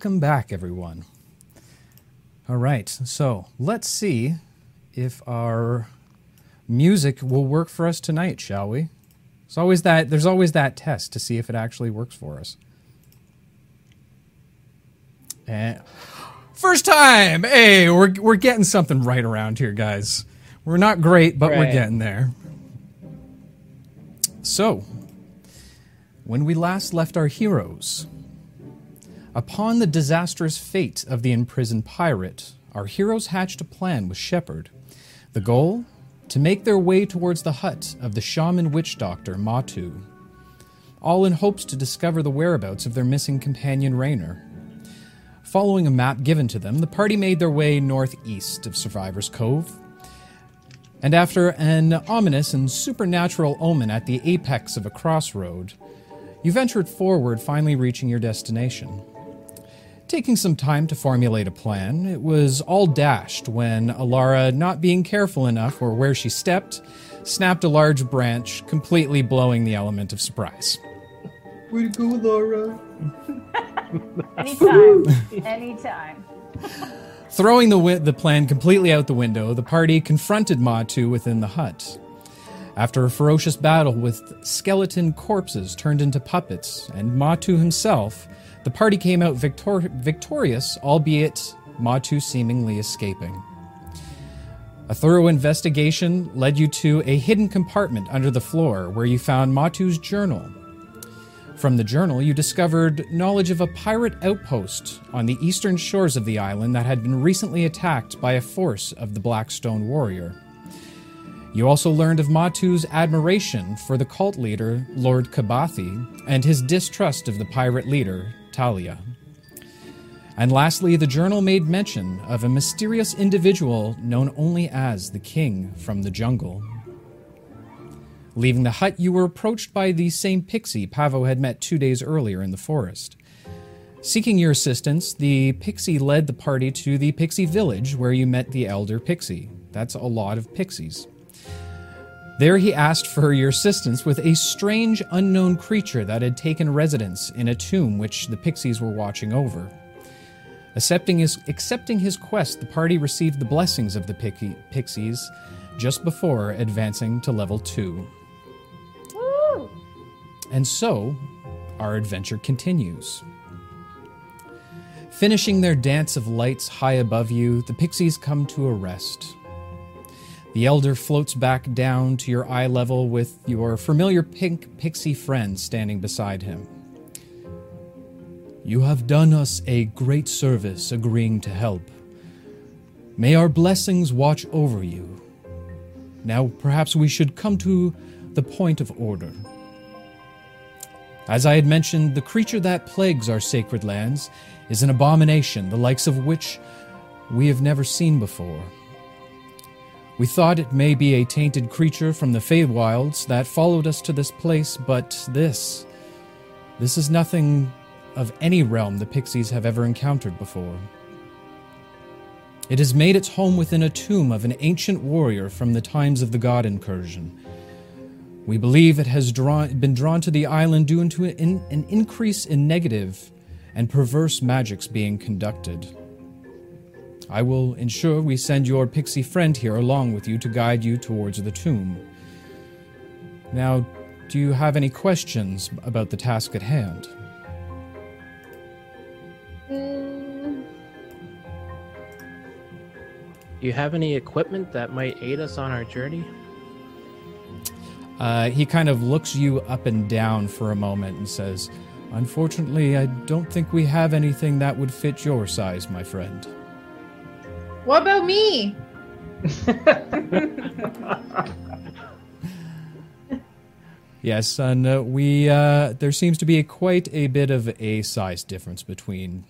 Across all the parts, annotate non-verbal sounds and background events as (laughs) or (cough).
Welcome back, everyone. All right, so let's see if our music will work for us tonight, shall we? There's always that. There's always that test to see if it actually works for us. And first time, hey, we're we're getting something right around here, guys. We're not great, but we're getting there. So, when we last left our heroes, upon the disastrous fate of the imprisoned pirate, our heroes hatched a plan with Shepard. The goal? To make their way towards the hut of the shaman witch doctor Matu, all in hopes to discover the whereabouts of their missing companion Raynor. Following a map given to them, the party made their way northeast of Survivor's Cove, and after an ominous and supernatural omen at the apex of a crossroad, you ventured forward, finally reaching your destination. Taking some time to formulate a plan, it was all dashed when Elara, not being careful enough or where she stepped, snapped a large branch, completely blowing the element of surprise. Way to go, Laura. (laughs) Anytime. (laughs) Anytime. Throwing the, wi- the plan completely out the window, the party confronted Matu within the hut. After a ferocious battle with skeleton corpses turned into puppets and Matu himself, the party came out victor- victorious, albeit Matu seemingly escaping. A thorough investigation led you to a hidden compartment under the floor where you found Matu's journal. From the journal, you discovered knowledge of a pirate outpost on the eastern shores of the island that had been recently attacked by a force of the Blackstone Warrior. You also learned of Matu's admiration for the cult leader, Lord Kabathi, and his distrust of the pirate leader, And lastly, the journal made mention of a mysterious individual known only as the King from the Jungle. Leaving the hut, you were approached by the same pixie Pavo had met two days earlier in the forest. Seeking your assistance, the pixie led the party to the pixie village where you met the elder pixie. That's a lot of pixies. There he asked for your assistance with a strange unknown creature that had taken residence in a tomb which the pixies were watching over. Accepting his, accepting his quest, the party received the blessings of the pixie, pixies just before advancing to level 2. Woo! And so, our adventure continues. Finishing their dance of lights high above you, the pixies come to a rest. The elder floats back down to your eye level with your familiar pink pixie friend standing beside him. You have done us a great service agreeing to help. May our blessings watch over you. Now, perhaps we should come to the point of order. As I had mentioned, the creature that plagues our sacred lands is an abomination, the likes of which we have never seen before. We thought it may be a tainted creature from the Feywilds that followed us to this place, but this. This is nothing of any realm the Pixies have ever encountered before. It has made its home within a tomb of an ancient warrior from the times of the God incursion. We believe it has drawn, been drawn to the island due to an, an increase in negative and perverse magics being conducted. I will ensure we send your pixie friend here along with you to guide you towards the tomb. Now, do you have any questions about the task at hand? Mm, Do you have any equipment that might aid us on our journey? Uh, he kind of looks you up and down for a moment and says, Unfortunately, I don't think we have anything that would fit your size, my friend. What about me? (laughs) Yes, and uh, we uh, there seems to be quite a bit of a size difference between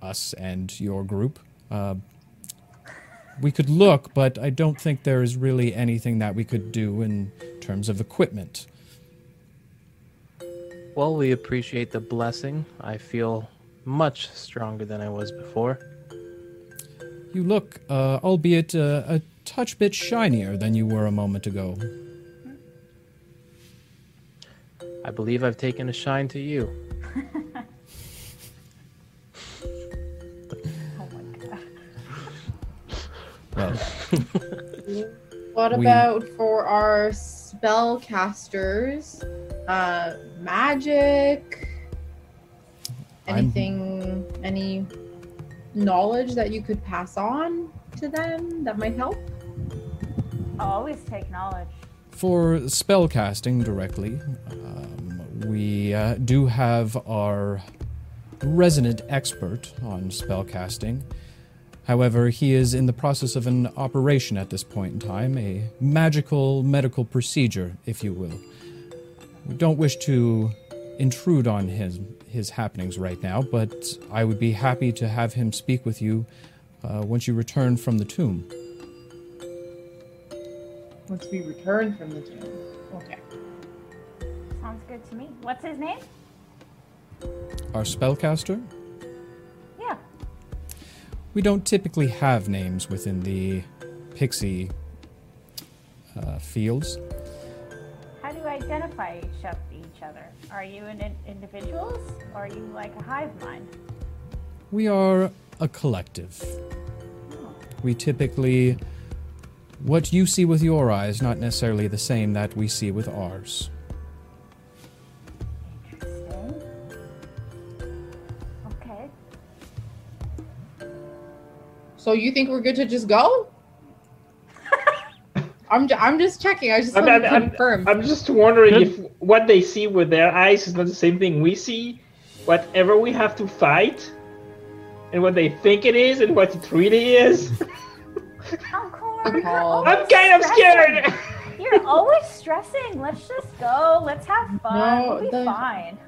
us and your group. Uh, we could look, but I don't think there is really anything that we could do in terms of equipment. Well, we appreciate the blessing. I feel much stronger than I was before. You look, uh, albeit uh, a touch bit shinier than you were a moment ago. I believe I've taken a shine to you. oh my god. what about we... for our spellcasters? Uh, magic? Anything? I'm... Any knowledge that you could pass on to them that might help? I'll always take knowledge. For spellcasting directly, um, we uh, do have our resident expert on spellcasting. However, he is in the process of an operation at this point in time, a magical medical procedure, if you will. We don't wish to intrude on his, his happenings right now, but I would be happy to have him speak with you uh, once you return from the tomb. Once we return from the tomb. Okay. Sounds good to me. What's his name? Our spellcaster? Yeah. We don't typically have names within the pixie uh, fields. How do you identify each, of, each other? Are you an in- individuals or are you like a hive mind? We are a collective. Hmm. We typically. What you see with your eyes, not necessarily the same that we see with ours. Interesting. Okay. So you think we're good to just go? I'm, ju- I'm just checking. I just I'm, want I'm, to I'm, confirm. I'm just wondering Good. if what they see with their eyes is not the same thing we see. Whatever we have to fight, and what they think it is, and what it really is. How cool Good are you? call. I'm kind of scared. You're always stressing. Let's just go. Let's have fun. No, we'll be the- fine.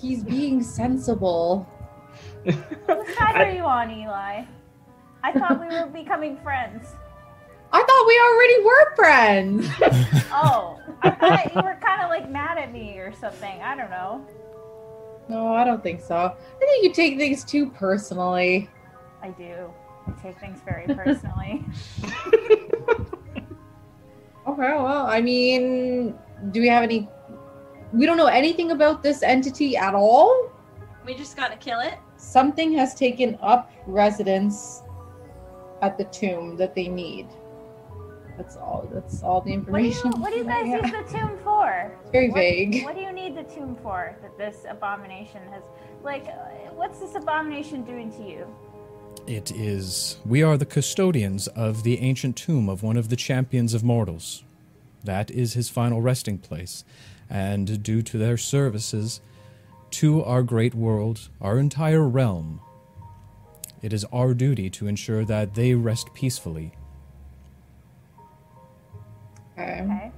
He's being sensible. Whose side I- are you on, Eli? I thought we were becoming friends. I thought we already were friends. (laughs) Oh, I thought you were kind of like mad at me or something. I don't know. no, I don't think so. I think you take things too personally. I do. I take things very personally. (laughs) Okay, well, I mean, do we have any? We don't know anything about this entity at all. We just gotta kill it. Something has taken up residence at the tomb that they need. That's all. That's all the What do you information. What do you (laughs) guys Yeah. use the tomb for? It's very What- vague. What do you need the tomb for? That this abomination has, like, uh, what's this abomination doing to you? It is. We are the custodians of the ancient tomb of one of the champions of mortals. That is his final resting place. And due to their services to our great world, our entire realm, it is our duty to ensure that they rest peacefully. Okay. Okay.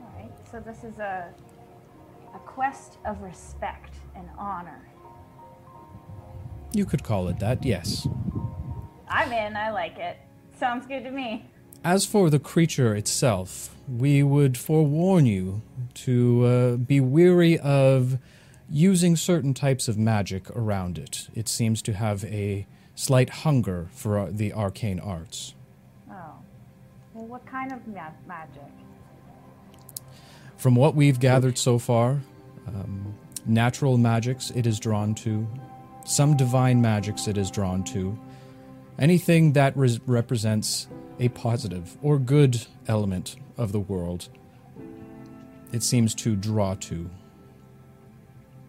All right. So this is a a quest of respect and honor. You could call it that, yes. I'm in. I like it. Sounds good to me. As for the creature itself, we would forewarn you to uh, be weary of using certain types of magic around it. It seems to have a slight hunger for uh, the arcane arts. Well, what kind of ma- magic? From what we've gathered so far, um, natural magics it is drawn to, some divine magics it is drawn to, anything that res- represents a positive or good element of the world, it seems to draw to.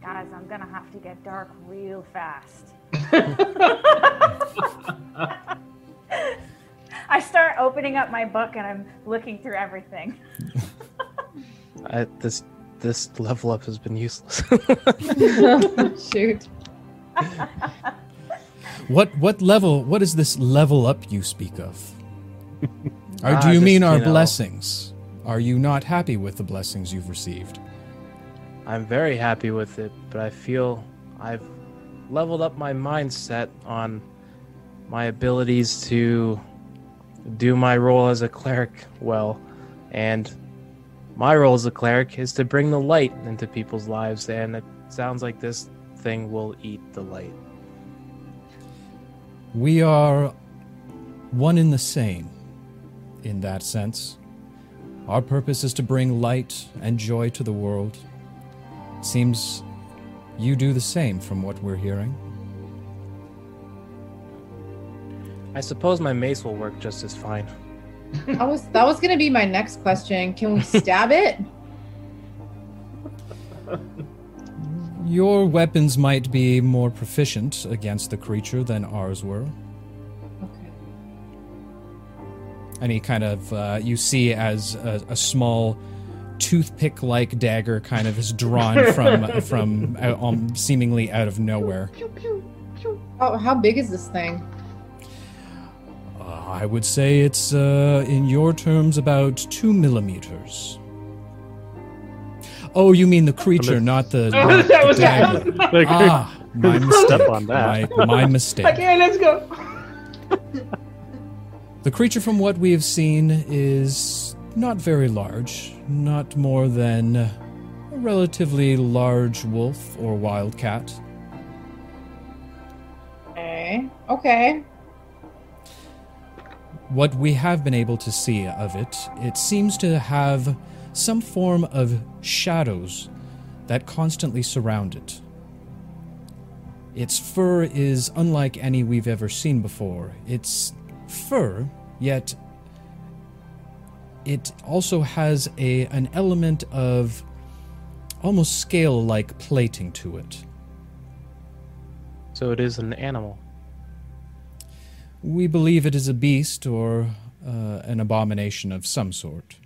Guys, I'm gonna have to get dark real fast. (laughs) (laughs) I start opening up my book and I'm looking through everything. (laughs) I, this this level up has been useless. (laughs) Shoot. What what level? What is this level up you speak of? or Ah, do you just, mean our you know. blessings? Are you not happy with the blessings you've received? I'm very happy with it, but I feel I've leveled up my mindset on my abilities to do my role as a cleric well. And my role as a cleric is to bring the light into people's lives, and it sounds like this thing will eat the light. We are one in the same in that sense. Our purpose is to bring light and joy to the world. Seems you do the same from what we're hearing. I suppose my mace will work just as fine. That was that was gonna be my next question. Can we (laughs) stab it? Your weapons might be more proficient against the creature than ours were. Okay. And he kind of, uh, you see as a, a small toothpick-like dagger kind of is drawn (laughs) from from out, um, seemingly out of nowhere. How, how big is this thing? Uh, I would say it's, uh, in your terms, about two millimeters. Oh, you mean the creature, not the, (laughs) Oh, not that the was dagger. Like, Ah, my (laughs) mistake. On that. My, my mistake. (laughs) Okay, let's go. The creature, from what we have seen, is not very large, not more than a relatively large wolf or wildcat. Okay. Okay. What we have been able to see of it, it seems to have some form of shadows that constantly surround it. Its fur is unlike any we've ever seen before. It's fur, yet it also has a an element of almost scale-like plating to it. So it is an animal. We believe it is a beast or uh, an abomination of some sort.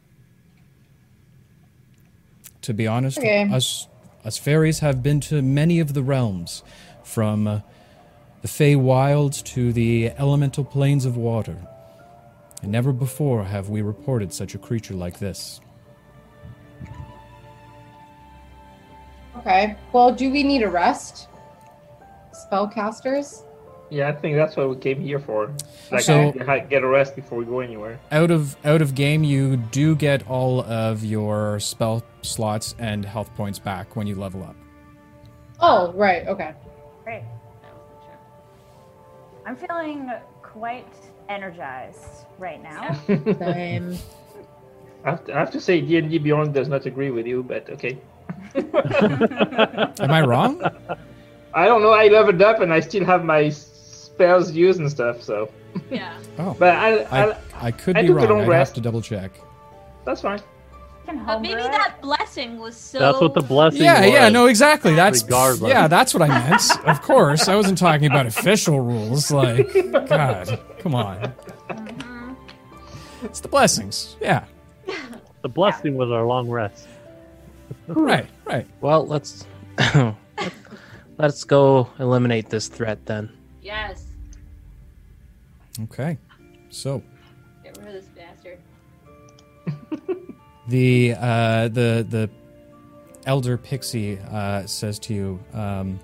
To be honest, Okay. us us fairies have been to many of the realms, from uh, the Fey Wilds to the elemental planes of water. And never before have we reported such a creature like this. Okay. Well, do we need a rest? Spellcasters? Yeah, I think that's what we came here for. Like, So- get get a rest before we go anywhere. Out of out of game, you do get all of your spell slots and health points back when you level up. Oh, right. Okay. Great. I'm feeling quite energized right now. (laughs) Same. I have, to, I have to say, D and D Beyond does not agree with you, but okay. (laughs) Am I wrong? I don't know. I leveled up and I still have my spells used and stuff. So, Yeah. Oh, but I, I, I, I could I be wrong. I'd have to double check. that's fine. Can But maybe it. that blessing was so. That's what the blessing Yeah, was. yeah, no, exactly. That's Regardless. yeah, that's what I meant. Of course, I wasn't talking about official rules. Like, God, come on. Mhm. It's the blessings. Yeah, The blessing was our long rest. right, right. Well, let's (coughs) let's go eliminate this threat then. Yes. Okay, so Get rid of this bastard. (laughs) the uh, the the elder pixie uh, says to you, um,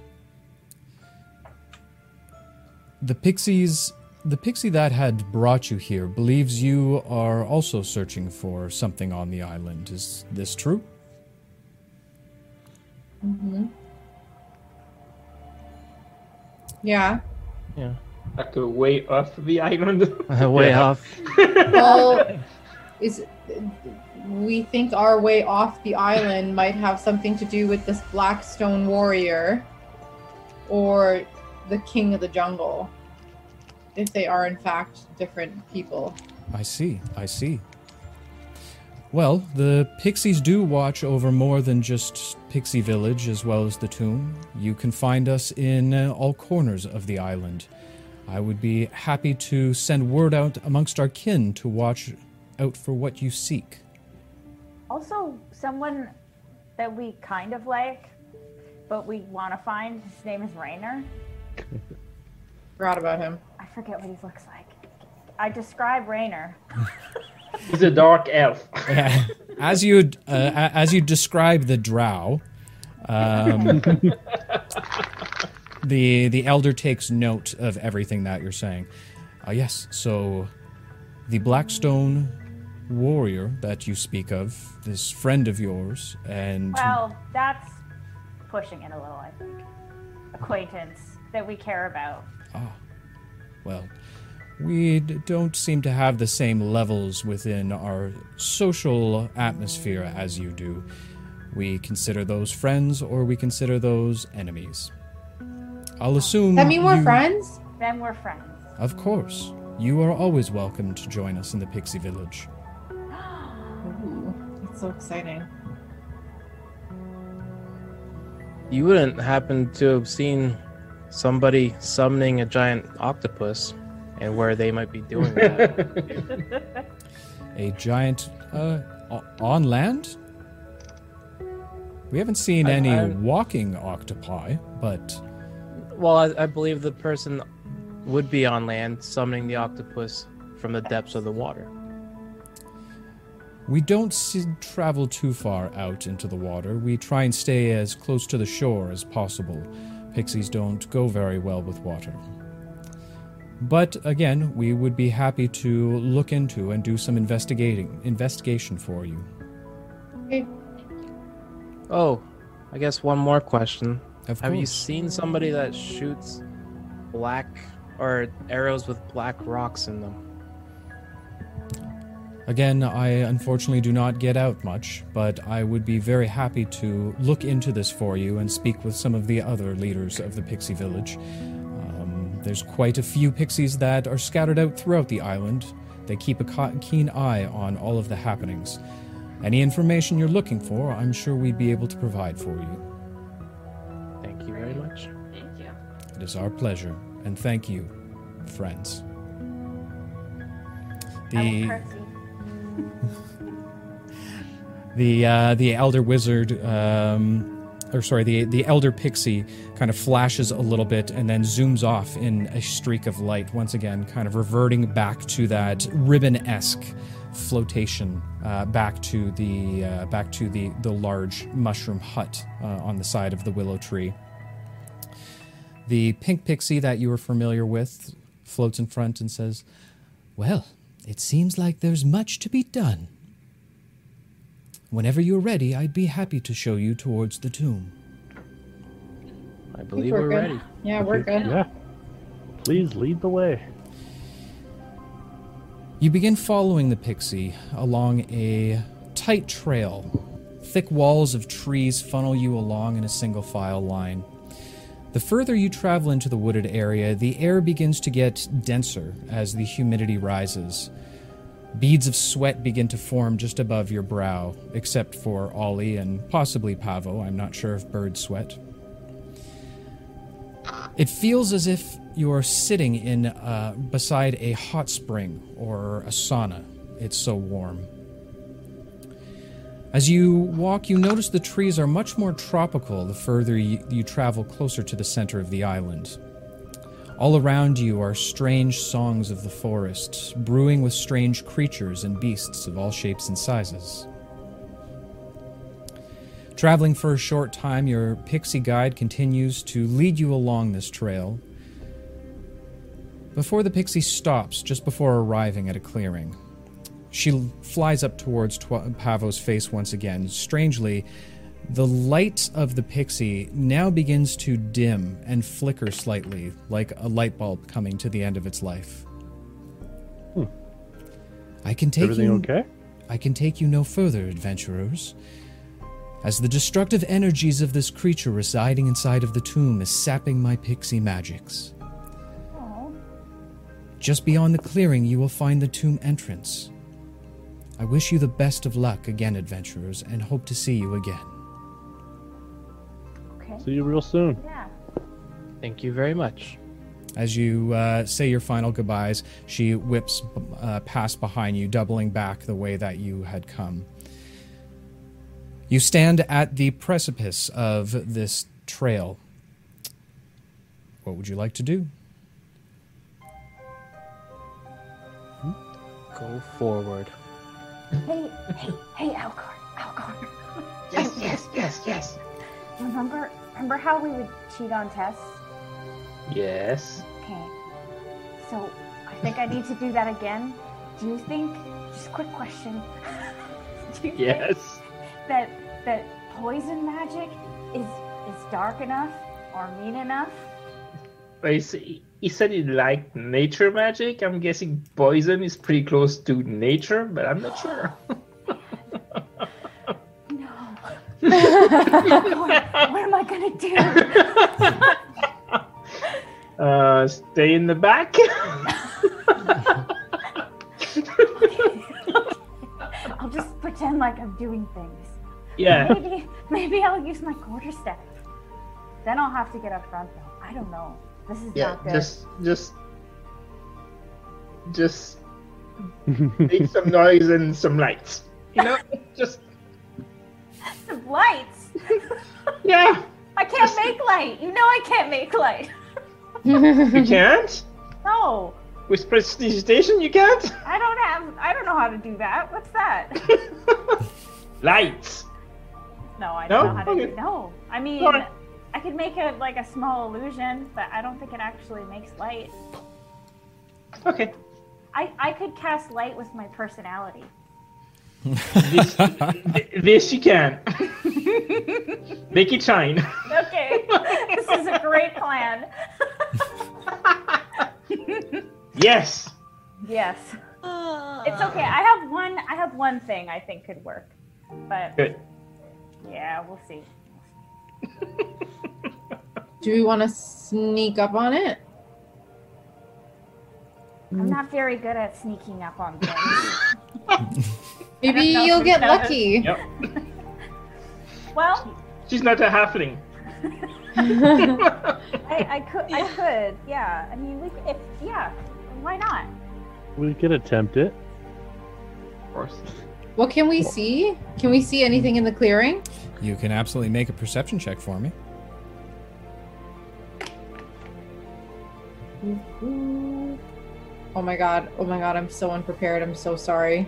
the pixies. The pixie that had brought you here believes you are also searching for something on the island. Is this true? hmm Yeah. Yeah. Like a way off the island. (laughs) Way off. Well, is we think our way off the island might have something to do with this Blackstone warrior or the king of the jungle. If they are in fact different people. I see, I see. Well, the pixies do watch over more than just Pixie Village as well as the tomb. You can find us in uh, all corners of the island. I would be happy to send word out amongst our kin to watch out for what you seek. Also, someone that we kind of like, but we want to find. His name is Rainer. Forgot about him. I forget what he looks like. I describe Rainer. (laughs) He's a dark elf. as you uh, as you describe the drow, um, (laughs) the the elder takes note of everything that you're saying. Uh, yes, so the Blackstone warrior that you speak of, this friend of yours, and Well, that's pushing it a little, I think. Acquaintance that we care about. Oh well, we don't seem to have the same levels within our social atmosphere as you do. We consider those friends or we consider those enemies. I'll assume. That mean we're you- friends? Then we're friends. Of course. you are always welcome to join us in the Pixie Village. Ooh, that's so exciting. You wouldn't happen to have seen somebody summoning a giant octopus and where they might be doing (laughs) that. A giant uh, on land. We haven't seen I- any I- walking octopi, but well, I, I believe the person would be on land summoning the octopus from the depths of the water. we don't s- travel too far out into the water. We try and stay as close to the shore as possible. Pixies don't go very well with water. But again, we would be happy to look into and do some investigating investigation for you. Okay. Oh, I guess one more question. Of Have you seen somebody that shoots black or arrows with black rocks in them? Again, I unfortunately do not get out much, but I would be very happy to look into this for you and speak with some of the other leaders of the Pixie Village. There's quite a few pixies that are scattered out throughout the island. They keep a keen eye on all of the happenings. Any information you're looking for, I'm sure we'd be able to provide for you. Thank you very much. Thank you. It is our pleasure, and thank you, friends. The (laughs) the uh, the elder wizard um, or sorry the the elder pixie kind of flashes a little bit and then zooms off in a streak of light once again kind of reverting back to that ribbon-esque flotation uh, back to the uh, back to the the large mushroom hut uh, on the side of the willow tree. The pink pixie that you are familiar with floats in front and says well it seems like there's much to be done Whenever you're ready, I'd be happy to show you towards the tomb. I believe we're we're, ready. Yeah, we're good. Yeah. Please lead the way. You begin following the pixie along a tight trail. Thick walls of trees funnel you along in a single file line. The further you travel into the wooded area, the air begins to get denser as the humidity rises. Beads of sweat begin to form just above your brow, except for Ollie and possibly Pavo. I'm not sure if birds sweat. It feels as if you're sitting in uh, beside a hot spring or a sauna. It's so warm. As you walk, you notice the trees are much more tropical the further you, you travel closer to the center of the island. All around you are strange songs of the forest, brewing with strange creatures and beasts of all shapes and sizes. Traveling for a short time, your pixie guide continues to lead you along this trail. Before the pixie stops, just before arriving at a clearing, she flies up towards Tw- Pavo's face once again. Strangely, the light of the pixie now begins to dim and flicker slightly, like a light bulb coming to the end of its life. Hmm. I can take Everything you. okay? I can take you no further, adventurers. As the destructive energies of this creature residing inside of the tomb is sapping my pixie magics. Just beyond the clearing, you will find the tomb entrance. I wish you the best of luck again, adventurers, and hope to see you again. Okay. See you real soon. Yeah. Thank you very much. As you uh, say your final goodbyes, she whips uh, past behind you, doubling back the way that you had come. You stand at the precipice of this trail. What would you like to do? Go forward. Hey, hey, hey, Alcor, Alcor. Yes, yes, yes, yes. Remember, remember how we would cheat on tests? Yes. Okay. So I think I need to do that again. Do you think? Just a quick question. (laughs) do you think Yes. that that poison magic is is dark enough or mean enough? He said he liked nature magic. I'm guessing poison is pretty close to nature, but I'm not sure. (laughs) what, am I gonna do? (laughs) uh, stay in the back. (laughs) I'll just pretend like I'm doing things. Yeah. Maybe, maybe I'll use my quarter step. Then I'll have to get up front though. I don't know. This is yeah, not good. Just, just, just (laughs) make some noise and some lights. You know, just some lights. (laughs) yeah. I can't make light. You know I can't make light. (laughs) You can't No. with prestidigitation. You can't. I don't have I don't know how to do that. What's that? (laughs) lights. No, I don't know how to Okay. do No. I mean Alright. I could make a like a small illusion, but I don't think it actually makes light. Okay. I, I could cast light with my personality. This, this you can. Make it shine. Okay. this is a great plan. Yes. yes. Uh, It's okay. I have one I have one thing I think could work. But Good. yeah, we'll see. (laughs) Do we want to sneak up on it? I'm not very good at sneaking up on things. (laughs) Maybe you'll get we have it. lucky. Yep. (laughs) well, She's not a halfling. (laughs) I, I could I Yeah. could, yeah. I mean we if yeah, why not? We could attempt it. Of course. what can we see? Can we see anything in the clearing? You can absolutely make a perception check for me. Oh my god. Oh my god. I'm so unprepared. I'm so sorry.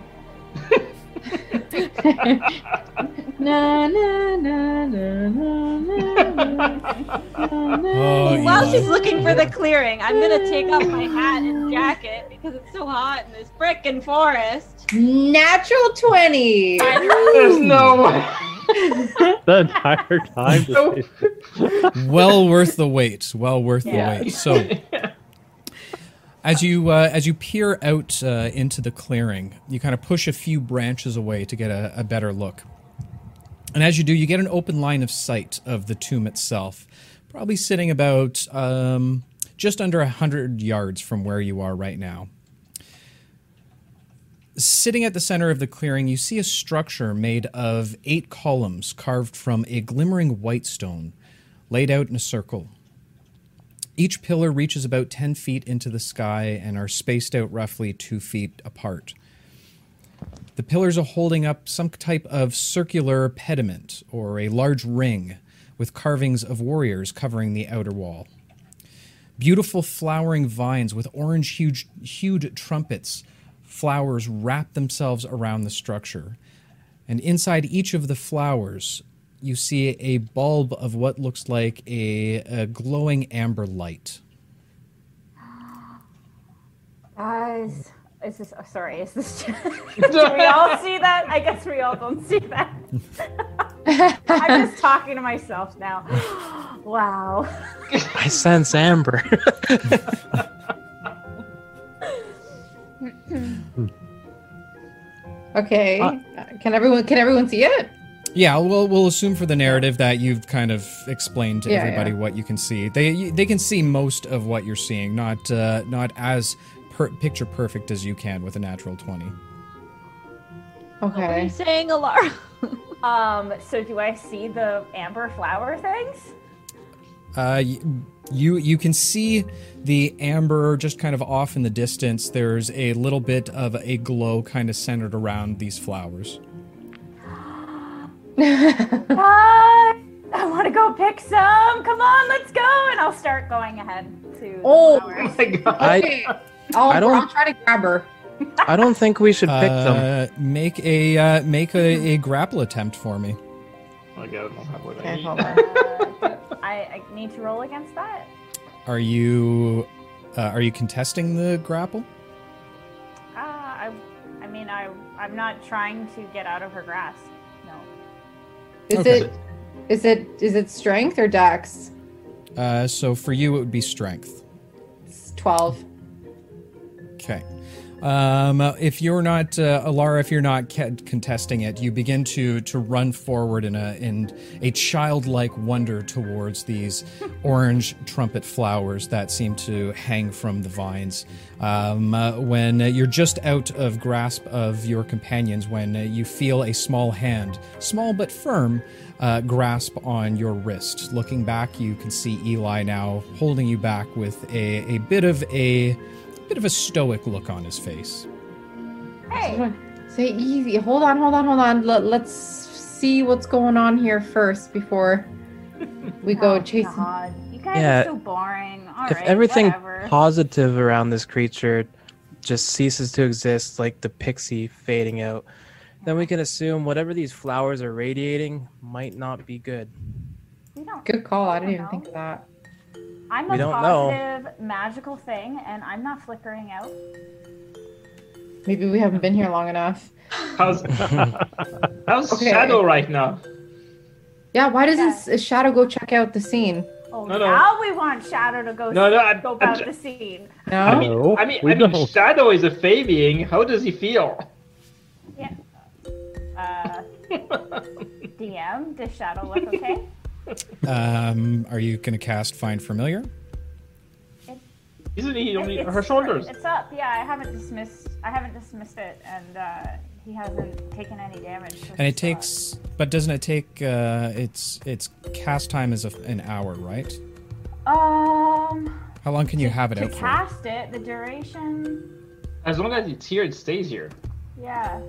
Na, na, na, na, na, na, na, Oh, While Yeah. she's looking for the clearing, I'm gonna take off my hat and (laughs) jacket because it's so hot in this frickin' forest. Natural 20. There's no (laughs) way. (laughs) The entire time. Just well worth the wait. Well worth Yeah. the wait. So as you uh, as you peer out uh, into the clearing, you kind of push a few branches away to get a, a better look. And as you do, you get an open line of sight of the tomb itself, probably sitting about um, just under a hundred yards from where you are right now. Sitting at the center of the clearing, you see a structure made of eight columns carved from a glimmering white stone, laid out in a circle. Each pillar reaches about 10 feet into the sky and are spaced out roughly two feet apart. The pillars are holding up some type of circular pediment or a large ring with carvings of warriors covering the outer wall. Beautiful flowering vines with orange huge, hued trumpets, flowers wrap themselves around the structure. And inside each of the flowers, you see a bulb of what looks like a, a glowing amber light. Guys, is this oh, sorry, is this (laughs) do we all see that? I guess we all don't see that. (laughs) I'm just talking to myself now. (gasps) wow. I sense amber. (laughs) Okay. Uh, can everyone can everyone see it? Yeah, we'll we'll assume for the narrative that you've kind of explained to Yeah, everybody yeah. what you can see. They they can see most of what you're seeing, not uh, not as per- picture perfect as you can with a natural twenty. What are you Okay. saying, Elara? (laughs) Um, so do I see the amber flower things? Uh, you you can see the amber just kind of off in the distance. There's a little bit of a glow kind of centered around these flowers. Ah, I want to go pick some. Come on, let's go. And I'll start going ahead to. Oh. flowers. My god. I, I'll, I don't- I'll try to grab her. (laughs) I don't think we should pick them. Uh, make a uh, make a, a grapple attempt for me. Oh my I don't have what I Okay, need. hold on. Uh, (laughs) I, I need to roll against that. Are you uh, are you contesting the grapple? Uh, I, I mean, I, I'm not trying to get out of her grasp. Is Okay. it is it is it strength or dex? Uh, so for you, it would be strength. It's twelve. Okay. Um, if you're not uh, Elara, if you're not ca- contesting it, you begin to to run forward in a in a childlike wonder towards these (laughs) orange trumpet flowers that seem to hang from the vines. Um, uh, when uh, you're just out of grasp of your companions, when uh, you feel a small hand, small but firm, uh, grasp on your wrist. Looking back, you can see Eli now holding you back with a, a bit of a bit of a stoic look on his face. Hey, Say easy. Hold on, hold on, hold on. Let, let's see what's going on here first before (laughs) we go oh, chasing. God. You guys Yeah. are so boring. All right, if everything whatever. positive around this creature just ceases to exist, like the pixie fading out, then we can assume whatever these flowers are radiating might not be good. We don't- Good call. I didn't even know. think of that. I'm We a don't know. positive magical thing, and I'm not flickering out. Maybe we haven't been here long enough. How's (laughs) how's Okay. Shadow right now? Yeah, why doesn't S- Shadow go check out the scene? Oh, No, no. we want Shadow to go No, no, I- scope I'm out the scene. No? I mean, No, I mean, I mean. Shadow is a Fabian. How does he feel? Yeah. Uh, (laughs) DM, does Shadow look okay? (laughs) Um, are you going to cast Find Familiar? Isn't he only It's- her shoulders? It's up. Yeah, I haven't dismissed. I haven't dismissed it, and uh, he hasn't taken any damage. And it he's still takes, but doesn't it take? Uh, its its cast time is a, an hour, right? Um. How long can you have it to out for? cast it, the duration. As long as it's here, it stays here. Yeah.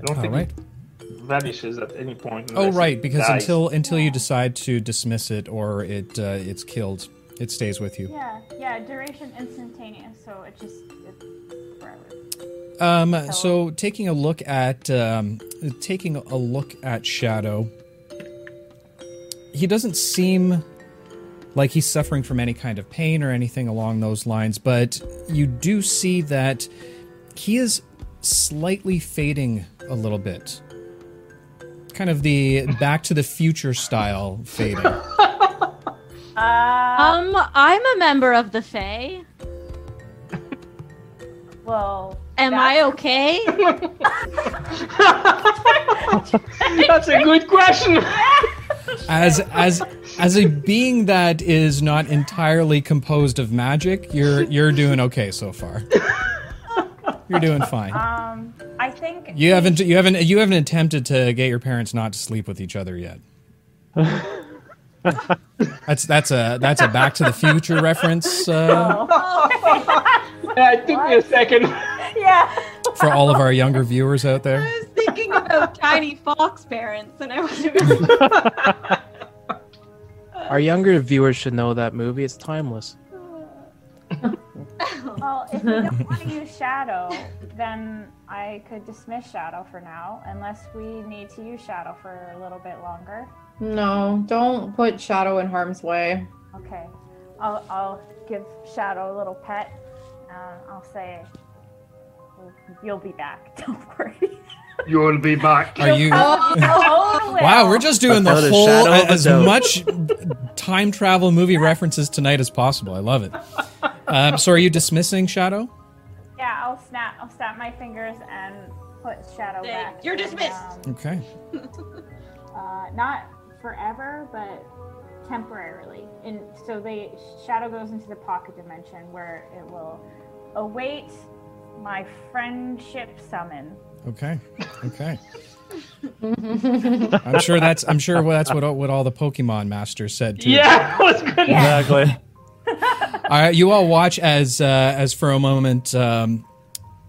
I don't All think right. it vanishes at any point. Oh, right. Because dies. until until you decide to dismiss it or it uh, it's killed, it stays with you. Yeah. Yeah. Duration instantaneous, so it just it's forever. Um, so taking a look at um, taking a look at Shadow, he doesn't seem like he's suffering from any kind of pain or anything along those lines, but you do see that he is slightly fading a little bit. Kind of the Back to the Future style fading. (laughs) Uh, Um, I'm a member of the Fae. well, Am I okay? (laughs) That's a good question. as as as a being that is not entirely composed of magic, you're you're doing okay so far. You're doing fine. Um, I think You haven't you haven't you haven't attempted to get your parents not to sleep with each other yet. (laughs) that's that's a that's a Back to the Future reference uh, (laughs) Yeah, (laughs) it took me a second. Yeah. for all of our younger viewers out there. I was thinking about tiny fox parents, and I was Our younger viewers should know that movie. It's timeless. Well, if we don't want to use Shadow, then I could dismiss Shadow for now, unless we need to use Shadow for a little bit longer. No, don't put Shadow in harm's way. Okay. I'll, I'll give Shadow a little pet. Uh, I'll say, "You'll be back. (laughs) Don't worry." You'll be back. (laughs) Are you (laughs) Wow, we're just doing the whole shadow as doubt. much time travel movie references tonight as possible. I love it. Um, so are you dismissing Shadow? Yeah, I'll snap. I'll snap my fingers and put Shadow Say, back. "You're in, dismissed." um, Okay. (laughs) uh, not forever, but temporarily. And so the shadow goes into the pocket dimension where it will await my friendship summon. Okay. Okay. (laughs) I'm sure that's I'm sure that's what what all the Pokemon masters said too. Yeah, (laughs) I was gonna. Exactly. All right, you all watch as uh, as for a moment, um,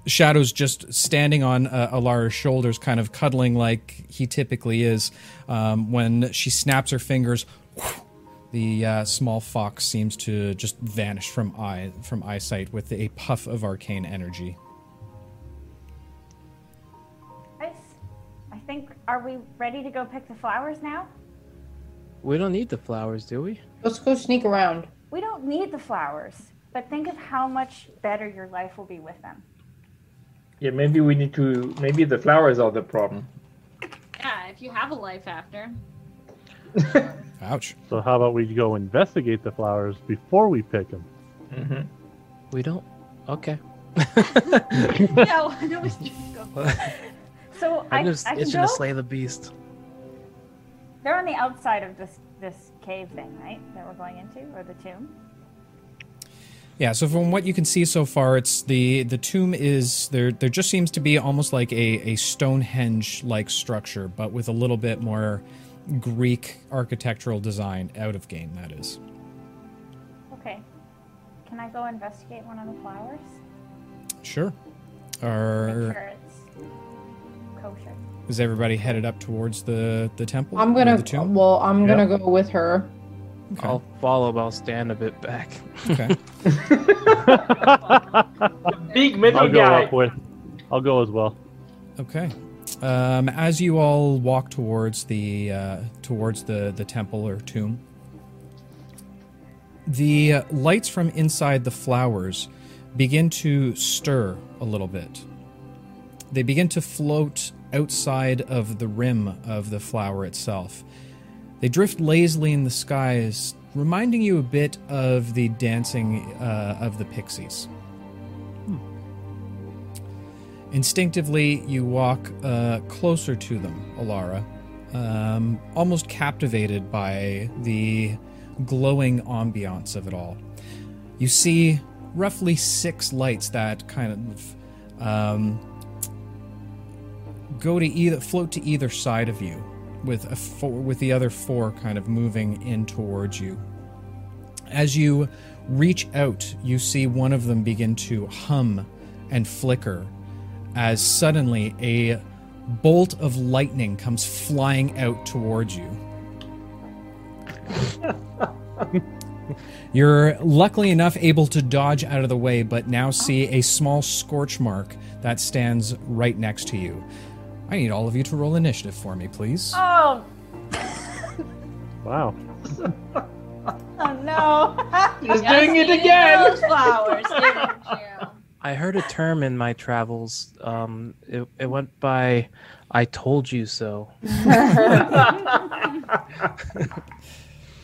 Shadow's just standing on uh, Elara's shoulders, kind of cuddling like he typically is. Um, when she snaps her fingers, (sniffs) the uh, small fox seems to just vanish from eye from eyesight with a puff of arcane energy. Nice. I think, are we ready to go pick the flowers now? We don't need the flowers, do we? Let's go sneak around. We don't need the flowers, but think of how much better your life will be with them. Yeah, maybe we need to. Maybe the flowers are the problem. yeah, if you have a life after. (laughs) Ouch. So how about we go investigate the flowers before we pick them? hmm We don't. Okay. (laughs) no, no, it's just go. (laughs) So I, I'm just I can itching go. to slay the beast. They're on the outside of this this cave thing, right? That we're going into, or the tomb. Yeah, so from what you can see so far, it's the the tomb is there. There just seems to be almost like a a Stonehenge like structure, but with a little bit more Greek architectural design out of game. That is. Okay. Can I go investigate one of the flowers? Sure. Make Are sure it's kosher. is everybody headed up towards the the temple? I'm gonna. the tomb. Well, I'm Yeah. gonna go with her. Okay. I'll follow, but I'll stand a bit back. okay. (laughs) Big middle I'll go guy. up with. I'll go as well. Okay. Um, as you all walk towards the uh, towards the the temple or tomb, the uh, lights from inside the flowers begin to stir a little bit. They begin to float outside of the rim of the flower itself. They drift lazily in the skies, reminding you a bit of the dancing uh, of the pixies. Instinctively, you walk uh, closer to them, Elara, um, almost captivated by the glowing ambiance of it all. You see roughly six lights that kind of um, go to either float to either side of you, with a four, with the other four kind of moving in towards you. As you reach out, you see one of them begin to hum and flicker as suddenly a bolt of lightning comes flying out towards you. You're luckily enough able to dodge out of the way, but now see a small scorch mark that stands right next to you. I need all of you to roll initiative for me, please. Oh, (laughs) Wow. (laughs) oh no! (laughs) He's doing it again. Those flowers, didn't you? I heard a term in my travels. Um, it, it went by, "I told you so."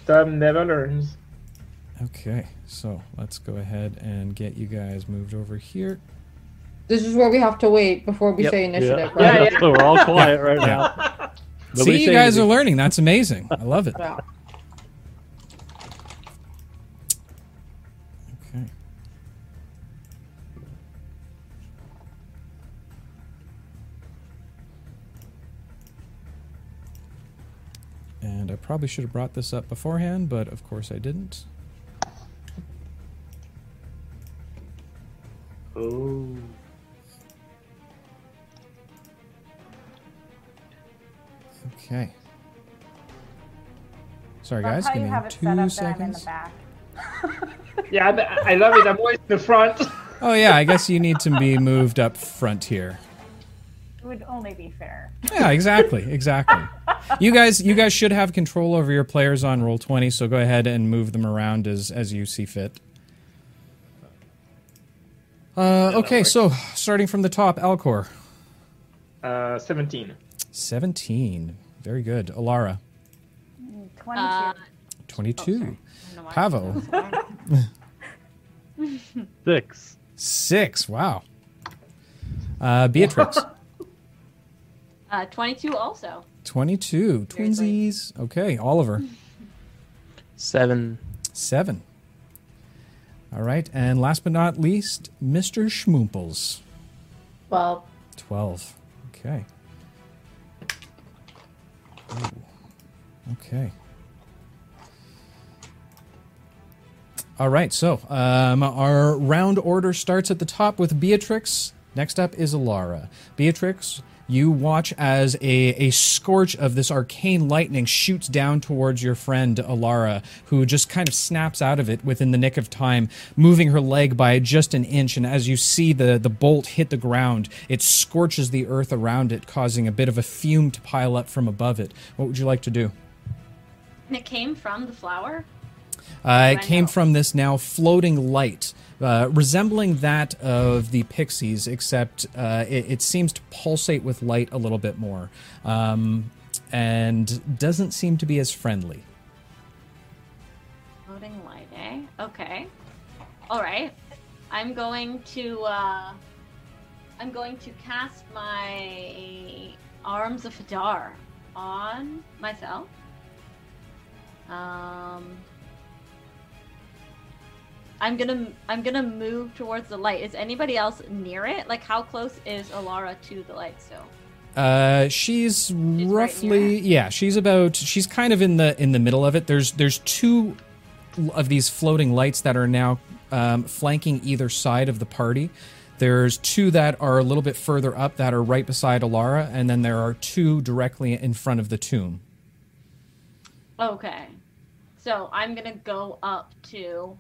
Time never learns. Okay, so let's go ahead and get you guys moved over here. This is where we have to wait before we Yep. say initiative, Yeah. right? Yeah, So we're all quiet right now. See, you say guys are learning. That's amazing. I love it. Yeah. Okay. And I probably should have brought this up beforehand, but of course I didn't. Oh. Okay. Sorry, Love guys. how Give you me have it two set up that in the seconds. back. (laughs) Yeah, I I love it. I'm always in the front. (laughs) Oh yeah, I guess you need to be moved up front here. It would only be fair. Yeah, exactly, exactly. You guys, you guys should have control over your players on Roll20. So go ahead and move them around as as you see fit. Uh, okay, so starting from the top, Alcor, Uh, 17. seventeen. Very good. Elara, Twenty-two. Uh, twenty-two. I don't know why. Pavo, (laughs) Six. six. Wow. Uh, Beatrix, (laughs) Uh, 22 also. twenty-two. Seriously. Twinsies. Okay, Oliver. (laughs) Seven. Seven. All right, and last but not least, Mr. Schmooples. Well, 12. Okay. Ooh. Okay. All right, so um, our round order starts at the top with Beatrix. Next up is Elara. Beatrix, you watch as a, a scorch of this arcane lightning shoots down towards your friend Elara, who just kind of snaps out of it within the nick of time, moving her leg by just an inch. And as you see the, the bolt hit the ground, it scorches the earth around it, causing a bit of a fume to pile up from above it. What would you like to do? It came from the flower? Uh, it came from this now floating light, uh, resembling that of the pixies, except uh, it, it seems to pulsate with light a little bit more, um, and doesn't seem to be as friendly. Floating light, eh? Okay. All right. I'm going to uh, I'm going to cast my arms of Hadar on myself. Um, I'm gonna I'm gonna move towards the light. Is anybody else near it? Like, how close is Elara to the light still? Uh, she's near roughly it. yeah. She's about she's kind of in the in the middle of it. There's there's two of these floating lights that are now um, flanking either side of the party. There's two that are a little bit further up that are right beside Elara, and then there are two directly in front of the tomb. Okay, so I'm gonna go up to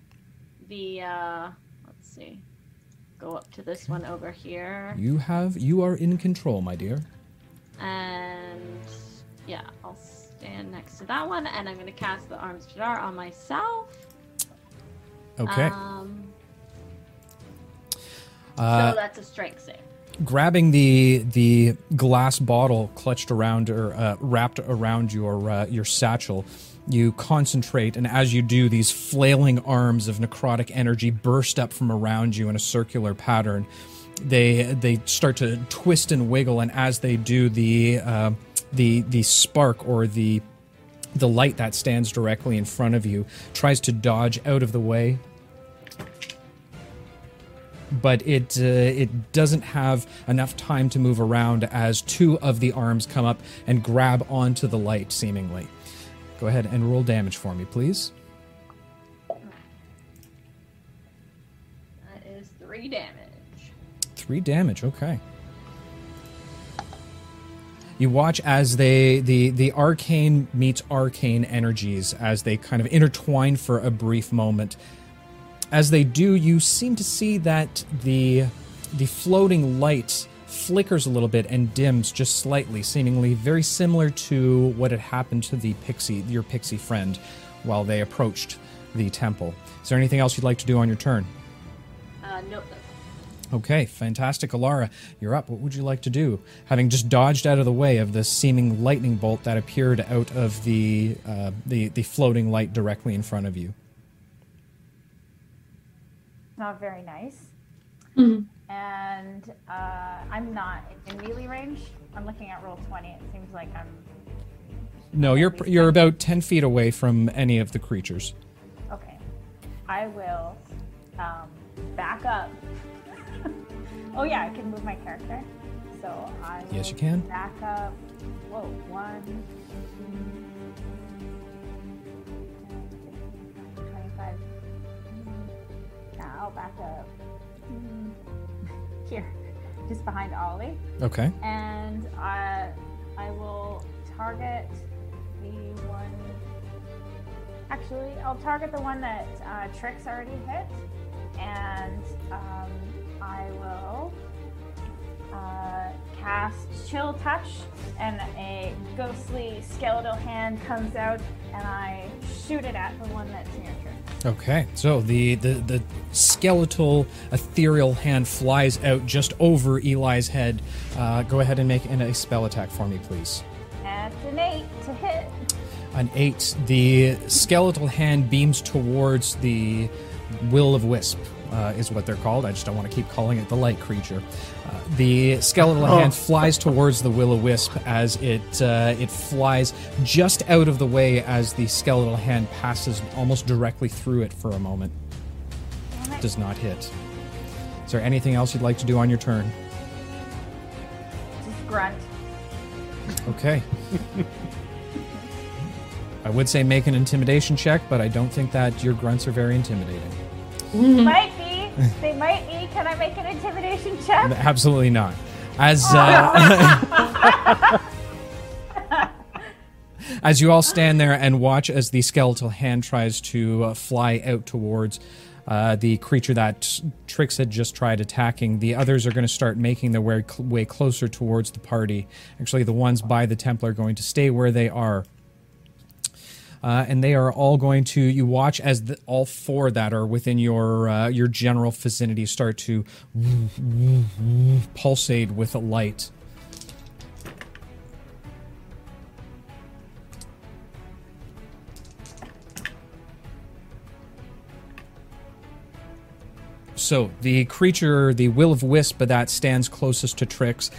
the uh, let's see, go up to this one over here, You have you are in control, my dear. and yeah, I'll stand next to that one, and I'm gonna cast the arms jar on myself. Okay. Um, Uh, so that's a strength save. grabbing the the glass bottle clutched around or uh, wrapped around your uh, your satchel you concentrate and as you do these flailing arms of necrotic energy burst up from around you in a circular pattern they they start to twist and wiggle and as they do the uh, the the spark or the the light that stands directly in front of you tries to dodge out of the way but it uh, it doesn't have enough time to move around as two of the arms come up and grab onto the light seemingly. Go ahead and roll damage for me, please. That is three damage. Three damage. Okay. You watch as they the the arcane meets arcane energies as they kind of intertwine for a brief moment. As they do, you seem to see that the the floating light flickers a little bit and dims just slightly, seemingly very similar to what had happened to the pixie, your pixie friend, while they approached the temple. Is there anything else you'd like to do on your turn? Uh, no, Okay, fantastic. Elara, you're up. What would you like to do? Having just dodged out of the way of the seeming lightning bolt that appeared out of the uh, the the floating light directly in front of you. Not very nice. Mhm. And uh, I'm not in melee range. I'm looking at roll 20. It seems like I'm. No, you're you're about ten feet away from any of the creatures. Okay. I will um, back up. (laughs) oh, yeah, I can move my character. So I. Yes, you can. Back up. Whoa, one. 10, 25. Now I'll back up. Here, just behind Ollie. Okay. and I, I will target the one. Actually, I'll target the one that uh, Trix already hit, and um, I will uh, cast Chill Touch, and a ghostly skeletal hand comes out, and I shoot it at the one that's near Trix. Okay. So the the the skeletal ethereal hand flies out just over Eli's head. Uh, go ahead and make an, a spell attack for me, please. That's an eight to hit. An eight. The skeletal hand beams towards the will-o-wisp, uh, is what they're called. I just don't want to keep calling it the light creature. The skeletal hand flies towards the will-o-wisp as it uh, it flies just out of the way as the skeletal hand passes almost directly through it for a moment. It. Does not hit. Is there anything else you'd like to do on your turn? Just grunt. Okay. I would say make an intimidation check, but I don't think that your grunts are very intimidating. Might be. (laughs) They might be. Can I make an intimidation check? Absolutely not. As uh, (laughs) as you all stand there and watch as the skeletal hand tries to uh, fly out towards uh, the creature that Trix had just tried attacking, the others are going to start making their way, way closer towards the party. Actually, the ones by the Templar are going to stay where they are. Uh, and they are all going to you watch as the, all four that are within your uh, your general vicinity start to pulsate with a light. so the creature, the will-o-wisp that stands closest to Trix,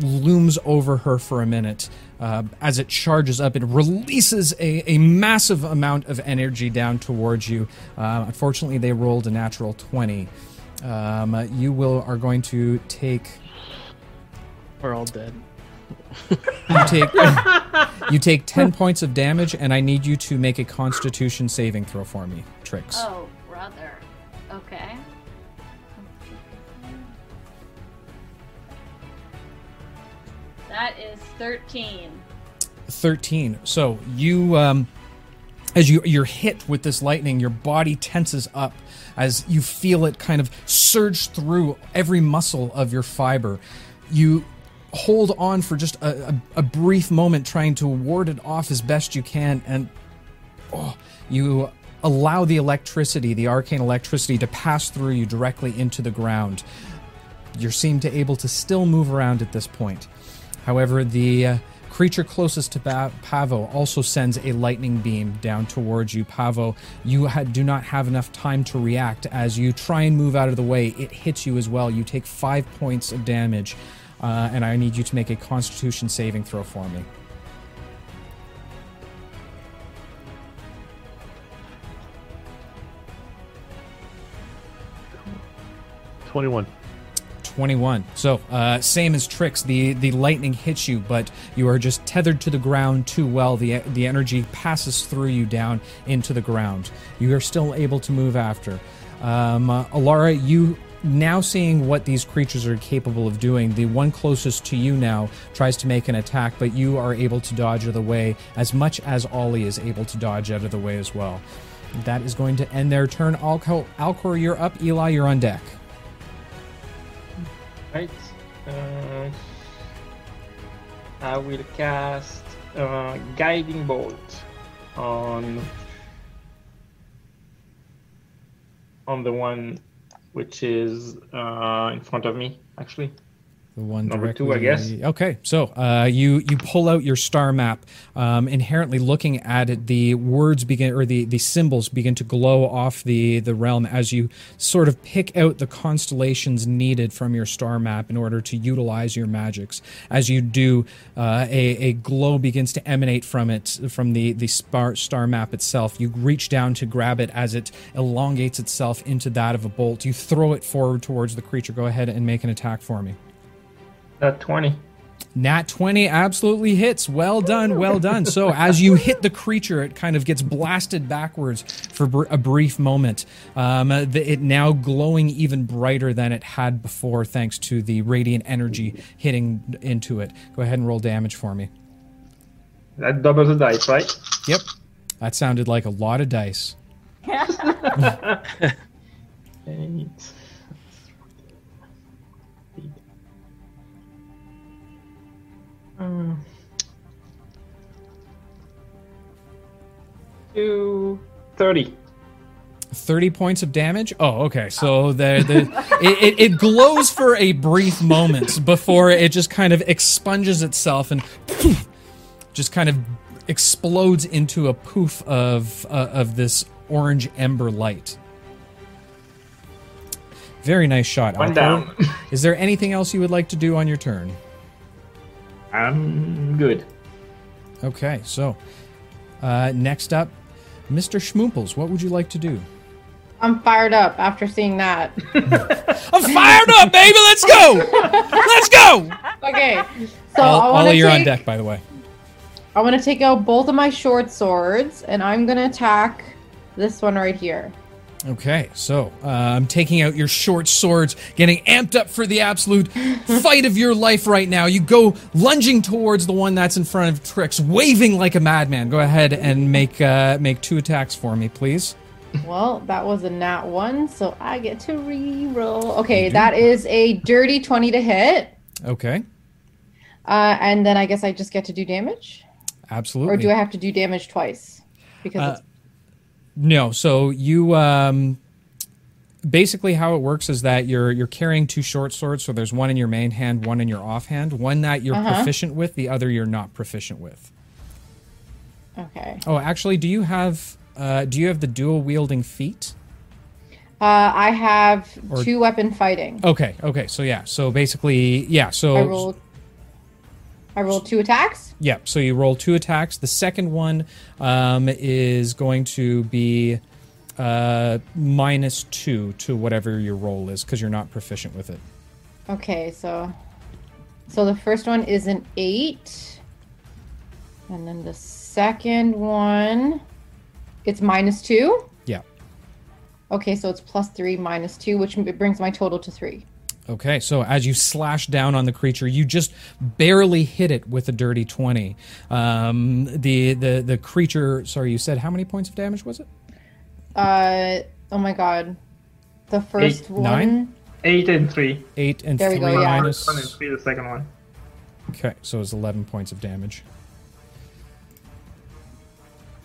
looms over her for a minute. Uh, as it charges up, it releases a, a massive amount of energy down towards you. Uh, unfortunately, they rolled a natural 20. Um, uh, you will are going to take We're all dead. you take you take 10 points of damage and I need you to make a constitution saving throw for me, Trix. Oh, brother. Okay. That is 13. 13. So you, um, as you you're hit with this lightning, your body tenses up as you feel it kind of surge through every muscle of your fiber. You hold on for just a, a, a brief moment, trying to ward it off as best you can, and oh, you allow the electricity, the arcane electricity, to pass through you directly into the ground. You seem to able to still move around at this point. However, the uh, creature closest to ba- Pavo also sends a lightning beam down towards you. Pavo, you ha- do not have enough time to react. As you try and move out of the way, it hits you as well. You take five points of damage, uh, and I need you to make a Constitution saving throw for me. Twenty-one. 21. So, uh, same as Trix, the, the lightning hits you, but you are just tethered to the ground too well. The, the energy passes through you down into the ground. You are still able to move after. Um, uh, Elara, you now seeing what these creatures are capable of doing, the one closest to you now tries to make an attack, but you are able to dodge out of the way as much as Ollie is able to dodge out of the way as well. That is going to end their turn. Alcor, Alcor you're up. Eli, you're on deck. Right. Uh, I will cast uh, Guiding Bolt on on the one which is uh, in front of me, actually. The one Number two, I guess. Okay, so uh, you you pull out your star map, um, inherently looking at it. The words begin, or the, the symbols begin to glow off the the realm as you sort of pick out the constellations needed from your star map in order to utilize your magics. As you do, uh, a a glow begins to emanate from it, from the the star, star map itself. You reach down to grab it as it elongates itself into that of a bolt. You throw it forward towards the creature. Go ahead and make an attack for me. That 20. Nat 20 absolutely hits. Well done, well done. So, as you hit the creature, it kind of gets blasted backwards for br- a brief moment. Um, uh, the, it now glowing even brighter than it had before, thanks to the radiant energy hitting into it. Go ahead and roll damage for me. That doubles the dice, right? Yep. That sounded like a lot of dice. (laughs) (laughs) Eight. Um, two thirty. 30 points of damage. Oh, okay. So the, the (laughs) it, it, glows for a brief moment before it just kind of expunges itself and (clears throat) just kind of explodes into a poof of uh, of this orange ember light. Very nice shot. One down. (laughs) Is there anything else you would like to do on your turn? I'm good. Okay, so uh, next up, Mr. Schmooples, what would you like to do? I'm fired up after seeing that. (laughs) (laughs) I'm fired up, baby. Let's go. Let's go. Okay, so All, I want you're on deck, by the way. I want to take out both of my short swords, and I'm gonna attack this one right here. Okay, so uh, I'm taking out your short swords, getting amped up for the absolute (laughs) fight of your life right now. You go lunging towards the one that's in front of Trix, waving like a madman. Go ahead and make uh, make two attacks for me, please. Well, that was a nat one, so I get to re-roll. Okay, that is a dirty twenty to hit, Okay, uh, and then I guess I just get to do damage, absolutely. or do I have to do damage twice? Because Uh, it's No, so you um basically how it works is that you're you're carrying two short swords, so there's one in your main hand, one in your offhand, one that you're Uh-huh. proficient with, the other you're not proficient with. okay. Oh, actually, do you have uh do you have the dual wielding feat? Uh, I have Or- two weapon fighting. Okay, okay. So yeah, so basically, yeah. So I rolled. I roll two attacks. Yeah, so you roll two attacks. The second one um, is going to be uh, minus two to whatever your roll is because you're not proficient with it. Okay, so so the first one is an eight, and then the second one, it's minus two. Yeah. Okay, so it's plus three minus two, which brings my total to three. Okay, so as you slash down on the creature, you just barely hit it with a dirty twenty. Um, the the the creature. Sorry, you said how many points of damage was it? Uh oh my god, the first Eight, one. nine? Eight and three. Eight and There we three go, yeah. minus- One and three, the second one. Okay, so it's 11 points of damage.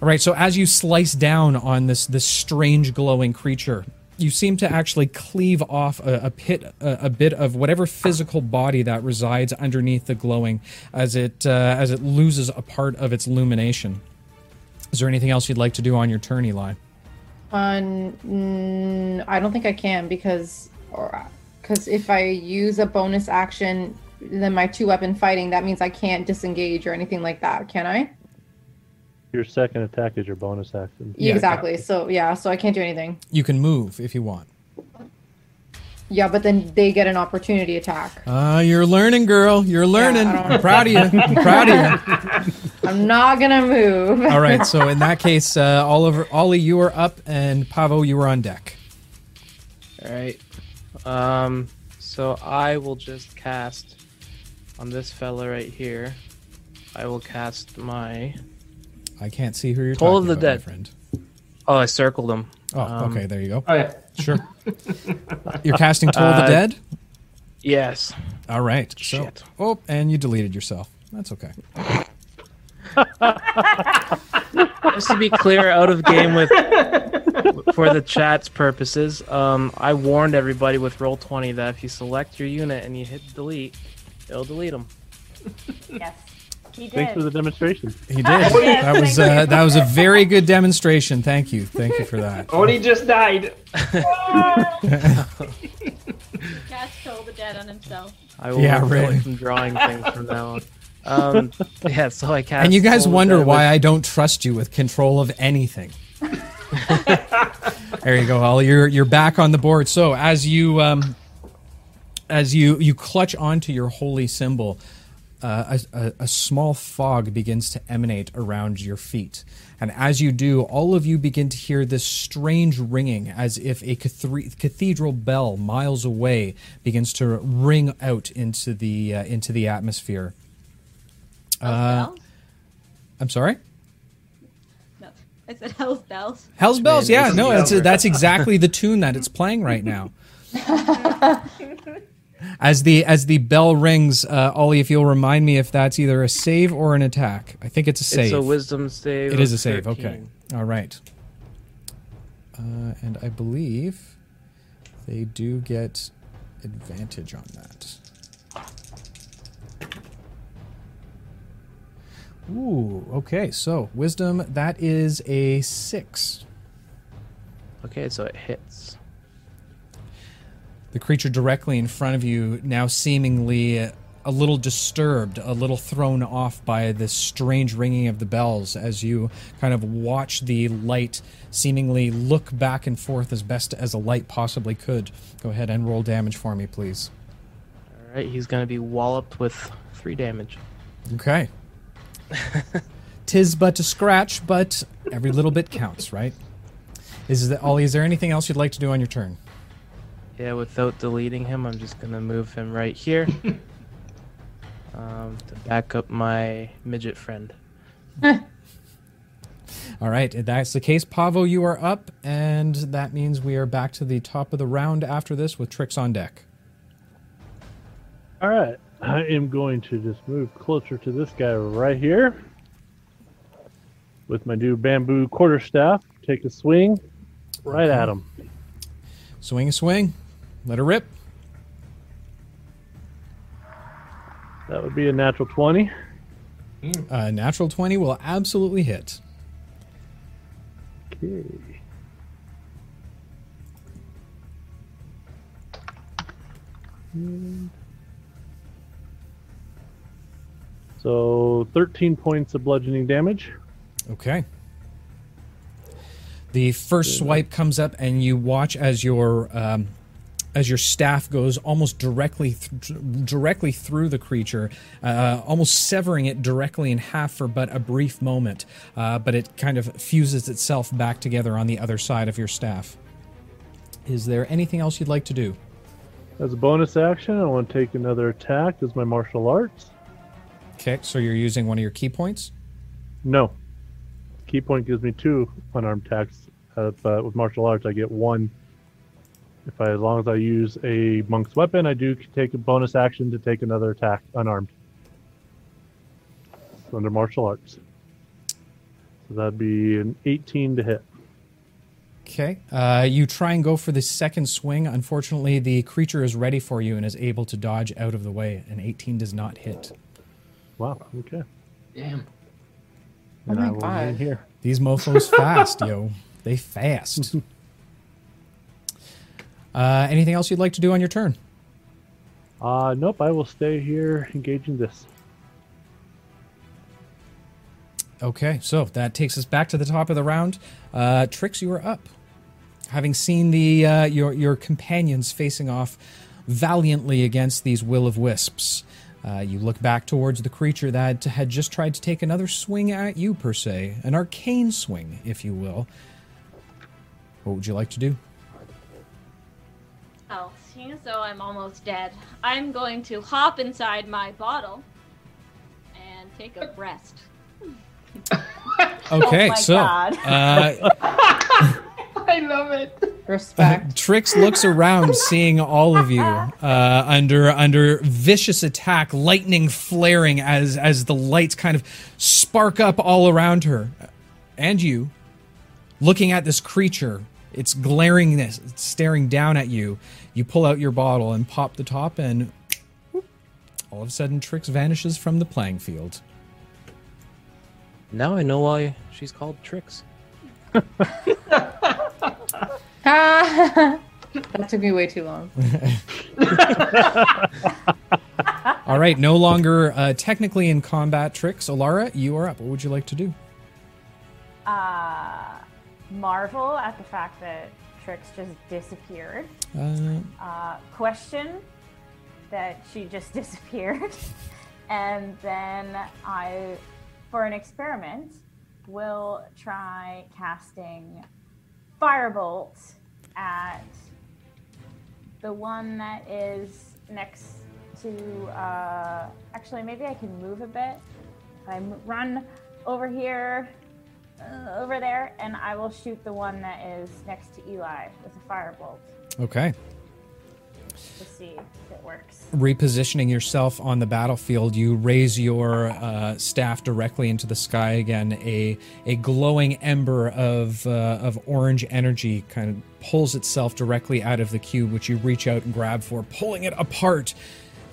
All right, so as you slice down on this this strange glowing creature, you seem to actually cleave off a, a pit, a, a bit of whatever physical body that resides underneath the glowing, as it uh, as it loses a part of its illumination. Is there anything else you'd like to do on your turn, Eli? On, mm, I don't think I can because, because if I use a bonus action, then my two weapon fighting, that means I can't disengage or anything like that, can I? Your second attack is your bonus action. Yeah. exactly. So yeah, so I can't do anything. You can move if you want. Yeah, but then they get an opportunity attack. Uh, you're learning, girl. You're learning. Yeah, I'm proud of you. (laughs) I'm proud of you. I'm not gonna move. All right, so (laughs) in that case, uh, Oliver, Ollie, you are up, and Pavo, you are on deck. All right. Um. So I will just cast on this fella right here. I will cast my. I can't see who you're Toll talking of the about, my Dead. friend. Oh, I circled him. Oh, Um, okay, there you go. Oh yeah. Sure. (laughs) you're casting Toll of the Uh, Dead. Yes. All right. So, shit. oh, and you deleted yourself. That's okay. (laughs) Just to be clear, out of game with for the chat's purposes, um, I warned everybody with Roll20 that if you select your unit and you hit delete, it'll delete them. Yes, he did. Thanks for the demonstration. He did. That was uh, that was a very good demonstration. Thank you. Thank you for that. (laughs) Only just died. (laughs) Cast Toll the Dead on himself. I will Yeah, refrain really. from drawing things from now on. Um, (laughs) yeah, so I cast. And you guys Toll of the wonder why with- I don't trust you with control of anything. there you go, Ollie. You're you're back on the board. So as you um, as you you clutch onto your holy symbol, uh, a, a, a small fog begins to emanate around your feet, and as you do, all of you begin to hear this strange ringing, as if a cathedral bell miles away begins to ring out into the uh, into the atmosphere. Hell's Uh, bells? I'm sorry. No, I said Hell's bells. Hell's bells, yeah, no, that's that's exactly the tune that it's playing right now. (laughs) (laughs) As the as the bell rings, uh, Ollie, if you'll remind me if that's either a save or an attack. I think it's a save. It's a wisdom save. It is a save. 13. Okay, all right. Uh, and I believe they do get advantage on that. Ooh, okay. So wisdom that is a six. Okay, so it hits. The creature directly in front of you now seemingly a little disturbed, a little thrown off by this strange ringing of the bells as you kind of watch the light seemingly look back and forth as best as a light possibly could. Go ahead and roll damage for me, please. All right, he's gonna be walloped with three damage. Okay. (laughs) Tis but a scratch, but every little bit counts, right? Is that Ollie? Is there anything else you'd like to do on your turn? Yeah, without deleting him, I'm just gonna move him right here (laughs) um, to back up my midget friend. (laughs) All right, if that's the case. Pavo, you are up, and that means we are back to the top of the round after this with Trix on deck. All right. I am going to just move closer to this guy right here with my new bamboo quarterstaff. Take a swing right at him. Swing a swing. Let her rip. That would be a natural 20. A natural 20 will absolutely hit. Okay. So 13 points of bludgeoning damage. Okay. The first swipe comes up, and you watch as your um, as your staff goes almost directly th- directly through the creature, uh, almost severing it directly in half for but a brief moment. Uh, but it kind of fuses itself back together on the other side of your staff. Is there anything else you'd like to do? As a bonus action, I want to take another attack as my martial arts. Okay, so you're using one of your ki points. No. Ki point gives me two unarmed attacks. Uh, but with martial arts, I get one. If I, as long as I use a monk's weapon, I do take a bonus action to take another attack unarmed. It's under martial arts. So that'd be an 18 to hit. Okay. Uh, you try and go for the second swing. Unfortunately, the creature is ready for you and is able to dodge out of the way. An 18 does not hit. Wow. Okay. Damn. And my I will remain God. here. These mofos fast, yo. They fast. (laughs) Uh, anything else you'd like to do on your turn? Uh, nope. I will stay here engaging this. Okay, so that takes us back to the top of the round. Uh, Trix, you are up. Having seen the uh, your your companions facing off valiantly against these will-o-wisps, uh, you look back towards the creature that had just tried to take another swing at you, per se, an arcane swing, if you will. What would you like to do? Oh, seeing as though I'm almost dead, I'm going to hop inside my bottle and take a rest. Okay, my so uh, (laughs) I love it. Respect. (laughs) Trix looks around, seeing all of you (laughs) uh, under under vicious attack, lightning flaring as as the lights kind of spark up all around her, and you, looking at this creature. It's glaring, this staring down at you. You pull out your bottle and pop the top, and whoop, all of a sudden, Trix vanishes from the playing field. Now I know why she's called Trix. (laughs) that took me way too long. (laughs) All right, no longer uh, technically in combat. Trix, Elara, you are up. What would you like to do? Uh, marvel at the fact that Trix just disappeared. Uh, Uh, question that she just (laughs) disappeared. and then I, for an experiment, will try casting Firebolt at the one that is next to. Uh, actually, maybe I can move a bit. If I run over here, uh, over there, and I will shoot the one that is next to Eli with a firebolt okay. to see if it works. repositioning yourself on the battlefield, you raise your uh, staff directly into the sky again. A a glowing ember of uh, of orange energy kind of pulls itself directly out of the cube, which you reach out and grab for, pulling it apart.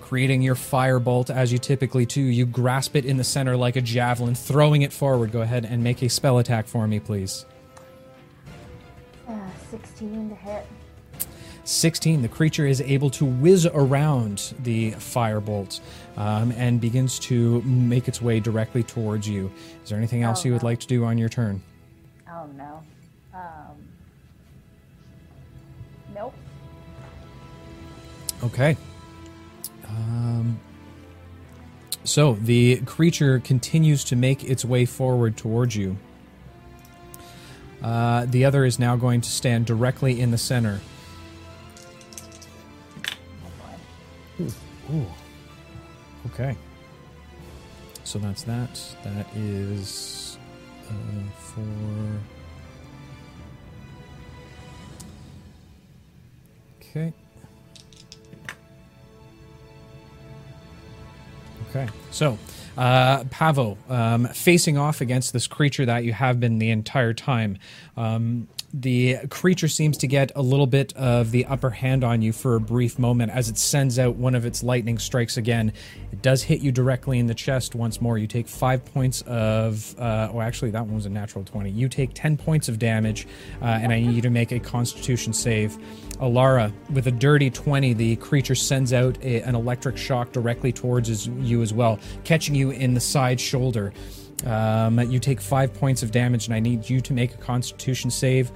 Creating your firebolt as you typically do. You grasp it in the center like a javelin, throwing it forward. Go ahead and make a spell attack for me, please. Uh, 16 to hit. 16, the creature is able to whiz around the firebolt um, and begins to make its way directly towards you. Is there anything else Oh, you would no. like to do on your turn? Oh no. Um, nope. Okay. Um, so the creature continues to make its way forward towards you. Uh, the other is now going to stand directly in the center. Ooh. Okay. So that's that. That is uh, for. Okay. Okay. So, Uh, Pavo, um, facing off against this creature that you have been the entire time. Um, the creature seems to get a little bit of the upper hand on you for a brief moment as it sends out one of its lightning strikes again. It does hit you directly in the chest once more. You take five points of. Uh, oh, actually, that one was a natural 20. You take 10 points of damage, uh, and I need you to make a constitution save. Elara, with a dirty 20, the creature sends out a, an electric shock directly towards you as well, catching you in the side shoulder. Um, you take five points of damage, and I need you to make a constitution save.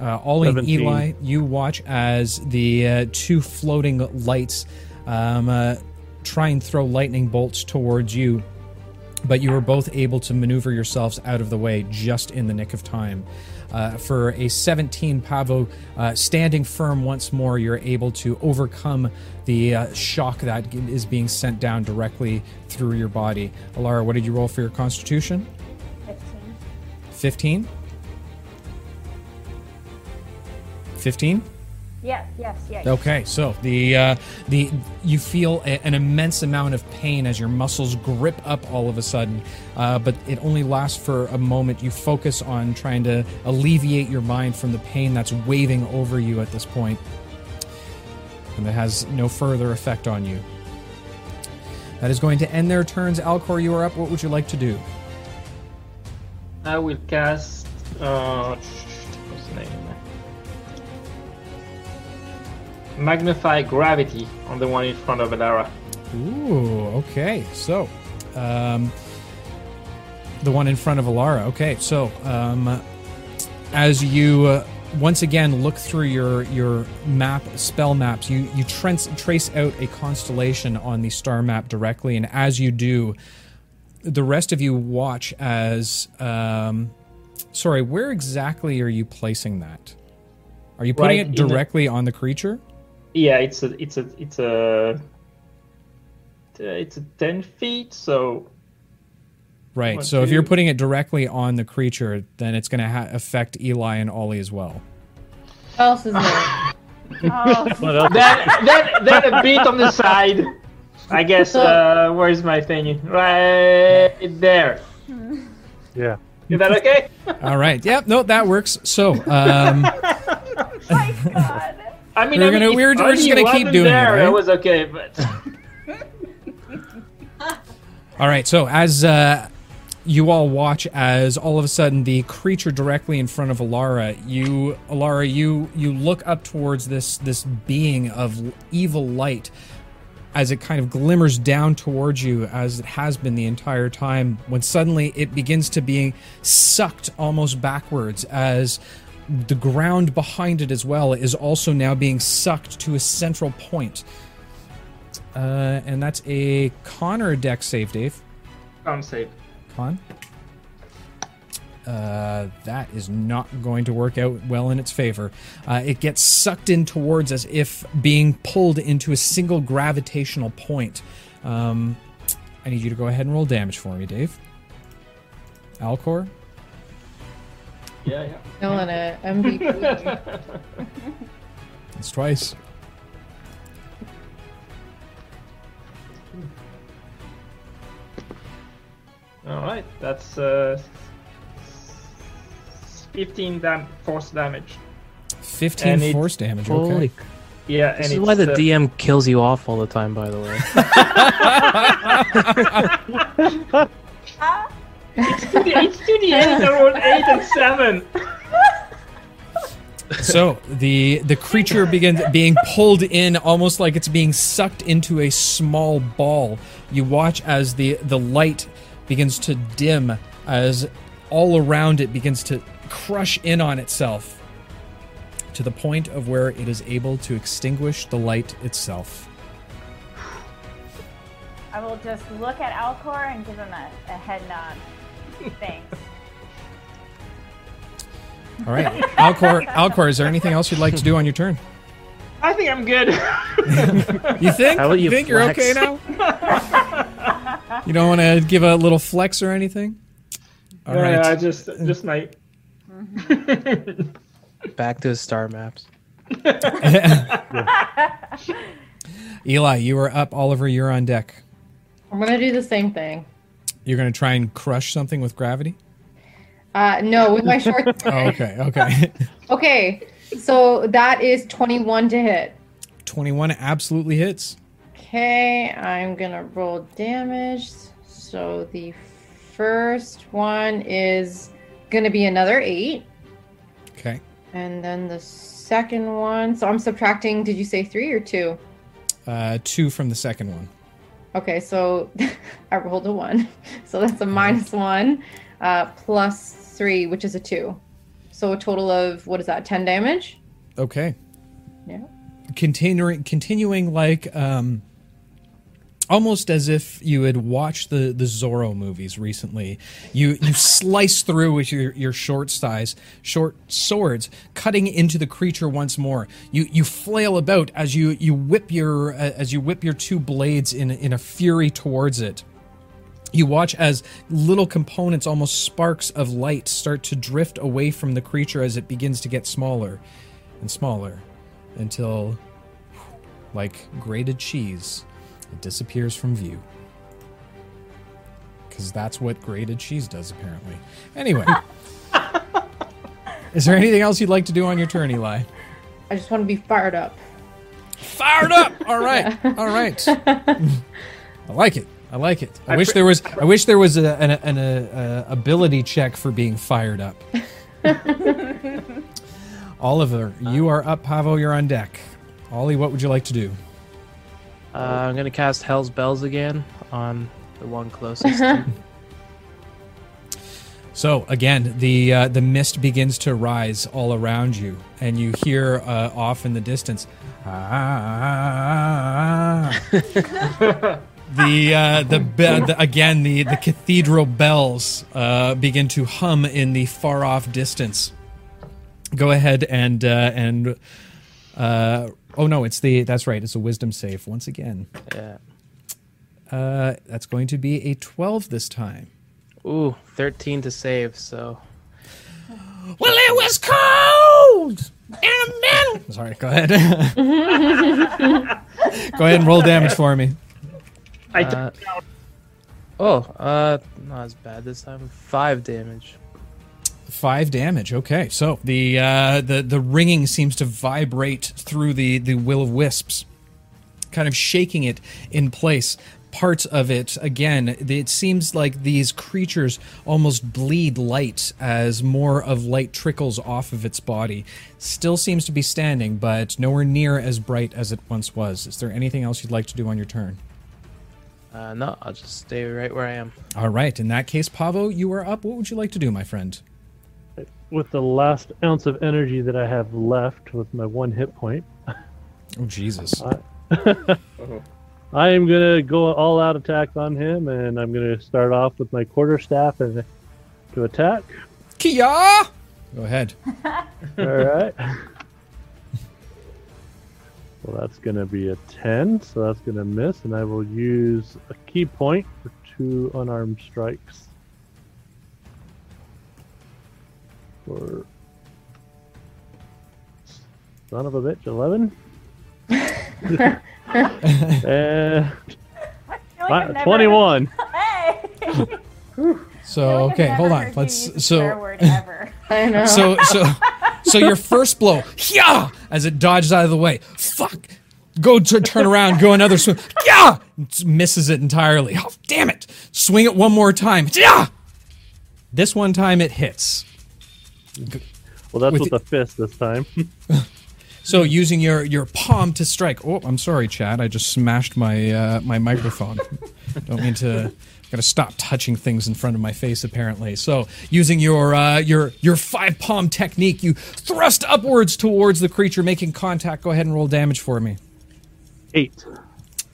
Uh, Ollie and 17. Eli, you watch as the uh, two floating lights um, uh, try and throw lightning bolts towards you, but you are both able to maneuver yourselves out of the way just in the nick of time. Uh, for a 17 Pavo, uh, standing firm once more, you're able to overcome the uh, shock that is being sent down directly through your body. Elara, what did you roll for your constitution? 15. 15? 15? Yes, yes, yes. Okay, so the uh, the you feel a, an immense amount of pain as your muscles grip up all of a sudden, uh, but it only lasts for a moment. You focus on trying to alleviate your mind from the pain that's waving over you at this point, and that has no further effect on you. That is going to end their turns. Alcor, you are up. What would you like to do? I will cast. Uh, what's the name? Magnify gravity on the one in front of Elara. Ooh, okay. So, um, the one in front of Elara. Okay, so um, as you uh, once again look through your your map spell maps, you you trace trace out a constellation on the star map directly, and as you do, the rest of you watch as. Um, sorry, where exactly are you placing that? Are you putting Right it in the- directly on the creature? Yeah, it's a, it's a, it's a, it's a ten feet. So Right. One, so if you're putting it directly on the creature, then it's going to ha- affect Eli and Ollie as well. What else is there? Oh, (laughs) What else? then, then, then a bit on the side. I guess. (laughs) Uh, where's my thing? Right there. Yeah. Is that okay? All right. Yep. No, that works. So, um, (laughs) my God. I mean, We're I mean, gonna- if we're- we're just gonna keep wasn't doing it, there, right? It was okay, but (laughs) all right. So as uh, you all watch, as all of a sudden the creature directly in front of Elara, you, Elara, you you look up towards this this being of evil light. As it kind of glimmers down towards you, as it has been the entire time, when suddenly it begins to be sucked almost backwards, as the ground behind it as well is also now being sucked to a central point. Uh, and that's a con or a dex save, Dave. I'm safe. Con. Uh, that is not going to work out well in its favor. Uh, it gets sucked in towards as if being pulled into a single gravitational point. Um, I need you to go ahead and roll damage for me, Dave. Alcor. Yeah, yeah. Killing it. MVP. (laughs) It's twice. All right, that's uh, 15 dam- force damage. 15 And force damage. Holy Okay. c- Yeah, This and is it's, why the uh, DM kills you off all the time, by the way. (laughs) (laughs) it's to the it's to eight and seven. So the the creature begins being pulled in almost like it's being sucked into a small ball. You watch as the the light begins to dim as all around it begins to crush in on itself to the point of where it is able to extinguish the light itself. I will just look at Alcor and give him a, a head nod. Thanks. All right, Alcor, Alcor, is there anything else you'd like to do on your turn? I think I'm good. You think? How about you think you're okay now? You don't want to give a little flex or anything? All yeah, right. I just just my. (laughs) Back to the star maps. (laughs) Eli, you are up. Oliver, you're on deck. I'm gonna do the same thing. You're going to try and crush something with gravity? Uh, no, with my short. (laughs) Oh, okay, okay. (laughs) okay, so that is 21 to hit. 21 absolutely hits. Okay, I'm gonna roll damage. So the first one is gonna be another eight, Okay. and then the second one. So I'm subtracting. Did you say three or two? Uh, two from the second one. Okay, so (laughs) I rolled a one, so that's a minus one, uh, plus three, which is a two. So a total of what is that? Ten damage. Okay. Yeah. Continuing, continuing like um, almost as if you had watched the the Zorro movies recently. You you slice through with your your short size short swords, cutting into the creature once more. You you flail about as you you whip your uh, as you whip your two blades in in a fury towards it. You watch as little components, almost sparks of light, start to drift away from the creature as it begins to get smaller and smaller until, like grated cheese, it disappears from view. Because that's what grated cheese does, apparently. Anyway, (laughs) is there anything else you'd like to do on your turn, Eli? I just want to be fired up. Fired up! All right, (laughs) all right. I like it. I like it. I, wish there was. I wish there was a, an, an a, a ability check for being fired up. (laughs) Oliver, you are up. Pavo, you're on deck. Ollie, what would you like to do? Uh, I'm gonna cast Hell's Bells again on the one closest. (laughs) So again, the uh, the mist begins to rise all around you, and you hear uh, off in the distance. (laughs) "Ah." the uh, the, be- the again the the cathedral bells uh, begin to hum in the far off distance. Go ahead and uh, and uh, oh no, it's the that's right, it's a wisdom save once again. yeah. Uh, that's going to be a twelve this time. Ooh, 13 to save. So Well, it was cold. And then, (laughs) sorry, go ahead. (laughs) go ahead and roll damage for me. I Uh, oh, uh, not as bad this time. Five damage. Five damage. Okay, so the uh, the the ringing seems to vibrate through the the will-o-wisps, kind of shaking it in place. Parts of it again. It seems like these creatures almost bleed light as more of light trickles off of its body. Still seems to be standing, but nowhere near as bright as it once was. Is there anything else you'd like to do on your turn? Uh, no, I'll just stay right where I am. All right. In that case, Pavo, you are up. What would you like to do, my friend? With the last ounce of energy that I have left with my one hit point, Oh Jesus! I (laughs) am gonna go all out attack on him, and I'm gonna start off with my quarterstaff and to attack. Kia. Go ahead. (laughs) all right. Well, that's gonna be a ten, so that's gonna miss, and I will use a ki point for two unarmed strikes. For son of a bitch, eleven. (laughs) Uh, and (laughs) I feel like I've twenty-one. Hey. So okay, hold on. Let's so. (laughs) I know. so so so your first blow, yeah, as it dodges out of the way. Fuck. Go to turn around, go another swing. Yeah, misses it entirely. Oh, damn it! Swing it one more time. Yeah. This one time it hits. Well, that's With with, the- a fist this time. (laughs) So using your your palm to strike. Oh, I'm sorry, Chad. I just smashed my uh, my microphone. (laughs) Don't mean to. Got to stop touching things in front of my face. Apparently, so using your uh, your your five palm technique, you thrust upwards towards the creature, making contact. Go ahead and roll damage for me. Eight.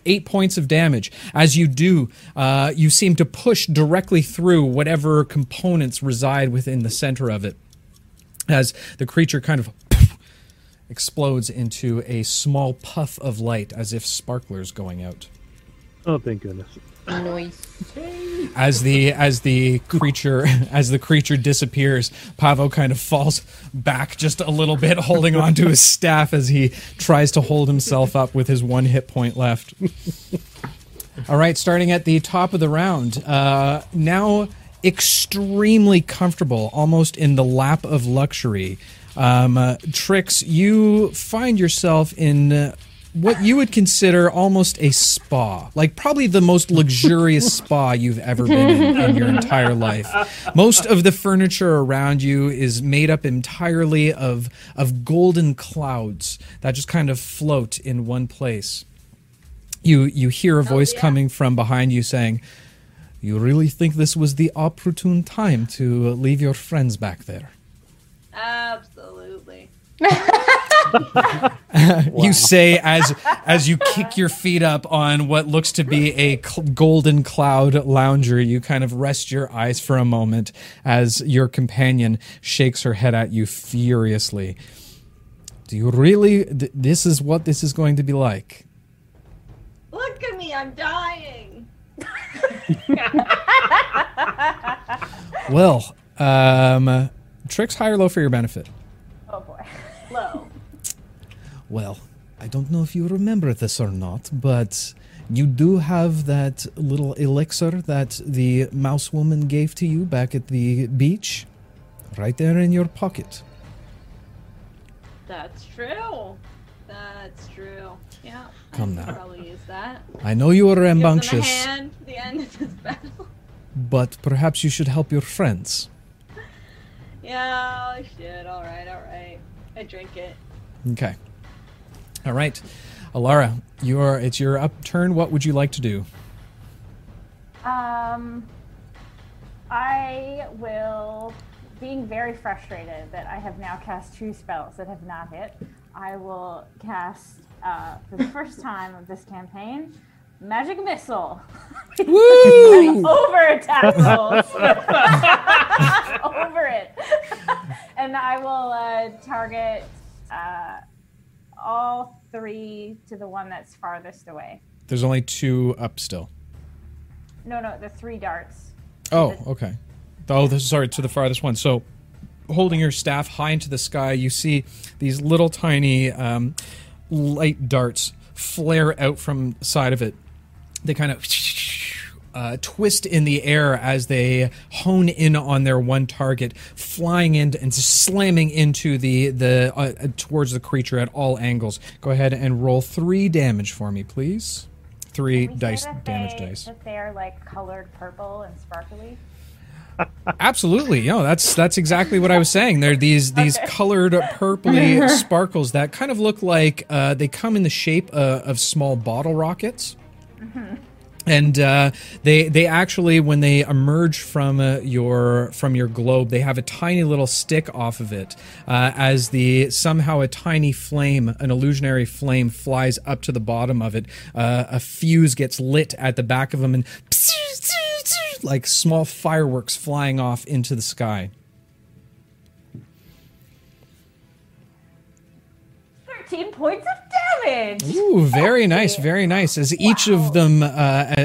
Eight points of damage. As you do, uh, you seem to push directly through whatever components reside within the center of it. As the creature kind of explodes into a small puff of light, as if sparklers going out. Oh, thank goodness. As the as the creature (laughs) as the creature disappears, Pavo kind of falls back just a little bit, holding onto his staff as he tries to hold himself up with his one hit point left. All right, starting at the top of the round. Uh, now extremely comfortable, almost in the lap of luxury. Um, uh, Trix, you find yourself in uh, what you would consider almost a spa, like probably the most (laughs) luxurious spa you've ever been in in your (laughs) entire life. Most of the furniture around you is made up entirely of of golden clouds that just kind of float in one place. You you hear a voice yeah. coming from behind you saying, "You really think this was the opportune time to leave your friends back there?" Absolutely. (laughs) You say as as you kick your feet up on what looks to be a cl- golden cloud lounger. You kind of rest your eyes for a moment as your companion shakes her head at you furiously. Do you really? Th- this is what this is going to be like. Look at me, I'm dying. (laughs) Well, um, Trix high or low for your benefit. Oh boy. Low. Well, I don't know if you remember this or not, but you do have that little elixir that the mouse woman gave to you back at the beach, right there in your pocket. That's true. That's true. Yeah. Come I now. Probably use that. I know you are Give rambunctious, hand at the end of this battle. but perhaps you should help your friends. Yeah, shit. All right, all right. I drink it. Okay. All right, Elara, your it's your upturn. What would you like to do? Um, I will, being very frustrated that I have now cast two spells that have not hit, I will cast, uh, for the first time of this campaign, Magic Missile. Woo! (laughs) Over attack rolls. (laughs) Over it. and I will uh, target uh, all three to the one that's farthest away. There's only two up still. No, no, the three darts. Oh, okay. Oh, this, sorry, to the farthest one. So, holding your staff high into the sky, you see these little tiny um, light darts flare out from the side of it. They kind of uh, twist in the air as they hone in on their one target, flying in and slamming into the the uh, uh, towards the creature at all angles. Go ahead and roll three damage for me, please. Three dice damage they, dice. That they're like colored purple and sparkly. Absolutely, no. That's that's exactly what I was saying. They're these these colored purpley (laughs) sparkles that kind of look like uh, they come in the shape uh, of small bottle rockets. And uh, they they actually when they emerge from uh, your from your globe, they have a tiny little stick off of it. Uh, as the somehow a tiny flame, an illusionary flame, flies up to the bottom of it. Uh, a fuse gets lit at the back of them, and like small fireworks flying off into the sky. Thirteen points of damage. Ooh, very nice, very nice. As each of them, uh,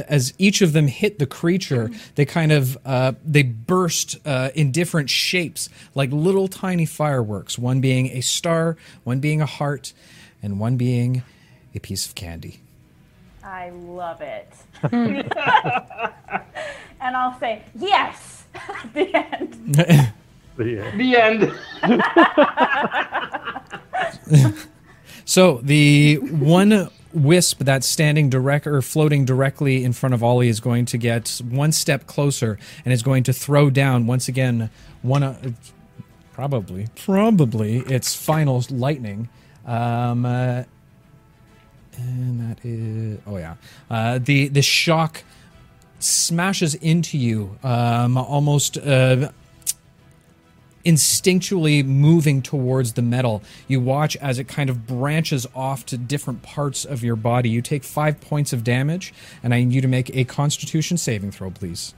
as each of them hit the creature, they kind of uh, they burst uh, in different shapes, like little tiny fireworks. One being a star, one being a heart, and one being a piece of candy. I love it. (laughs) and I'll say yes at (laughs) the end. Yeah. (laughs) The end. So the one wisp that's standing direct or floating directly in front of Ollie is going to get one step closer and is going to throw down once again one uh, probably probably its final lightning. Um, uh, and that is oh yeah, uh, the the shock smashes into you um, almost. Uh, instinctually moving towards the metal. You watch as it kind of branches off to different parts of your body. You take five points of damage, and I need you to make a constitution saving throw, please.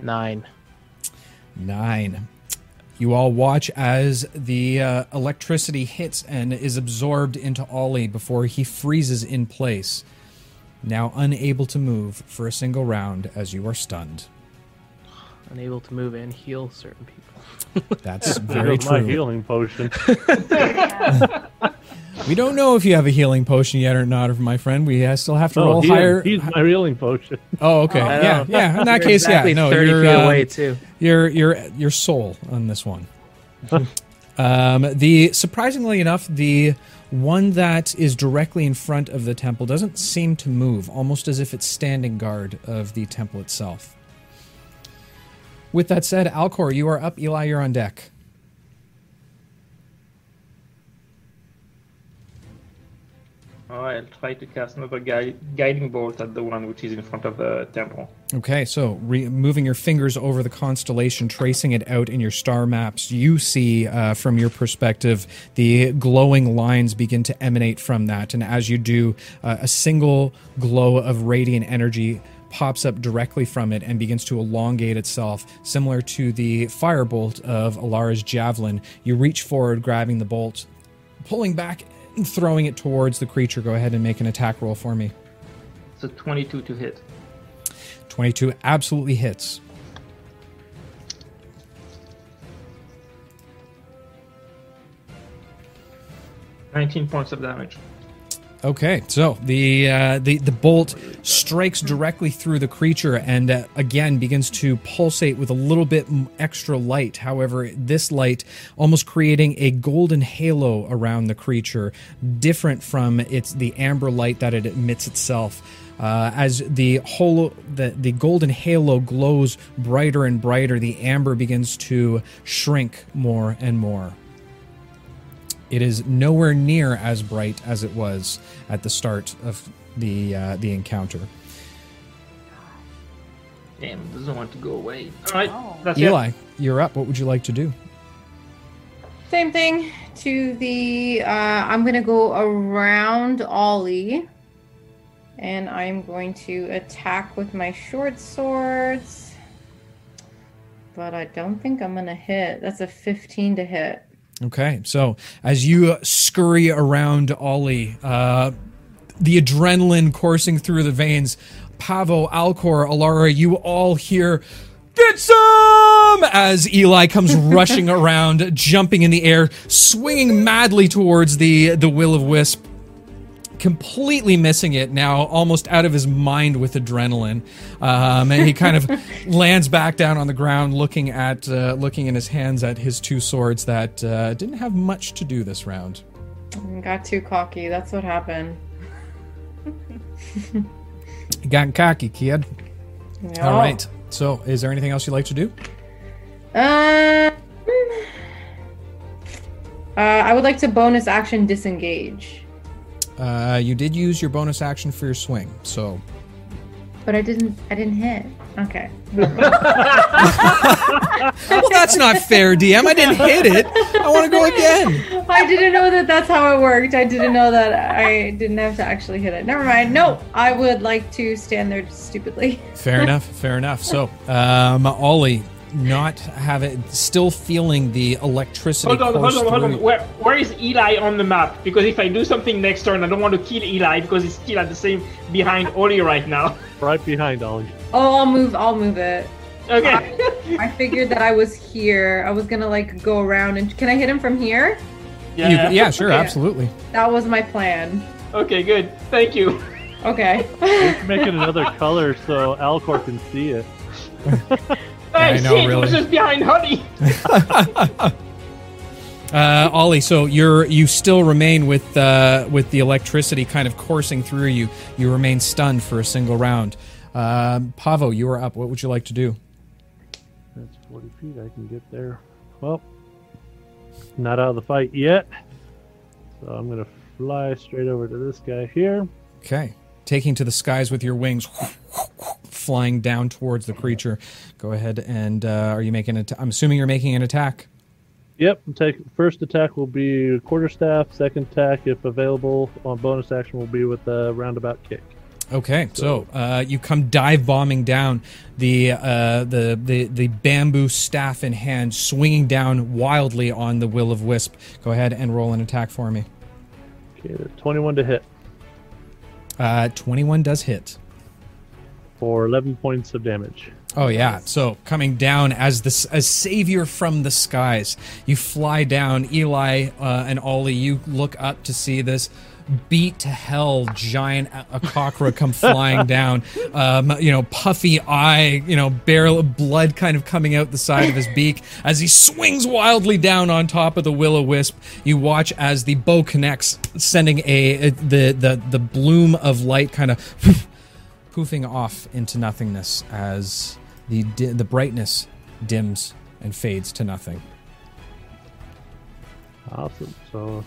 Nine. Nine. You all watch as the uh, electricity hits and is absorbed into Ollie before he freezes in place. Now unable to move for a single round as you are stunned. Unable to move and heal certain people. That's (laughs) very goes my true. healing potion. (laughs) (laughs) We don't know if you have a healing potion yet or not, my friend. We uh, still have to Oh, roll he- higher. he's my healing potion. Oh, okay. I yeah, yeah. In that You're case, exactly yeah. No, 30 you're feet uh, away too. Your your your soul on this one. (laughs) um, the surprisingly enough, the one that is directly in front of the temple doesn't seem to move, almost as if it's standing guard of the temple itself. With that said, Alcor, you are up. Eli, you're on deck. Oh, I'll try to cast another gui- guiding bolt at the one which is in front of the temple. Okay, so re- moving your fingers over the constellation, tracing it out in your star maps, you see uh, from your perspective the glowing lines begin to emanate from that. And as you do, uh, a single glow of radiant energy pops up directly from it and begins to elongate itself, similar to the firebolt of Elara's javelin. You reach forward, grabbing the bolt, pulling back, throwing it towards the creature. Go ahead and make an attack roll for me. So 22 to hit. 22 absolutely hits. Nineteen points of damage. Okay, so the uh, the the bolt strikes directly through the creature and uh, again begins to pulsate with a little bit extra light. However, this light almost creating a golden halo around the creature, different from its the amber light that it emits itself. Uh, as the holo, the, the golden halo glows brighter and brighter, the amber begins to shrink more and more. It is nowhere near as bright as it was at the start of the uh, the encounter. Damn, it doesn't want to go away. All right, Oh. that's Eli, it. you're up. What would you like to do? Same thing to the. Uh, I'm gonna go around Ollie, and I'm going to attack with my short swords. But I don't think I'm gonna hit. That's a 15 to hit. Okay, so as you scurry around Ollie, uh, the adrenaline coursing through the veins, Pavo, Alcor, Elara, you all hear, Get some! As Eli comes (laughs) rushing around, jumping in the air, swinging madly towards the, the Will-o-Wisp, completely missing it now, almost out of his mind with adrenaline. Um, and he kind of (laughs) lands back down on the ground, looking at uh, looking in his hands at his two swords that uh, didn't have much to do this round. Got too cocky. That's what happened. You got cocky, kid. Yeah. All right. So, is there anything else you'd like to do? Um, uh, I would like to bonus action disengage, Uh, you did use your bonus action for your swing, so but I didn't. I didn't hit. Okay. well, that's not fair, DM. I didn't hit it. I want to go again. I didn't know that that's how it worked. I didn't know that I didn't have to actually hit it. Never mind. No, I would like to stand there stupidly. Fair enough. Fair enough. So, um, Ollie, not have it, still feeling the electricity. Hold on, hold course on, hold on. Where, where is Eli on the map? Because if I do something next turn, I don't want to kill Eli because he's still at the same behind Ollie right now. (laughs) Right behind Ollie. Oh, I'll move. I'll move it. Okay. I figured that I was here. I was gonna like go around and can I hit him from here? You- yeah, sure, Okay. absolutely. That was my plan. Okay, good. Thank you. Okay. Make it another color so Alcor can see it. (laughs) Hey, I know, shit, it really. was just behind Honey. (laughs) Uh, Ollie, so you're you still remain with uh, with the electricity kind of coursing through you. You remain stunned for a single round. Um, Pavo, you are up. What would you like to do? That's 40 feet. I can get there. Well, not out of the fight yet. So I'm going to fly straight over to this guy here. Okay, taking to the skies with your wings, (laughs) flying down towards the creature. Go ahead and uh, are you making it? I'm assuming you're making an attack. Yep. Take first attack will be quarterstaff. Second attack, if available, on bonus action will be with a roundabout kick. Okay, so uh, you come dive bombing down, the, uh, the the the bamboo staff in hand, swinging down wildly on the will-o-wisp. Go ahead and roll an attack for me. Okay, the 21 to hit Uh, Twenty-one does hit. for 11 points of damage. Oh yeah. So coming down as this as savior from the skies, you fly down. Eli uh, and Ollie, you look up to see this beat to hell giant a- Aarakocra come (laughs) flying down. Um, you know, puffy eye, you know, barrel of blood kind of coming out the side of his beak as he swings wildly down on top of the will o wisp. You watch as the bow connects, sending a, a the the the bloom of light kind of (laughs) poofing off into nothingness as the di- the brightness dims and fades to nothing. Awesome. So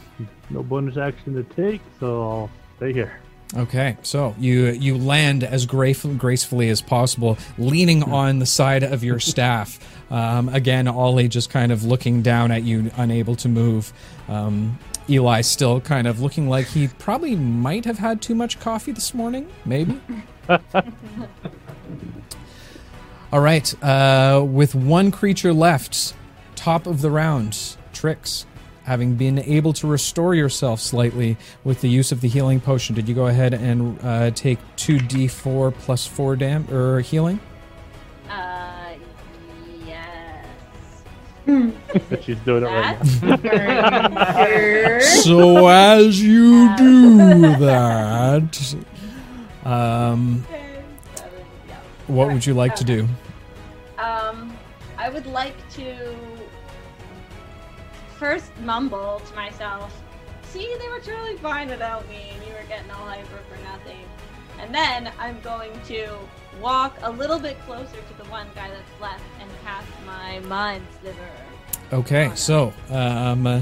no bonus action to take, so I'll stay here. Okay, so you you land as graceful, gracefully as possible, leaning on the side of your (laughs) staff. Um, again, Ollie just kind of looking down at you, unable to move. Um, Eli still kind of looking like he probably might have had too much coffee this morning, maybe. (laughs) All right, uh, with one creature left, top of the round, Trix. Having been able to restore yourself slightly with the use of the healing potion, did you go ahead and uh, take 2d4 plus 4 dam or healing? Uh, yes. (laughs) She's doing it right now. So as you do that, um, what would you like to do? Um, I would like to first mumble to myself, see, they were totally fine without me, and you were getting all hyper for nothing. And then I'm going to walk a little bit closer to the one guy that's left and cast my Mind Sliver. Okay, so um, uh,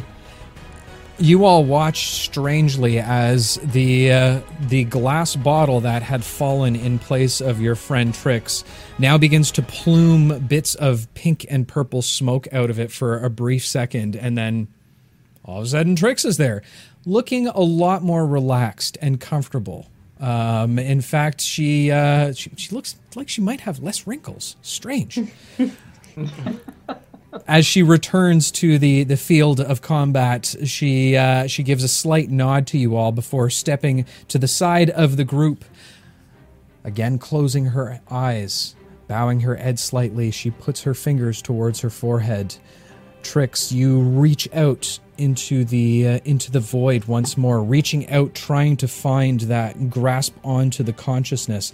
you all watch strangely as the uh, the glass bottle that had fallen in place of your friend Trix now begins to plume bits of pink and purple smoke out of it for a brief second, and then all of a sudden Trix is there, looking a lot more relaxed and comfortable. Um, in fact, she, uh, she she looks like she might have less wrinkles. Strange. (laughs) As she returns to the, the field of combat, she uh, she gives a slight nod to you all before stepping to the side of the group. Again, closing her eyes, bowing her head slightly, she puts her fingers towards her forehead. Trix, you reach out into the uh, into the void once more, reaching out, trying to find that grasp onto the consciousness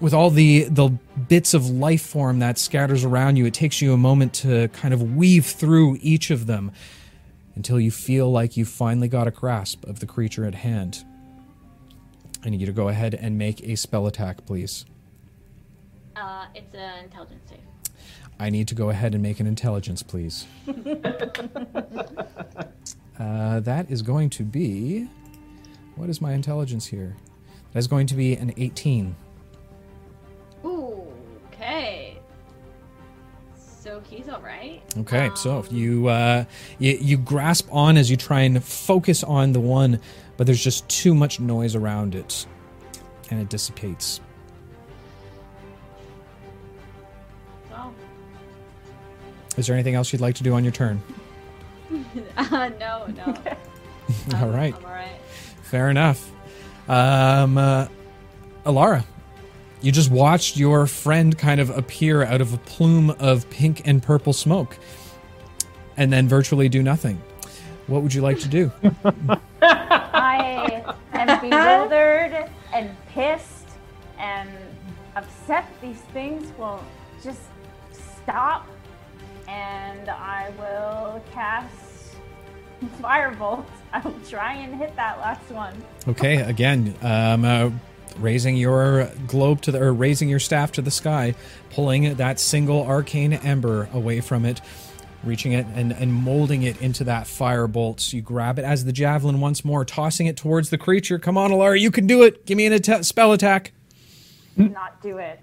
with all the the bits of life form that scatters around you, it takes you a moment to kind of weave through each of them until you feel like you finally got a grasp of the creature at hand. I need you to go ahead and make a spell attack, please. Uh, it's an intelligence save. I need to go ahead and make an intelligence, please. (laughs) uh, that is going to be. What is my intelligence here? That is going to be an 18. Okay. So he's alright. Okay, so Um, you, uh, you you grasp on as you try and focus on the one, but there's just too much noise around it, and it dissipates. Well, Is there anything else you'd like to do on your turn? (laughs) uh, no, no. (laughs) All right, I'm alright. fair enough. Um, uh, Elara, you just watched your friend kind of appear out of a plume of pink and purple smoke, and then virtually do nothing. What would you like to do? I am bewildered and pissed and upset these things will just stop and I will cast (laughs) Firebolt. I will try and hit that last one. Okay, again, um, uh, raising your globe to the, or raising your staff to the sky, pulling that single arcane ember away from it, reaching it and, and molding it into that firebolt. You grab it as the javelin once more, tossing it towards the creature. Come on, Elara, you can do it. Give me an atta- spell attack. Not do it.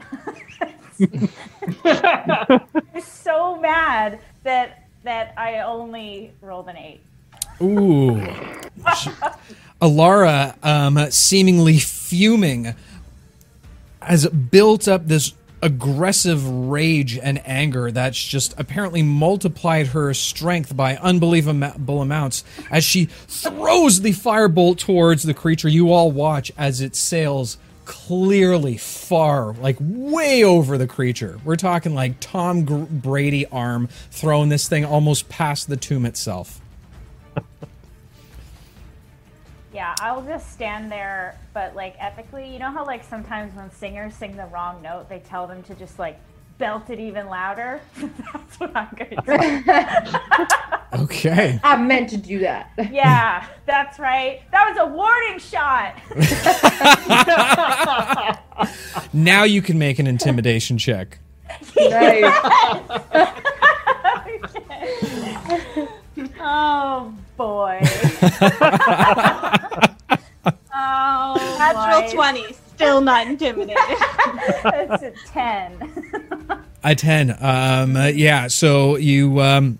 (laughs) I'm so mad that that I only rolled an eight. Ooh. (laughs) Elara, um, seemingly fuming, has built up this aggressive rage and anger that's just apparently multiplied her strength by unbelievable amounts as she throws the firebolt towards the creature. You all watch as it sails clearly far, like way over the creature. We're talking like Tom Brady arm throwing this thing almost past the tomb itself. (laughs) Yeah, I'll just stand there, but like ethically, you know how like sometimes when singers sing the wrong note, they tell them to just like belt it even louder? (laughs) That's what I'm gonna do. (laughs) Okay. I meant to do that. (laughs) yeah, that's right. That was a warning shot. Now you can make an intimidation check. Nice. Oh boy. (laughs) Oh, That's natural right. 20. Still not intimidated. It's a 10. A ten. Um, uh, yeah. So you um,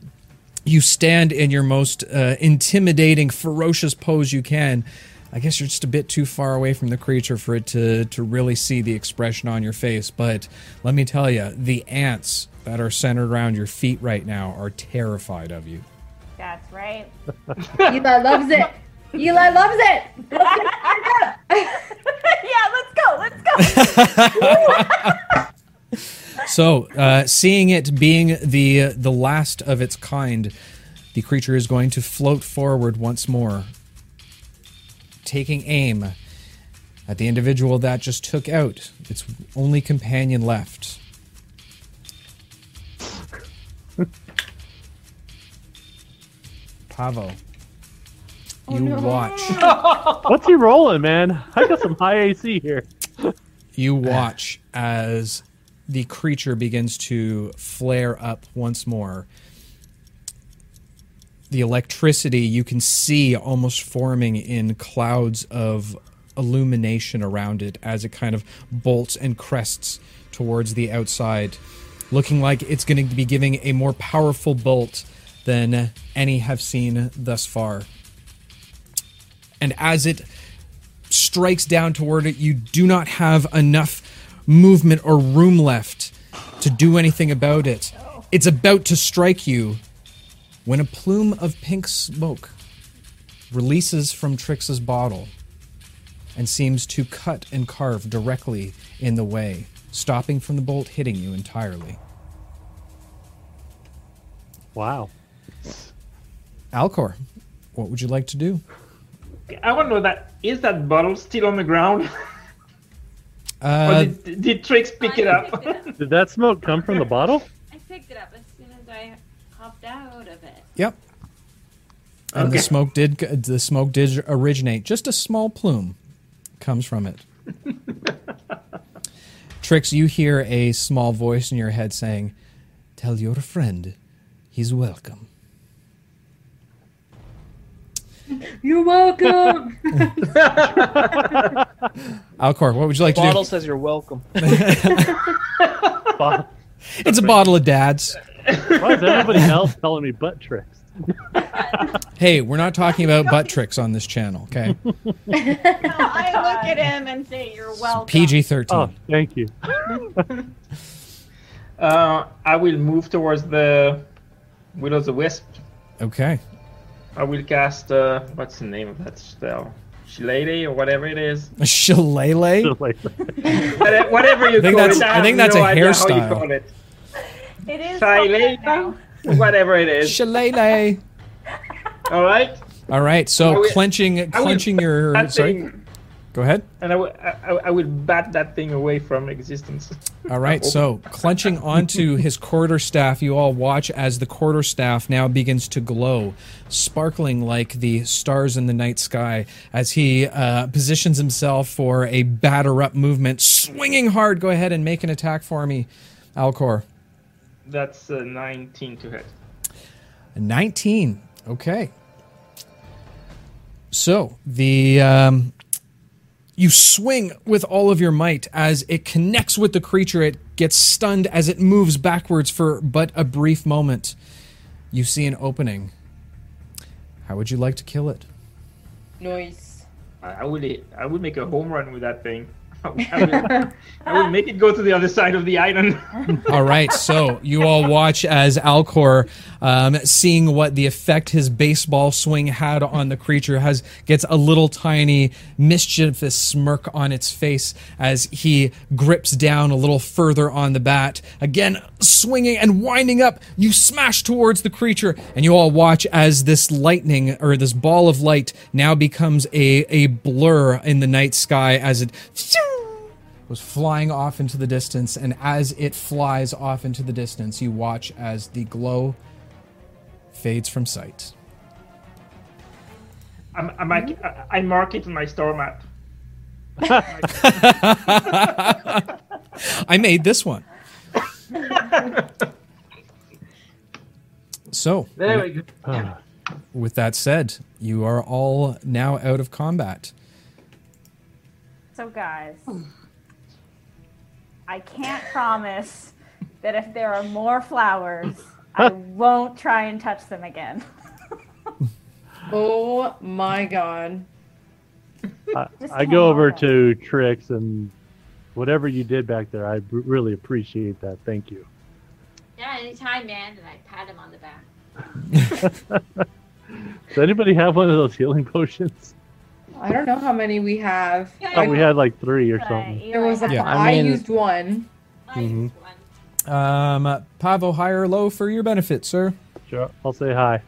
you stand in your most uh, intimidating, ferocious pose you can. I guess you're just a bit too far away from the creature for it to to really see the expression on your face. But let me tell you, the ants that are centered around your feet right now are terrified of you. That's right. (laughs) Eli loves it. Eli loves it. (laughs) yeah, let's go. Let's go. (laughs) So, uh, seeing it being the the last of its kind, the creature is going to float forward once more, taking aim at the individual that just took out its only companion left. Pavo, oh, you watch. (laughs) What's he rolling, man? I got some high AC here. you watch as the creature begins to flare up once more. The electricity you can see almost forming in clouds of illumination around it as it kind of bolts and crests towards the outside, looking like it's going to be giving a more powerful bolt than any have seen thus far. And as it strikes down toward it, you do not have enough movement or room left to do anything about it. It's about to strike you when a plume of pink smoke releases from Trix's bottle and seems to cut and carve directly in the way, stopping from the bolt hitting you entirely. Wow. Alcor, what would you like to do? I want to know that is that bottle still on the ground, (laughs) or Uh, did, did Trix pick it up? it up. (laughs) Did that smoke come from the bottle? (laughs) I picked it up as soon as I hopped out of it. Yep. And the smoke did the smoke did originate. Just a small plume comes from it. Trix, you hear a small voice in your head saying, "Tell your friend he's welcome." You're welcome. (laughs) Alcor, what would you like Bottle to do? Bottle says you're welcome. (laughs) It's a bottle of dads. Why is everybody else telling me butt tricks? (laughs) Hey, we're not talking about butt tricks on this channel, okay? No, I look at him and say, "You're welcome." PG thirteen. Oh, thank you. uh, I will move towards the Will of the Wisp. Okay. I will cast uh, what's the name of that spell? Shillelagh or whatever it is. (laughs) Shillelagh. Whatever you I think call that's- it. I have think that's no a idea How hairstyle. you call it. It is. called that now. Shillelagh? Whatever it is. Shillelagh. All right. All right. So will- clenching, clenching your. (laughs) Sorry. Go ahead. and I will, I, I- will bat that thing away from existence. (laughs) All right, so (laughs) clenching onto his quarter staff, you all watch as the quarter staff now begins to glow, sparkling like the stars in the night sky as he uh, positions himself for a batter up movement, swinging hard. Go ahead and make an attack for me, Alcor. That's uh, 19 to hit. 19. Okay. So the um, you swing with all of your might as it connects with the creature. It gets stunned as it moves backwards for but a brief moment. You see an opening. How would you like to kill it? Noise. I, I would I would make a home run with that thing. (laughs) I will make it go to the other side of the island. (laughs) All right, so you all watch as Alcor, um, seeing what the effect his baseball swing had on the creature, has gets a little tiny mischievous smirk on its face as he grips down a little further on the bat. Again, swinging and winding up, you smash towards the creature, and you all watch as this lightning or this ball of light now becomes a a blur in the night sky as it was flying off into the distance, and as it flies off into the distance, you watch as the glow fades from sight. I'm, I'm, mm-hmm. I, I mark it on my star map. (laughs) I made this one. (laughs) So, There we go. (sighs) With that said, you are all now out of combat. So, guys, (sighs) (sighs) I can't promise that if there are more flowers, I (laughs) won't try and touch them again. (laughs) oh my god. I, (laughs) I go over on. to Trix and whatever you did back there, I b- really appreciate that. Thank you. Yeah, anytime, man. And I pat him on the back. Does anybody have one of those healing potions? I don't know how many we have. Yeah, Oh, we had like three or something. There was a. Yeah, I I mean- used one. I used one. Um, Pavo, high or low for your benefit, sir. Sure, I'll say hi.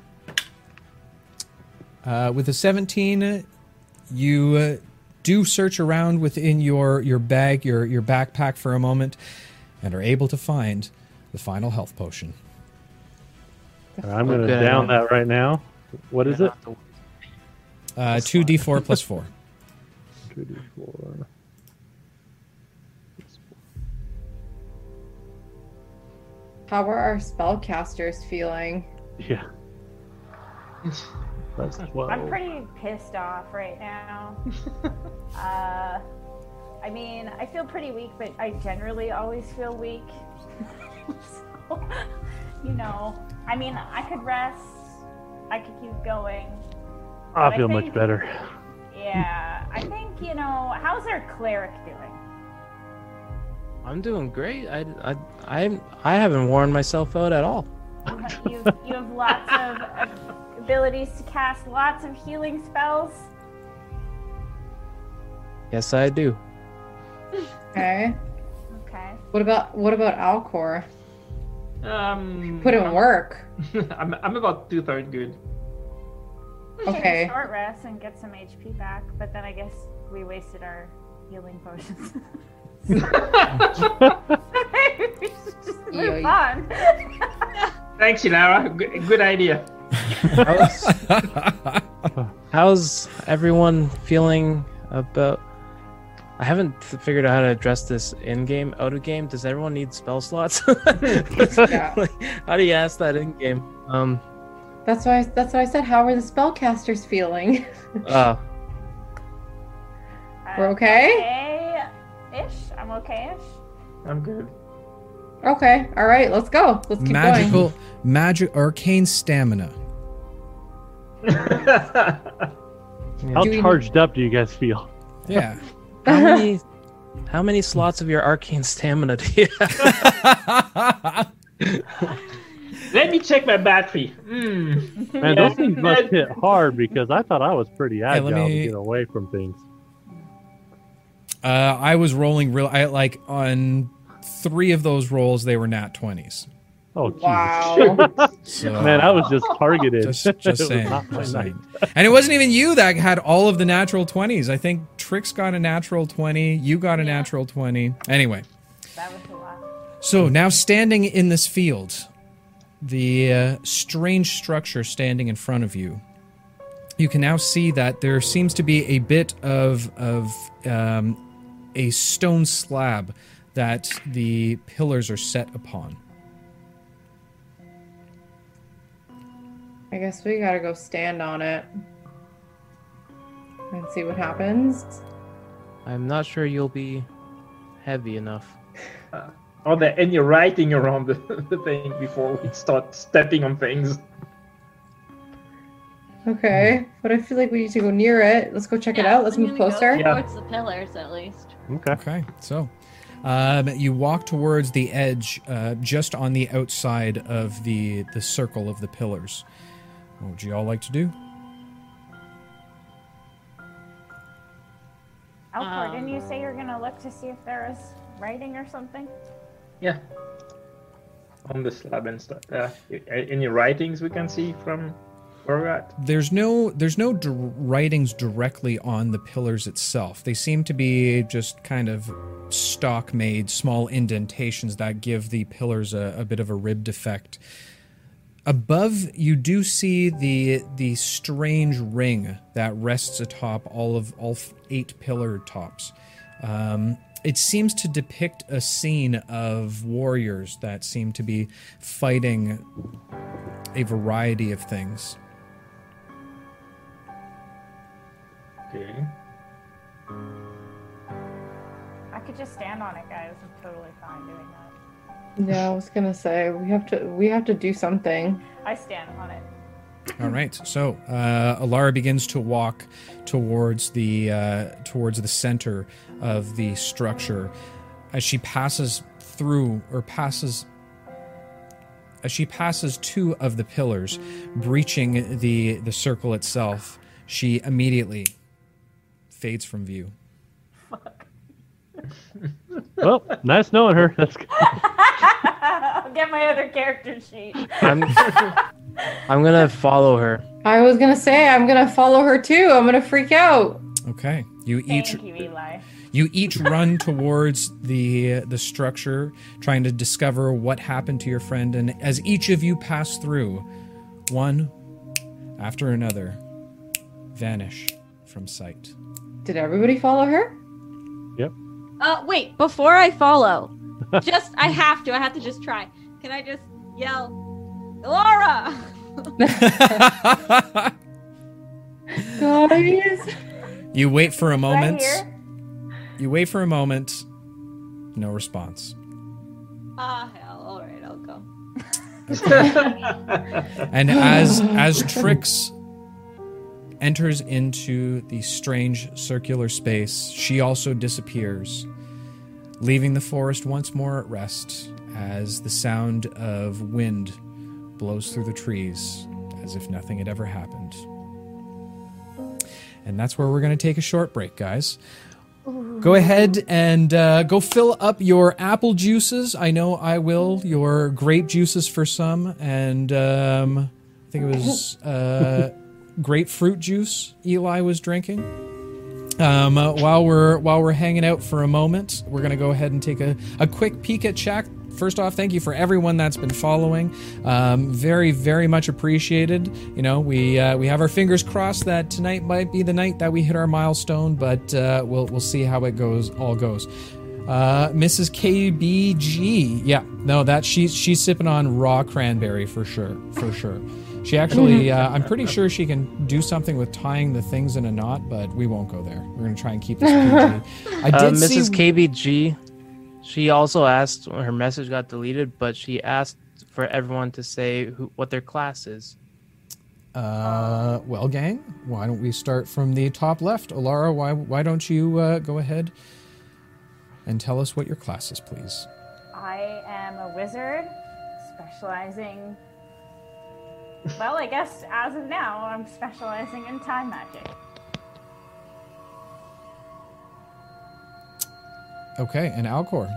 Uh, with a 17, you uh, do search around within your, your bag, your, your backpack for a moment, and are able to find the final health potion. I'm going to Okay. down that right now. What is it? Uh, 2d4 plus 4. (laughs) 2d4. How are our spellcasters feeling? Yeah. That's 12. I'm pretty pissed off right now. (laughs) uh, I mean, I feel pretty weak, but I generally always feel weak. (laughs) so, you know, I mean, I could rest, I could keep going. I I feel think- much better. Yeah, I think, you know, how's our cleric doing? I'm doing great. I, I, I, I haven't worn myself out at all. You have, you have, you have lots of abilities to cast lots of healing spells. Yes, I do. Okay. Okay. What about what about Alcor? Um, Put in work. (laughs) I'm, I'm about two thirds good. We can Okay. Take a short rest and get some HP back, but then I guess we wasted our healing potions. (laughs) we should just move Yoy. on. (laughs) Thanks, Elara. Good, good idea. How's, (laughs) how's everyone feeling about? I haven't figured out how to address this in game, out of game. Does everyone need spell slots? Yeah. Like, how do you ask that in game? Um, That's why that's why I said how are the spellcasters feeling? (laughs) uh, We're okay? Okay-ish. I'm okay-ish. I'm good. okay. All right. Let's go. Let's keep Magical, magic, arcane stamina. How Do we- charged up do you guys feel? Yeah. (laughs) how many, how many slots of your arcane stamina do you have? (laughs) Let me check my battery. Hmm. Man, those things must hit hard because I thought I was pretty let agile me- to get away from things. Uh, I was rolling real. I like on three of those rolls, they were nat 20s. Oh, Jesus. Wow. (laughs) So, Man, I was just targeted. just, just (laughs) saying. just saying. And it wasn't even you that had all of the natural 20s. I think Trix got a natural 20. You got a natural 20. Anyway, That was a lot. so now standing in this field, the uh, strange structure standing in front of you, you can now see that there seems to be a bit of of um, a stone slab that the pillars are set upon. I guess we gotta go stand on it and see what happens. I'm not sure you'll be heavy enough. (laughs) Oh, there any writing around the, (laughs) the thing before we start stepping on things. Okay, but I feel like we need to go near it. Let's go check it Yeah, out. Let's I'm move gonna go closer. Yeah. Towards the pillars, at least. Okay. Okay, so um, you walk towards the edge, uh, just on the outside of the the circle of the pillars. What would you all like to do? Alcor, didn't you Um, say you're gonna look to see if there is writing or something? Yeah. On the slab and stuff. Uh, any writings we can see from where we're at? There's no there's no dir- writings directly on the pillars itself. They seem to be just kind of stock made small indentations that give the pillars a, a bit of a ribbed effect. Above, you do see the the strange ring that rests atop all of all eight pillar tops. Um, it seems to depict a scene of warriors that seem to be fighting a variety of things. Okay. I could just stand on it, guys. I'm totally fine doing that. Yeah, I was gonna say we have to we have to do something. I stand on it. All right. So uh, Alara begins to walk towards the uh, towards the center of the structure as she passes through or passes as she passes two of the pillars, breaching the the circle itself. She immediately fades from view. (laughs) Well, nice knowing her. That's good. I'll get my other character sheet. I'm I'm gonna follow her. I was gonna say I'm gonna follow her too. I'm gonna freak out. Okay. You each Thank you, Eli. You each run towards the the structure, trying to discover what happened to your friend. And as each of you pass through, one after another vanish from sight. Did everybody follow her? Yep. Uh, wait, before I follow, (laughs) just I have to. I have to just try. Can I just yell, Laura? (laughs) Guys. you wait for a Right moment. here. You wait for a moment. No response. Ah, hell. All right, I'll go. And as (laughs) as Trix enters into the strange circular space, she also disappears, leaving the forest once more at rest as the sound of wind blows through the trees as if nothing had ever happened. And that's where we're going to take a short break, guys. Go ahead and uh, go fill up your apple juices. I know I will. Your grape juices for some, and um, I think it was uh, grapefruit juice Eli was drinking. Um, uh, while we're while we're hanging out for a moment, we're gonna go ahead and take a, a quick peek at chat. First off, thank you for everyone that's been following. Um, very very much appreciated. You know, we uh, we have our fingers crossed that tonight might be the night that we hit our milestone, but uh, we'll we'll see how it goes. All goes. Uh, Mrs. KBG, yeah, no, that she's she's sipping on raw cranberry for sure, for sure. She actually, uh, I'm pretty sure she can do something with tying the things in a knot, but we won't go there. We're gonna try and keep this PG. (laughs) I did Uh, see. Mrs. KBG, she also asked her message got deleted, but she asked for everyone to say who, what their class is. Uh, well, gang, why don't we start from the top left? Elara, why why don't you uh, go ahead and tell us what your class is, please? I am a wizard specializing. Well, I guess as of now, I'm specializing in time magic. Okay, and Alcor.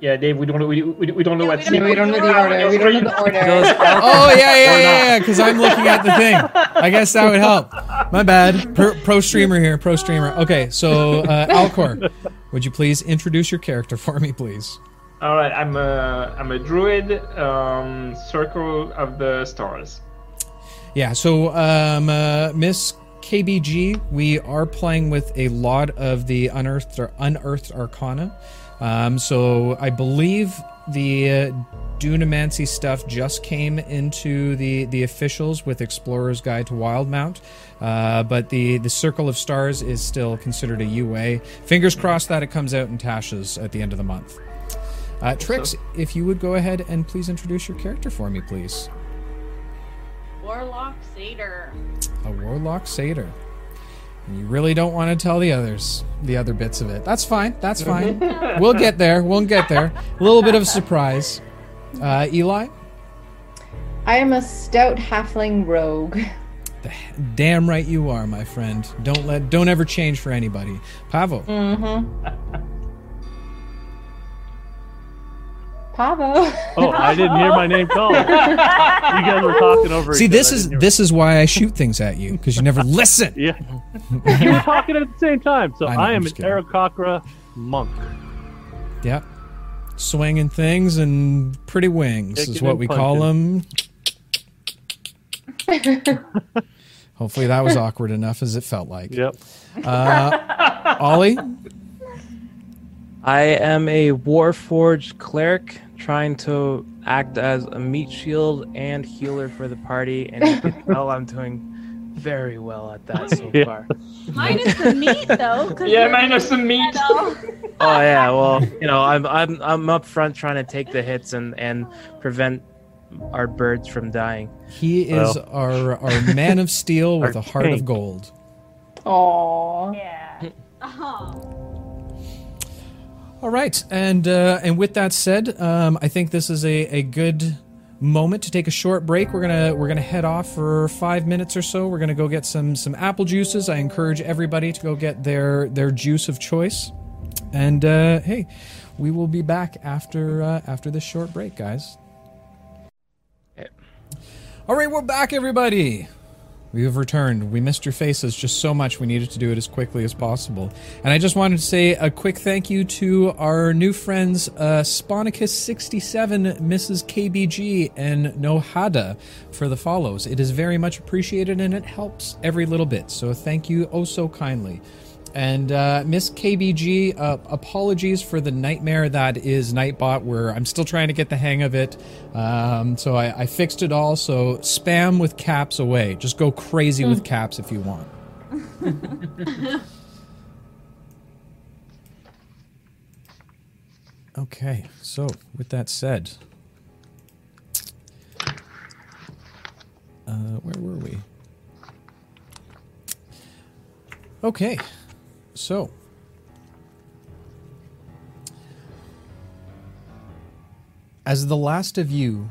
Yeah, Dave, we don't we, we, we don't know Yeah, what we don't we don't know the order. We don't know the order. (laughs) Oh yeah, yeah, yeah, yeah. Because I'm looking at the thing. I guess that would help. My bad. Pro, pro streamer here. Pro streamer. Okay, so uh, Alcor, would you please introduce your character for me, please? All right, I'm a I'm a druid, um, circle of the stars. Yeah. So, um, uh, Miss KBG, we are playing with a lot of the unearthed or unearthed arcana. Um, so I believe the uh, Dunamancy stuff just came into the the officials with Explorer's Guide to Wildemount, uh, but the the Circle of Stars is still considered a UA. Fingers crossed that it comes out in Tasha's at the end of the month. Uh, Trix, if you would go ahead and please introduce your character for me, please. Warlock Satyr. A warlock satyr. You really don't want to tell the others, the other bits of it. That's fine. That's fine. (laughs) we'll get there. We'll get there. A little bit of a surprise. Uh, Eli, I am a stout halfling rogue. damn right you are, my friend. Don't let, don't ever change for anybody. Pavo, Mm-hmm. Pavo. Oh, I didn't hear my name called. (laughs) you guys were talking over. see, each this other. I is didn't this is why I shoot things at you because you never listen. Yeah, you were talking at the same time. So I know, I, I'm an kidding. Aarakocra monk. Yep. Swinging things and pretty wings is what and we call them. Hopefully that was awkward enough as it felt like. Yep. Uh, Ollie, I am a Warforged cleric trying to act as a meat shield and healer for the party, and you can (laughs) tell I'm doing very well at that so Yeah. far. Minus the meat though. Yeah, minus the meat. (laughs) Oh yeah, well, you know, I'm I'm I'm up front trying to take the hits and and prevent our birds from dying. he is Well. our our man of steel (laughs) with a heart of gold. Aww. Yeah. Oh. All right, and uh, and with that said, um, I think this is a, a good moment to take a short break. We're gonna we're gonna head off for five minutes or so. We're gonna go get some some apple juices. I encourage everybody to go get their their juice of choice. And uh, hey, we will be back after uh, after this short break, guys. All right, we're back, everybody. We have returned. We missed your faces just so much. We needed to do it as quickly as possible. And I just wanted to say a quick thank you to our new friends, uh, Sponicus67, Mrs. KBG, and Nohada for the follows. It is very much appreciated and it helps every little bit. So thank you oh so kindly. And uh, Miss KBG, uh, apologies for the nightmare that is Nightbot, where I'm still trying to get the hang of it. Um, so I, I fixed it all. So spam with caps away. Just go crazy with caps if you want. (laughs) okay, so with that said, uh, where were we? Okay, so as the last of you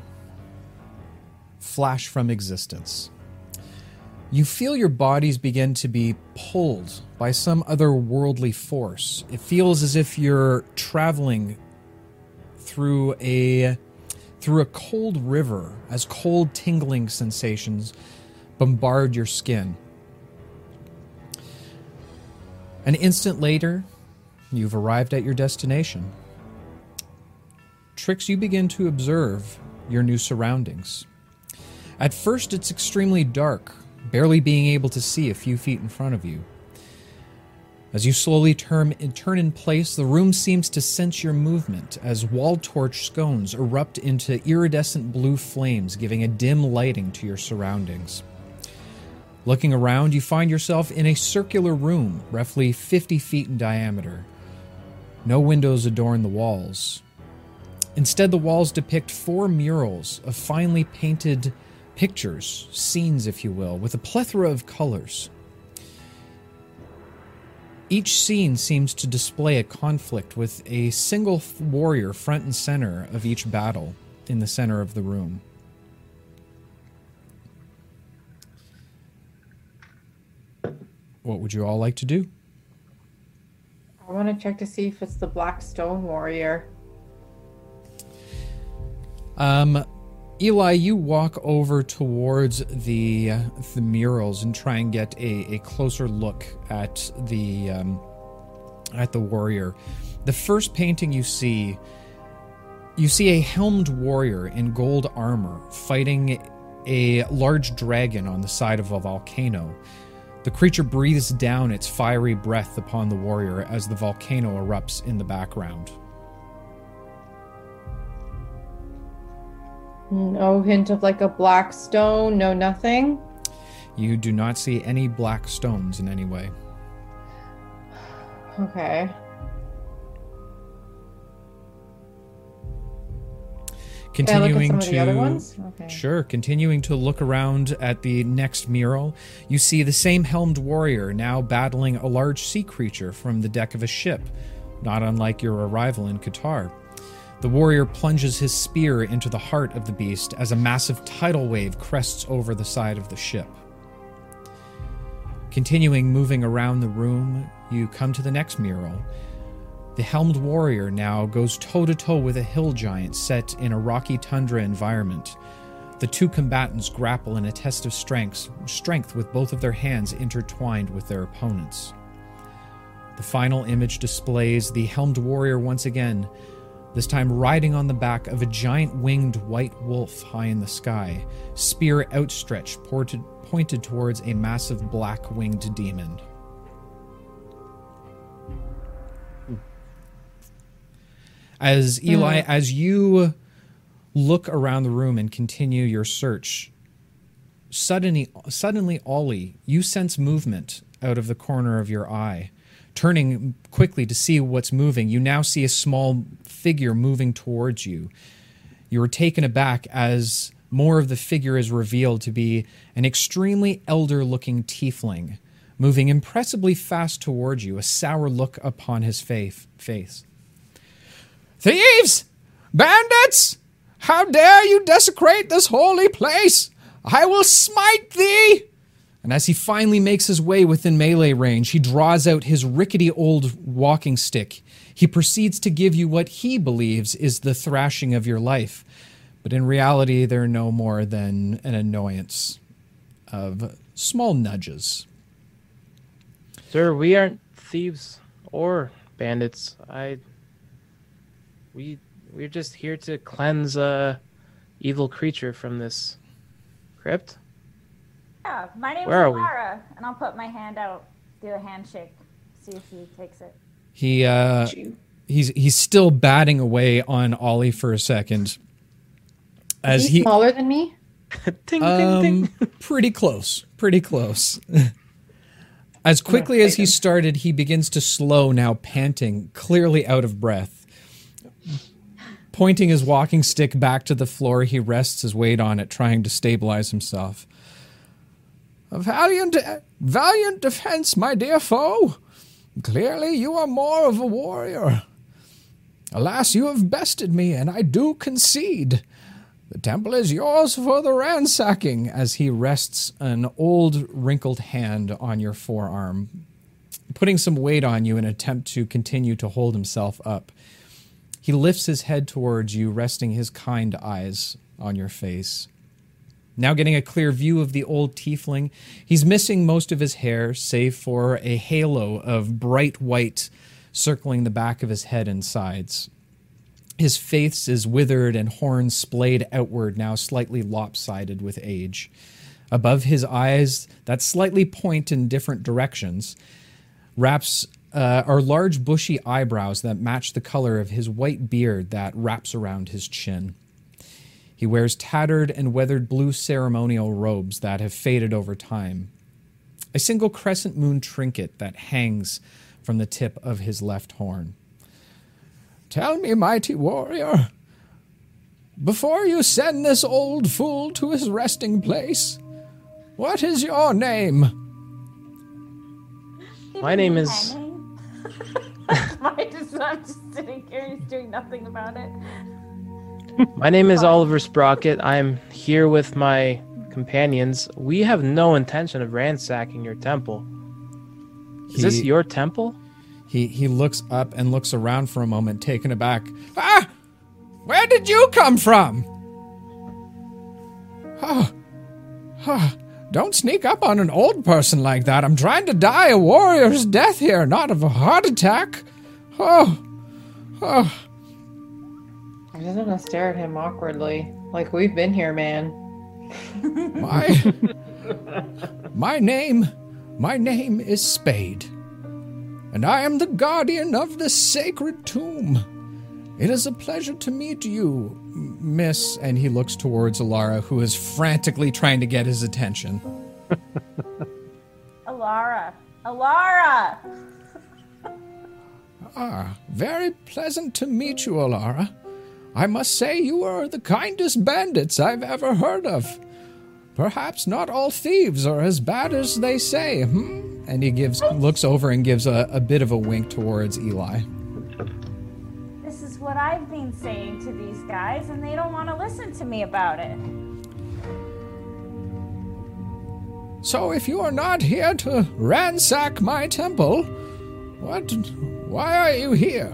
flash from existence, you feel your bodies begin to be pulled by some otherworldly force. It feels as if you're traveling through a through a cold river as cold tingling sensations bombard your skin. An instant later, you've arrived at your destination. Trix, you begin to observe your new surroundings. At first, it's extremely dark, barely being able to see a few feet in front of you. As you slowly turn, turn in place, the room seems to sense your movement as wall torch scones erupt into iridescent blue flames, giving a dim lighting to your surroundings. Looking around, you find yourself in a circular room, roughly 50 feet in diameter. No windows adorn the walls. Instead, the walls depict four murals of finely painted pictures, scenes, if you will, with a plethora of colors. Each scene seems to display a conflict with a single warrior front and center of each battle in the center of the room. What would you all like to do? I want to check to see if it's the Black Stone Warrior. Um, Eli, you walk over towards the uh, the murals and try and get a, a closer look at the um, at the warrior. The first painting you see, you see a helmed warrior in gold armor fighting a large dragon on the side of a volcano. The creature breathes down its fiery breath upon the warrior as the volcano erupts in the background. No hint of like a black stone, no nothing. You do not see any black stones in any way. Okay. Continuing to the other ones? Okay. Sure. Continuing to look around at the next mural, you see the same helmed warrior now battling a large sea creature from the deck of a ship, not unlike your arrival in Qatar. The warrior plunges his spear into the heart of the beast as a massive tidal wave crests over the side of the ship. Continuing moving around the room, you come to the next mural. The helmed warrior now goes toe to toe with a hill giant set in a rocky tundra environment. The two combatants grapple in a test of strength, strength with both of their hands intertwined with their opponents. The final image displays the helmed warrior once again, this time riding on the back of a giant winged white wolf high in the sky, spear outstretched, pointed towards a massive black winged demon. As Eli, mm. as you look around the room and continue your search, suddenly, suddenly, Ollie, you sense movement out of the corner of your eye. Turning quickly to see what's moving, you now see a small figure moving towards you. You are taken aback as more of the figure is revealed to be an extremely elder looking tiefling, moving impressively fast towards you, a sour look upon his face. Thieves! Bandits! How dare you desecrate this holy place! I will smite thee! And as he finally makes his way within melee range, he draws out his rickety old walking stick. He proceeds to give you what he believes is the thrashing of your life. But in reality, they're no more than an annoyance of small nudges. Sir, we aren't thieves or bandits. I we we're just here to cleanse a evil creature from this crypt. Yeah, my name Where are is we? Lara, and I'll put my hand out, do a handshake, see if he takes it. He uh, he's he's still batting away on Ollie for a second. As Is he he smaller than me? (laughs) Ting, ting, um, ting. (laughs) pretty close, pretty close. (laughs) As quickly as he started, he begins to slow now, panting, clearly out of breath. Pointing his walking stick back to the floor, he rests his weight on it, trying to stabilize himself. A valiant, valiant defense, my dear foe. Clearly, you are more of a warrior. Alas, you have bested me, and I do concede. The temple is yours for the ransacking, as he rests an old, wrinkled hand on your forearm, putting some weight on you in an attempt to continue to hold himself up. He lifts his head towards you, resting his kind eyes on your face. Now getting a clear view of the old tiefling, he's missing most of his hair, save for a halo of bright white circling the back of his head and sides. His face is withered and horns splayed outward, now slightly lopsided with age. Above his eyes, that slightly point in different directions, wraps uh, are large bushy eyebrows that match the color of his white beard that wraps around his chin. He wears tattered and weathered blue ceremonial robes that have faded over time. A single crescent moon trinket that hangs from the tip of his left horn. Tell me, mighty warrior, before you send this old fool to his resting place, what is your name? My name is (laughs) Why does I'm just sitting here, he's doing nothing about it. my name is Oliver Sprocket. I'm here with my companions. We have no intention of ransacking your temple. Is this your temple? He he looks up and looks around for a moment, taken aback. Ah! Where did you come from? Oh, oh, don't sneak up on an old person like that. I'm trying to die a warrior's death here, not of a heart attack. Oh, oh. I'm just gonna stare at him awkwardly. Like we've been here, man. (laughs) My My name my name is Spade. And I am the guardian of the sacred tomb. It is a pleasure to meet you, Miss. And he looks towards Elara, who is frantically trying to get his attention. (laughs) Elara. Elara! (laughs) Ah, very pleasant to meet you, Elara. I must say you are the kindest bandits I've ever heard of. Perhaps not all thieves are as bad as they say, hmm? And he gives looks over and gives a, a bit of a wink towards Eli. This is what I've been saying to these guys, and they don't want to listen to me about it. So if you are not here to ransack my temple, what why are you here?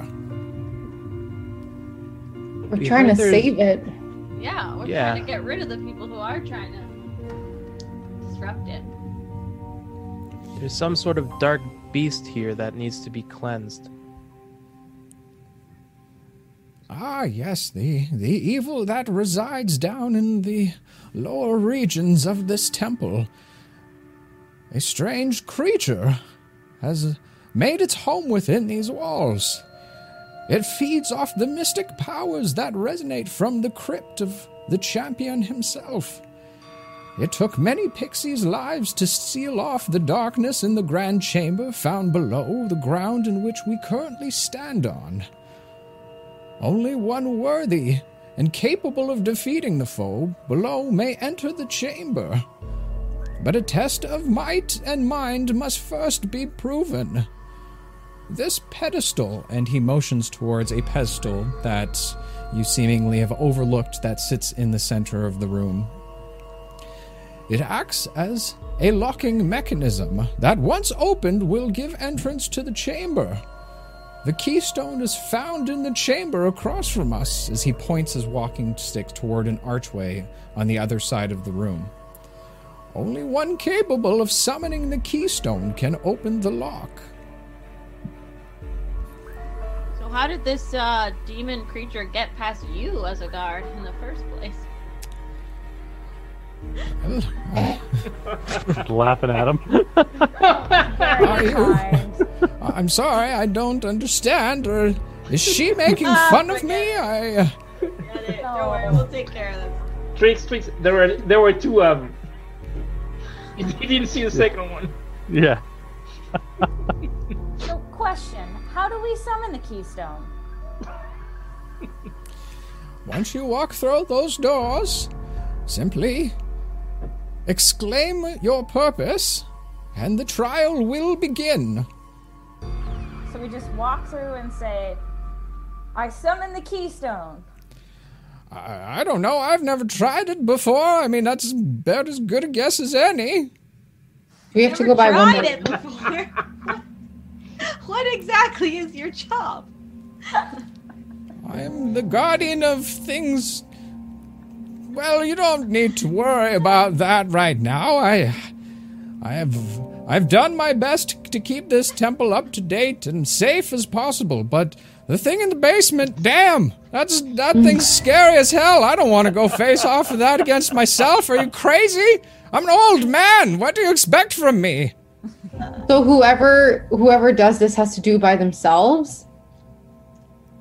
We're We trying to heard there's- save it. Yeah, we're Yeah. trying to get rid of the people who are trying to disrupt it. There's some sort of dark beast here that needs to be cleansed. Ah, yes, the the evil that resides down in the lower regions of this temple. A strange creature has made its home within these walls. It feeds off the mystic powers that resonate from the crypt of the champion himself. It took many pixies' lives to seal off the darkness in the grand chamber found below the ground in which we currently stand on. Only one worthy and capable of defeating the foe below may enter the chamber. But a test of might and mind must first be proven. This pedestal, and he motions towards a pedestal that you seemingly have overlooked that sits in the center of the room. It acts as a locking mechanism that, once opened, will give entrance to the chamber. The keystone is found in the chamber across from us as he points his walking stick toward an archway on the other side of the room. Only one capable of summoning the keystone can open the lock. So how did this uh, demon creature get past you as a guard in the first place? Well, laughing at him. Very (laughs) you- I'm sorry, I don't understand. Or is she making fun of me? I. uh, it. Don't worry, we'll take care of this. Trix, Trix. There were there were two. Um, (laughs) you didn't see the second one. yeah. So, question: How do we summon the keystone? Once you walk through those doors, simply exclaim your purpose, and the trial will begin. So we just walk through and say, "I summon the keystone." I, I don't know. I've never tried it before. I mean, that's about as good a guess as any. We have to go by one tried more. it before. (laughs) what exactly is your job? I am the guardian of things. Well, you don't need to worry about that right now. I, I have, I've done my best to keep this temple up to date and safe as possible. But the thing in the basement, damn, that's that mm. thing's scary as hell. I don't want to go face (laughs) off with that against myself. Are you crazy? I'm an old man. What do you expect from me? So whoever whoever does this has to do by themselves.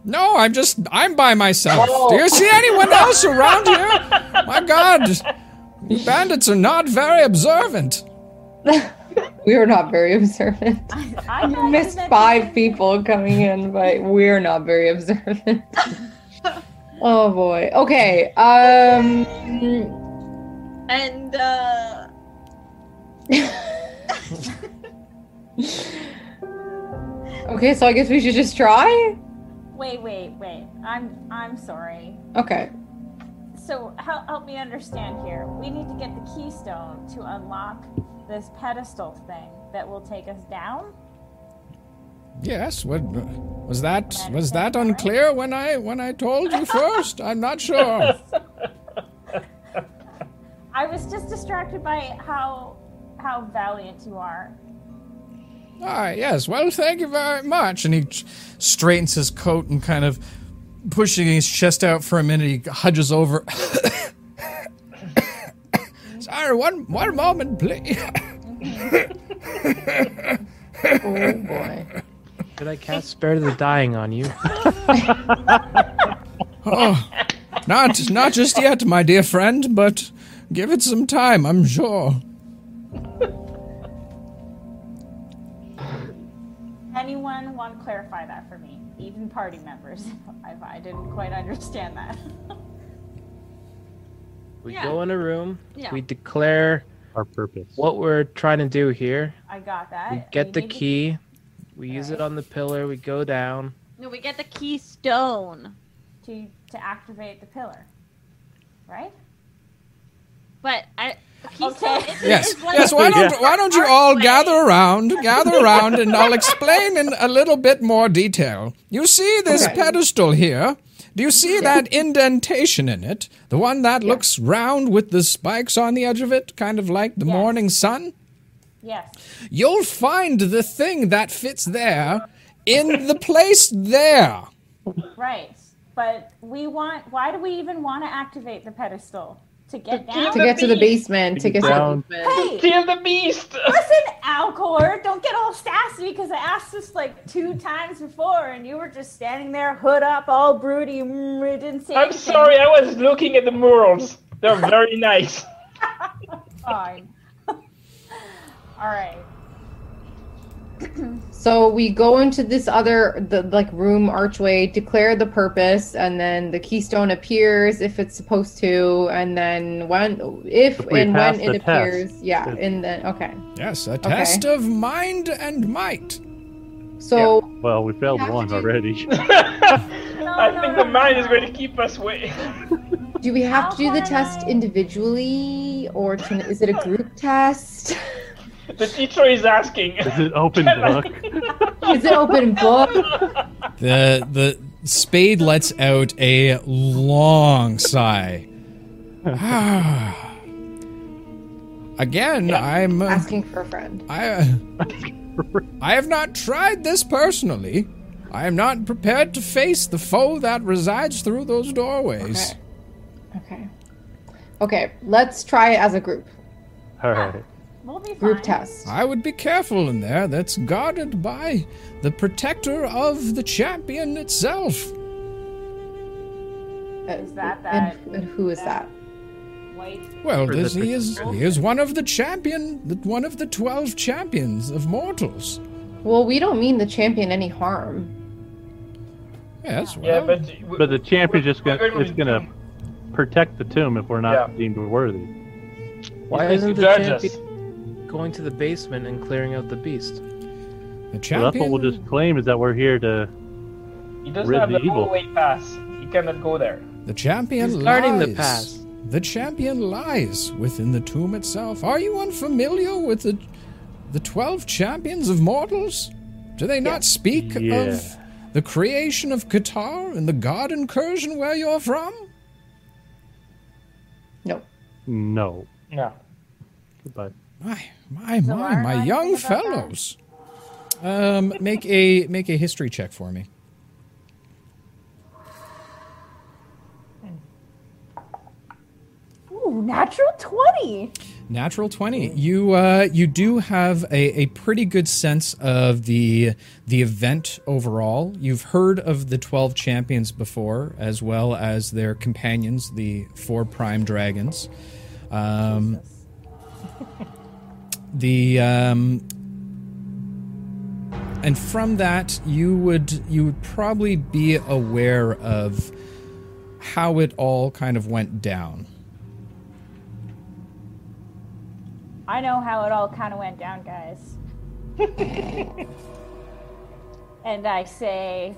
No, I'm just I'm by myself. Do you see anyone else around here? My God, you bandits are not very observant. (laughs) We are not very observant. I You missed five people coming in, but we're not very observant. (laughs) oh boy. Okay. Um. And uh, (laughs) Okay, so I guess we should just try. Wait, wait, wait. I'm I'm sorry. Okay. So help, help me understand here. We need to get the keystone to unlock this pedestal thing that will take us down. Yes, what was that? Was that unclear when I when I told you first? I'm not sure. (laughs) (laughs) I was just distracted by how how valiant you are. Ah, yes. Well, thank you very much. And he straightens his coat and kind of pushing his chest out for a minute. He hudges over. (coughs) Sorry, one one moment, please. (laughs) Oh boy. Could I cast Spare the Dying on you? (laughs) (laughs) Oh, not not just yet, my dear friend, but give it some time. I'm sure. Anyone want to clarify that for me? even party members. (laughs) I, I didn't quite understand that. (laughs) We Yeah. go in a room. Yeah. We declare Our purpose. what we're trying to do here. I got that. We get we the need to- key. We use it on the pillar. We go down. No, we get the keystone. to to activate the pillar, right? But I. the Keystone Okay. Yes, yes. Why don't Why don't you all gather around, gather around, and I'll explain in a little bit more detail. You see this Okay. pedestal here? Do you see that indentation in it? The one that looks round with the spikes on the edge of it, kind of like the Yes. morning sun. Yes. You'll find the thing that fits there in the place there. Right. But we want. Why do we even want to activate the pedestal to get down? To get to the basement, to get to Down. the basement. Hey, Kill the beast! (laughs) listen, Alcor, don't get all sassy because I asked this like two times before, and you were just standing there, hood up, all broody. Mm, you didn't say I'm anything. sorry, I was looking at the murals. They're very (laughs) nice. Fine. (laughs) all right. (clears throat) So we go into this other the like room archway, declare the purpose, and then the keystone appears if it's supposed to, and then when if, If and when the it test, appears, yeah, it- and then okay. Yes, a test of mind and might. So Well, we failed have to one do- already. (laughs) I no, think no, the mind is going to keep us away. do we have to do the Alcor test I- individually, or can is it a group test? (laughs) (laughs) the teacher is asking. Is it open book? (laughs) is it open book? The the spade lets out a long sigh. (sighs) Again, I'm uh, Asking for a friend. I I have not tried this personally. I am not prepared to face the foe that resides through those doorways. Okay. Okay. Okay. Let's try it as a group. All right. We'll be Group fine. test. I would be careful in there. That's guarded by the protector of the champion itself. Is that Uh, and, that- and who is that? White. Well, this, he is he is one of the champion, the- one of the twelve champions of mortals. Well, we don't mean the champion any harm. Yes, well, yeah, but But the champion's just we're gonna going it's gonna protect the tomb if we're not Yeah. deemed worthy. Why He's isn't going the to judge us. Champion going to the basement and clearing out the beast? the So that's champion. what we'll just claim is that we're here to. He doesn't Rid have the the evil. hallway pass. He cannot go there. The champion He's guarding the lies. pass. The champion lies within the tomb itself. Are you unfamiliar with the the twelve champions of mortals? Do they not speak Yeah. of the creation of Qatar and the god incursion where you're from? No. No. No. Goodbye. My, my, So my, my young fellows. Um, make a make a history check for me. Ooh, natural twenty. Natural twenty. You uh, you do have a, a pretty good sense of the the event overall. You've heard of the twelve champions before, as well as their companions, the four prime dragons. Um, (laughs) the um, and from that you would you would probably be aware of how it all kind of went down. I know how it all kind of went down, guys. (laughs) and I say,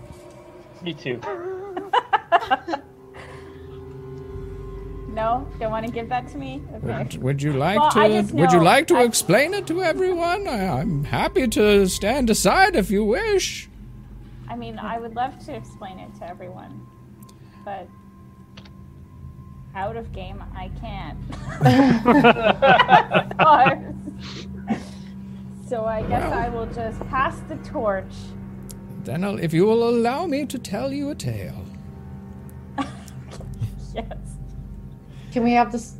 Me too. (laughs) no, don't want to give that to me. Okay. Would, would you like Well, to? Would you like to I- explain it to everyone? I, I'm happy to stand aside if you wish. I mean, I would love to explain it to everyone, but out of game, I can't. (laughs) so I guess Well. I will just pass the torch. Then, I'll, if you will allow me to tell you a tale. (laughs) Yes. Can we have this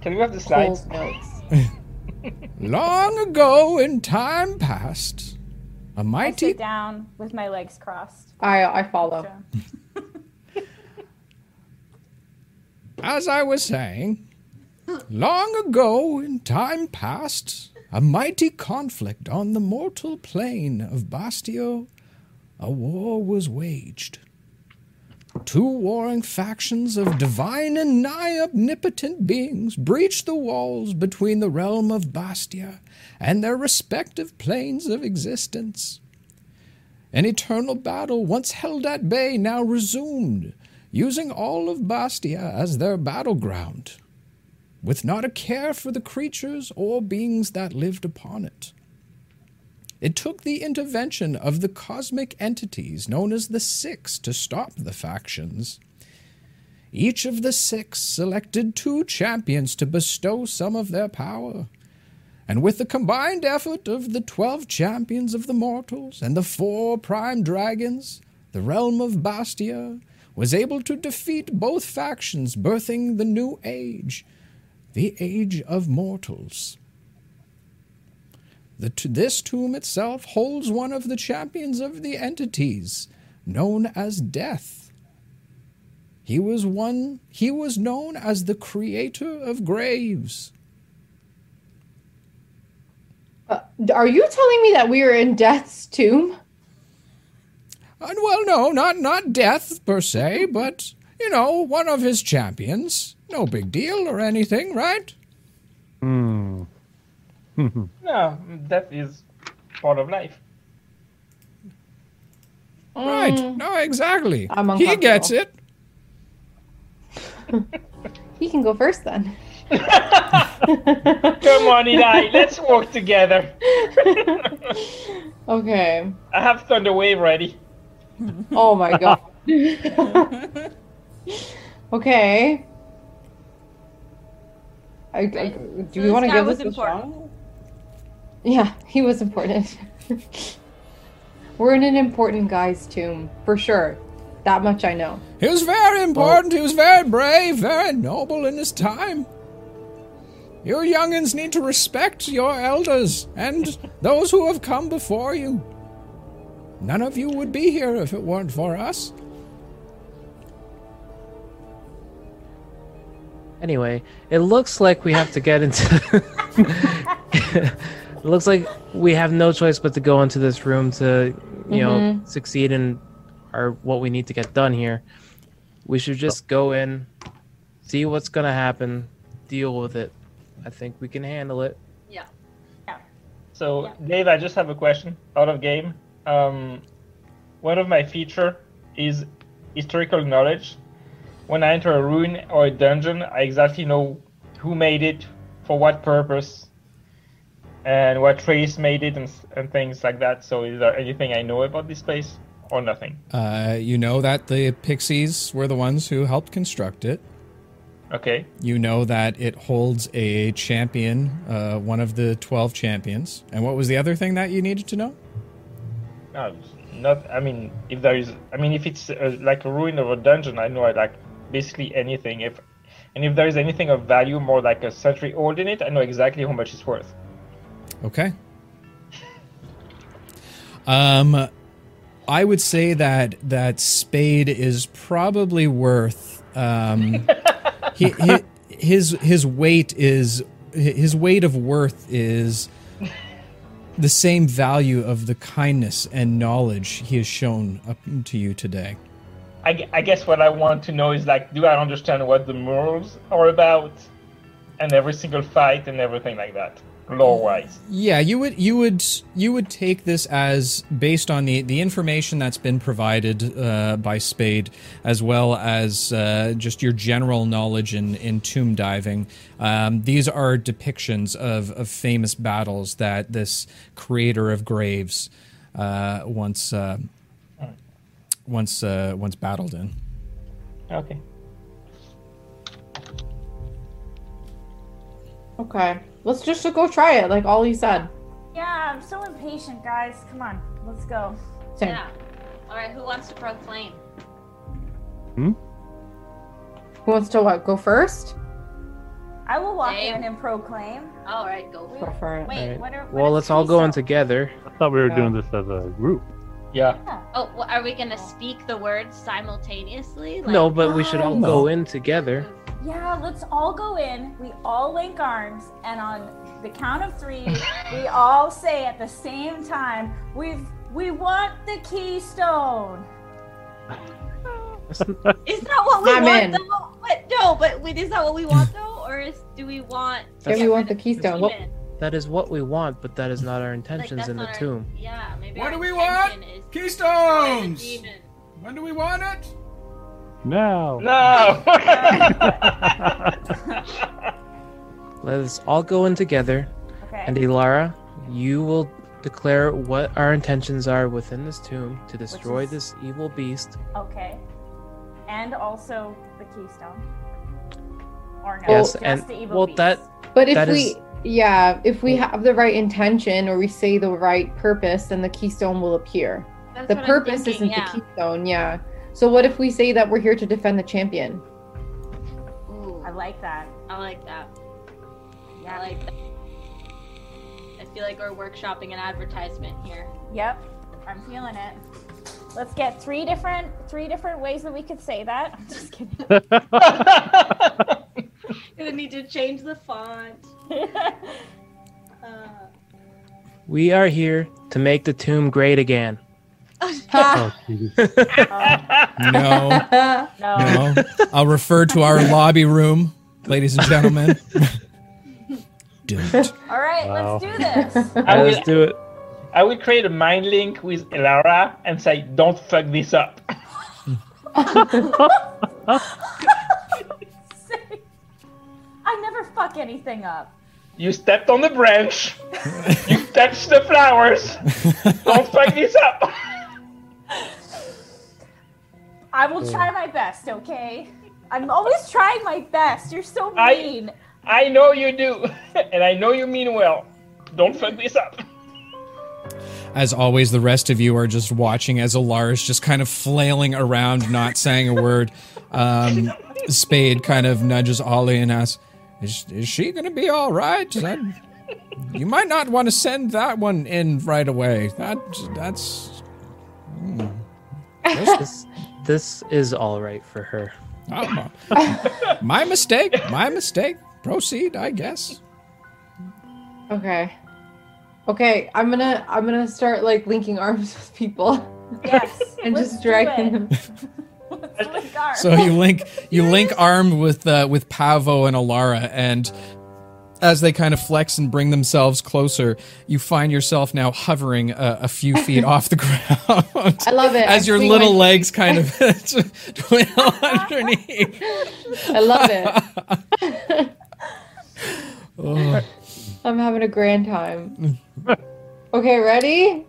Can we have the slides? notes? (laughs) Long ago, in time past, a I mighty sit down with my legs crossed. I I follow. (laughs) As I was saying, long ago in time past, a mighty conflict on the mortal plane of Bastia a war was waged. Two warring factions of divine and nigh omnipotent beings breached the walls between the realm of Bastia and their respective planes of existence. An eternal battle once held at bay now resumed, using all of Bastia as their battleground, with not a care for the creatures or beings that lived upon it. It took the intervention of the cosmic entities known as the Six to stop the factions. Each of the Six selected two champions to bestow some of their power. And with the combined effort of the twelve champions of the mortals and the four prime dragons, the realm of Bastia was able to defeat both factions, birthing the new age, the Age of Mortals. The t- this tomb itself holds one of the champions of the entities, known as Death. He was one he was known as the creator of graves. Uh, are you telling me that we are in Death's tomb? And well, no, not not death per se, but you know, one of his champions. No big deal or anything, right? Hmm. (laughs) No, death is part of life. Right. Mm, No, exactly. I'm he gets it. (laughs) he can go first then. (laughs) Come on, Eli, let's work together. Okay. I have Thunder Wave ready. Oh my god. okay. I, I, do So we want to this guy give was this a shot? Yeah, he was important. (laughs) We're in an important guy's tomb, for sure. That much I know. He was very important. He was very brave, very noble in his time. You youngins need to respect your elders and those who have come before you. None of you would be here if it weren't for us. Anyway, it looks like we have to get into. (laughs) (laughs) it looks like we have no choice but to go into this room to, you know, Mhm. succeed in our what we need to get done here. We should just go in, see what's gonna happen, deal with it. I think we can handle it. Yeah. So, Yeah. Dave, I just have a question out of game. Um, one of my feature is historical knowledge. When I enter a ruin or a dungeon, I exactly know who made it, for what purpose, and what race made it, and, and things like that. So, is there anything I know about this place, or nothing? Uh, you know that the Pixies were the ones who helped construct it. Okay. You know that it holds a champion, uh, one of the 12 champions. And what was the other thing that you needed to know? No, not. I mean, if there is, I mean, if it's uh, like a ruin of a dungeon, I know I like basically anything. If and if there is anything of value, more like a century old in it, I know exactly how much it's worth. Okay. Um, I would say that that spade is probably worth um, (laughs) he, he, his his weight is his weight of worth is the same value of the kindness and knowledge he has shown up to you today. I, I guess what I want to know is like, do I understand what the morals are about, and every single fight and everything like that, lore wise. Yeah, you would you would you would take this as based on the the information that's been provided uh, by Spade, as well as uh, just your general knowledge in in tomb diving. Um, these are depictions of of famous battles that this creator of graves uh, once uh, once uh, once battled in. Okay. Okay. Let's just go try it, like Ollie said. Yeah, I'm so impatient, guys. Come on, let's go. Same. Yeah. All right. Who wants to proclaim? Hmm? Who wants to what? Go first? I will walk Dave? in and proclaim. All right. Go for Go it. for it. Wait, Alright. what are? what Well, is let's all go in together. I thought we were Yeah. doing this as a group. Yeah. Oh, well, are we gonna speak the words simultaneously? Like, No, but we should all No. (gasps) go in together. Yeah, let's all go in. We all link arms, and on the count of three, (laughs) we all say at the same time, "We've We want the keystone. (laughs) Is that what we I'm want in. though? What? No, but wait, is that what we (laughs) want though, or is do we want? to Yeah, we want the keystone. What- That is what we want, but that is not our intentions that's in the our- tomb. Yeah, maybe. What do we want? intention is to destroy the Keystones! When do we want it? Now. No. (laughs) Let us all go in together, Okay. and Elara, you will declare what our intentions are within this tomb to destroy is- this evil beast. Okay. And also the keystone. Or no, Yes, just and the evil well, beast. that But if That we, is- yeah, if we have the right intention or we say the right purpose, then the keystone will appear. That's the purpose thinking, isn't yeah. the keystone, yeah. So what if we say that we're here to defend the champion? Ooh, I like that. I like that. Yeah. I like that. I feel like we're workshopping an advertisement here. Yep. I'm feeling it. Let's get three different three different ways that we could say that. I'm just kidding. (laughs) (laughs) Gonna need to change the font. (laughs) Uh, we are here to make the tomb great again. Oh, No, (laughs) no. no. I'll refer to our lobby room, ladies and gentlemen. (laughs) Don't. All right, Wow. let's do this. I Let's will, do it. I will create a mind link with Elara and say, "Don't fuck this up." (laughs) I never fuck anything up. You stepped on the branch. you touched the flowers. Don't fuck this up. I will try my best, okay? I'm always trying my best. You're so I- mean. I know you do, (laughs) and I know you mean well. Don't fuck this up. As always, the rest of you are just watching as Alar's just kind of flailing around, not saying a word. Um, Spade kind of nudges Ollie and asks, "Is, is she going to be all right? That- you might not want to send that one in right away. That that's (laughs) This, this is all right for her. oh, my mistake. My mistake. Proceed, I guess. Okay. Okay, I'm gonna I'm gonna start like linking arms (laughs) with people Yes. and just dragging them. Let's link arms. So you link you (laughs) link arm with uh, with Pavo and Elara, and as they kind of flex and bring themselves closer, you find yourself now hovering a, a few (laughs) feet off the ground. I love it. As I your little my- legs (laughs) kind of (laughs) twiddle underneath. I love it. Oh. I'm having a grand time. Okay, ready?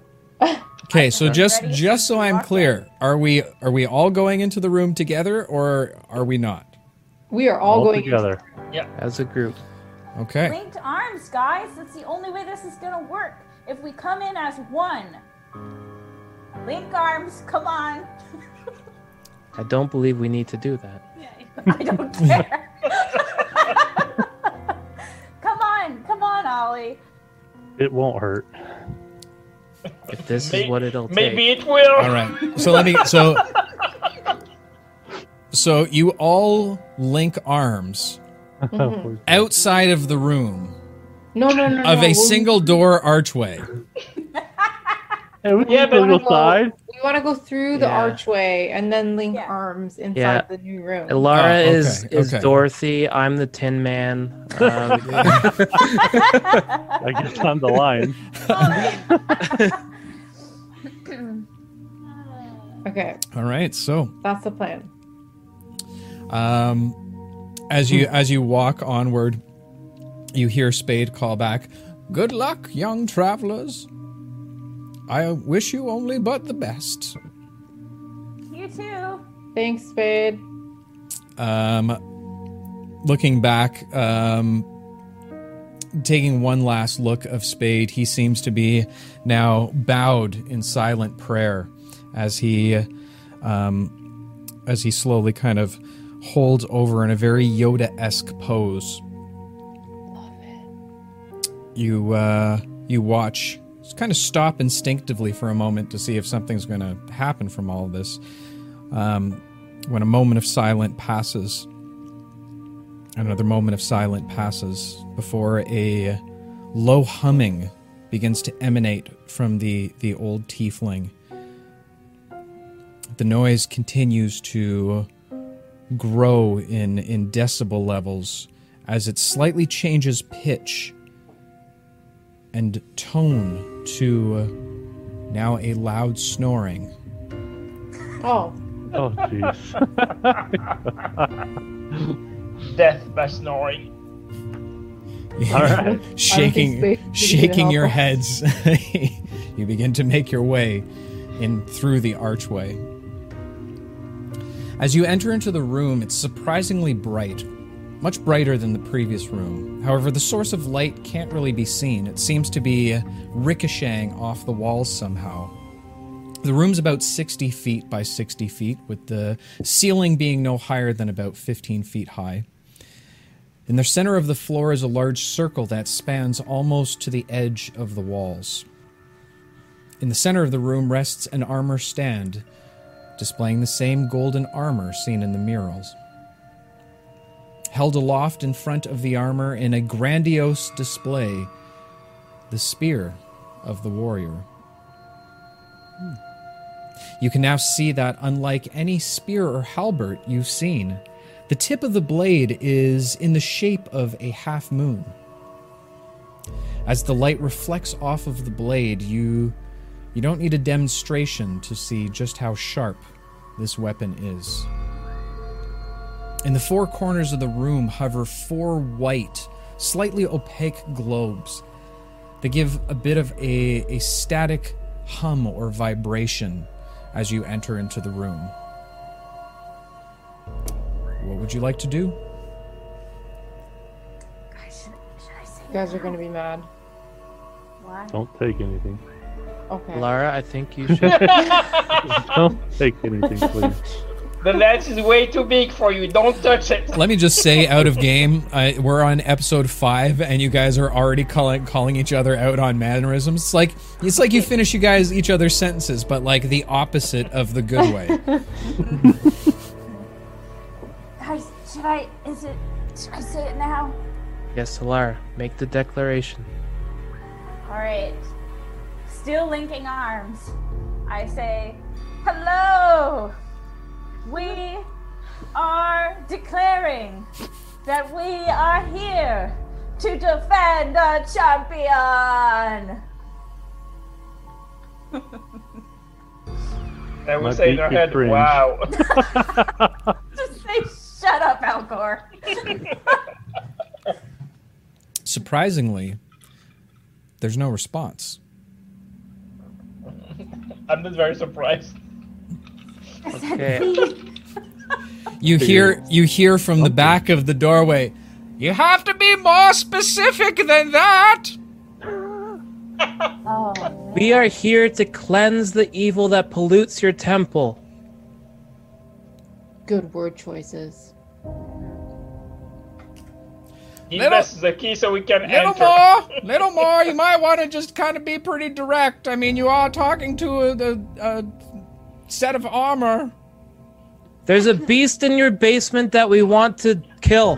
Okay, so just Ready? just so I'm clear, are we are we all going into the room together, or are we not? We are all, All going together. Yeah. As a group. Okay. Linked arms, guys. That's the only way this is gonna work. If we come in as one. Link arms, come on. I don't believe we need to do that. Yeah, (laughs) I don't care. (laughs) come on, come on, Ollie. It won't hurt. If this May- is what it'll do. Maybe take. it will. All right. So let me so (laughs) so you all link arms Mhm. outside of the room No, no, no, no. of a we'll- single door archway. (laughs) Hey, we Yeah, can but- go side. We want to go through the Yeah. archway and then link Yeah. arms inside Yeah. the new room. Elara Oh, okay, is is okay. Dorothy. I'm the Tin Man. Um, (laughs) I guess I'm the lion. (laughs) Okay, All right. So that's the plan. Um, as you as you walk onward, you hear Spade call back, "Good luck, young travelers. I wish you only but the best." You too. Thanks, Spade. Um, looking back, um, taking one last look of Spade, he seems to be now bowed in silent prayer as he, um, as he slowly kind of holds over in a very Yoda-esque pose. You uh, you watch, just kind of stop instinctively for a moment to see if something's going to happen from all of this. Um, when a moment of silence passes, another moment of silence passes before a low humming begins to emanate from the, the old tiefling. The noise continues to grow in, in decibel levels as it slightly changes pitch and tone to now a loud snoring. Oh, Oh, jeez. (laughs) Death by snoring. All right. (laughs) shaking shaking your heads (laughs) you begin to make your way in through the archway as you enter into the room it's surprisingly bright much brighter than the previous room. However the source of light can't really be seen. It seems to be ricocheting off the walls somehow. The room's about 60 feet by 60 feet with the ceiling being no higher than about 15 feet high. In the center of the floor is a large circle that spans almost to the edge of the walls. In the center of the room rests an armor stand, displaying the same golden armor seen in the murals. Held aloft in front of the armor in a grandiose display, the spear of the warrior. You can now see that, unlike any spear or halberd you've seen, the tip of the blade is in the shape of a half moon. As the light reflects off of the blade, you you don't need a demonstration to see just how sharp this weapon is. In the four corners of the room hover four white, slightly opaque globes that give a bit of a, a static hum or vibration as you enter into the room. What would you like to do? Guys, should, should I say you guys are gonna be mad. Why? Don't take anything. Okay. Lara, I think you (laughs) should. Don't take (laughs) anything, please. The lens is way too big for you. Don't touch it. Let me just say, out of game, I, we're on episode five, and you guys are already calling calling each other out on mannerisms. It's like it's like you finish you guys each other's sentences, but like the opposite of the good way. (laughs) Guys, should I? Is it? Should I say it now? yes, Lara, make the declaration. All right. Still linking arms. I say, hello. We are declaring that we are here to defend the champion. I will My say in her beak head, cringe. wow. (laughs) Just say, shut up, Alcor. (laughs) Surprisingly, there's no response. I'm not very surprised. Okay. (laughs) You hear you hear from the back of the doorway. You have to be more specific than that. (laughs) Oh, We are here to cleanse the evil that pollutes your temple. Good word choices. Give Little- us the key so we can Little enter. more, (laughs) little more. You might want to just kind of be pretty direct. I mean, you are talking to a, a, a set of armor. There's a beast in your basement that we want to kill.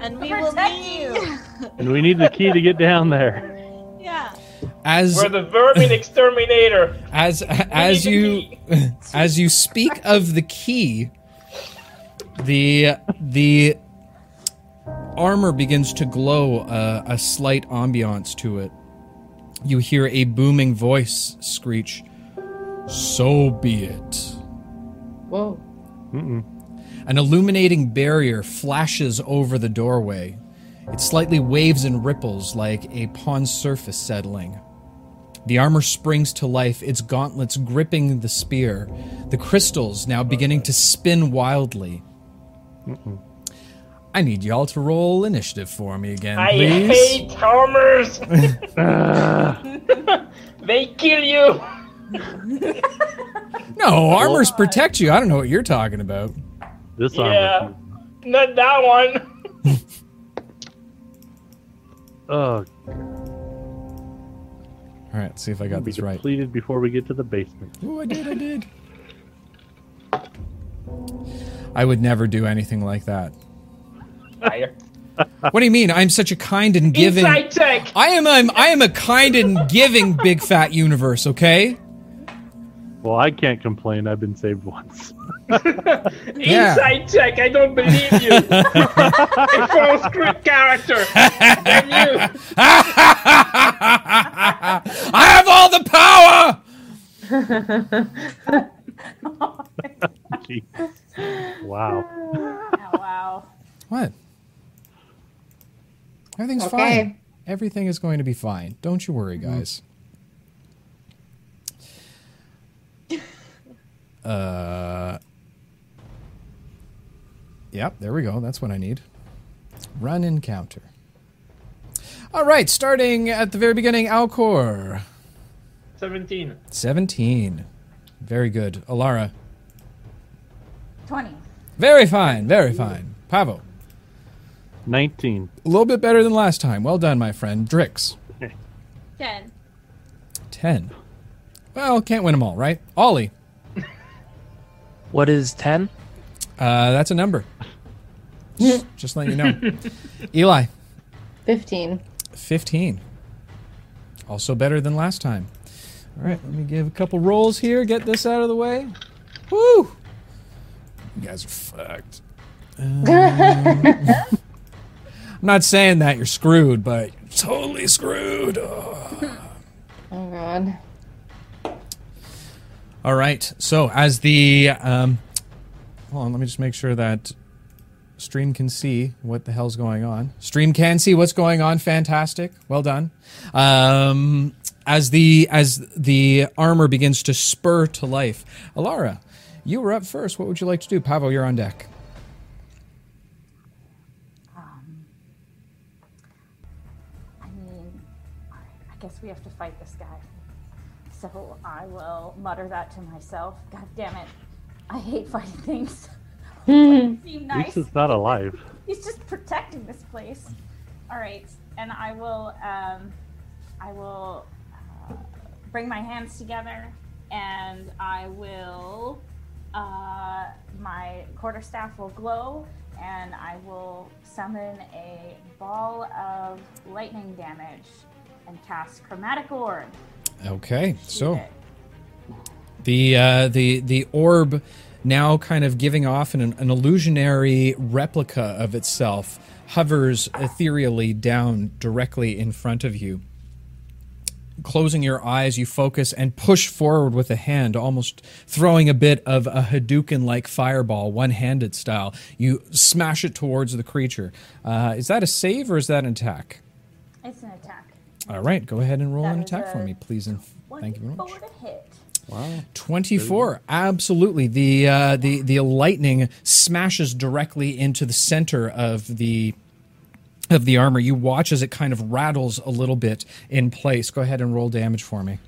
And we will Protect meet you. you. (laughs) And we need the key to get down there. Yeah. As We're the vermin exterminator. (laughs) as as you as you speak of the key, the the armor begins to glow uh, a slight ambiance to it. You hear a booming voice screech, "So be it." Whoa. Mm-mm. An illuminating barrier flashes over the doorway. It slightly waves and ripples like a pond surface settling. The armor springs to life, its gauntlets gripping the spear, the crystals now beginning to spin wildly. I need y'all to roll initiative for me again, I please. hate armors. (laughs) they kill you. no, armors uh, protect you. I don't know what you're talking about. This armor. Yeah. Not that one. (laughs) Oh, All right, see if I got be this right. depleted before we get to the basement. Oh, I did, I did. I would never do anything like that. Fire. What do you mean? I'm such a kind and giving. Insight check. I am. I'm, I am a kind and giving big fat universe. Okay. Well, I can't complain. I've been saved once. (laughs) Yeah. Insight check. I don't believe you. (laughs) a false script character. Damn you. (laughs) I have all the power. Jeez. Wow. Oh, wow. What? Everything's Okay. fine. Everything is going to be fine. Don't you worry, guys. (laughs) Uh. Yep, there we go. That's what I need. Run encounter. All right, starting at the very beginning, Alcor. 17. 17. Very good. Elara. 20. Very fine, very fine. Pavo. 19. A little bit better than last time. Well done, my friend. Trix. Ten. 10. Well, can't win them all, right? Ollie. (laughs) What is 10? Uh, that's a number. Just- Just letting you know. (laughs) Eli. 15. 15. Also better than last time. All right, let me give a couple rolls here, get this out of the way. Woo! You guys are fucked. (laughs) Um, I'm not saying that you're screwed, but you're totally screwed. Oh. (laughs) Oh, God. All right, so as the. Um, hold on, let me just make sure that Stream can see what the hell's going on. Stream can see what's going on. Fantastic. Well done. Um, as the as the armor begins to spur to life, Elara, you were up first. What would you like to do, Pavo? You're on deck. So I will mutter that to myself. God damn it. I hate fighting things. Seem At least not alive. He's just protecting this place. All right, and I will, um, I will uh, bring my hands together, and I will, uh, my quarterstaff will glow, and I will summon a ball of lightning damage and cast chromatic orb. Okay, so the uh, the the orb now kind of giving off an, an illusionary replica of itself hovers ethereally down directly in front of you. Closing your eyes you focus and push forward with a hand almost throwing a bit of a hadouken like fireball one-handed style. You smash it towards the creature. Uh, is that a save or is that an attack? It's an attack. All right go ahead and roll That an attack for me please and thank you very much. 24 to hit. Wow. 24 absolutely. The uh, the the lightning smashes directly into the center of the of the armor. You watch as it kind of rattles a little bit in place. Go ahead and roll damage for me.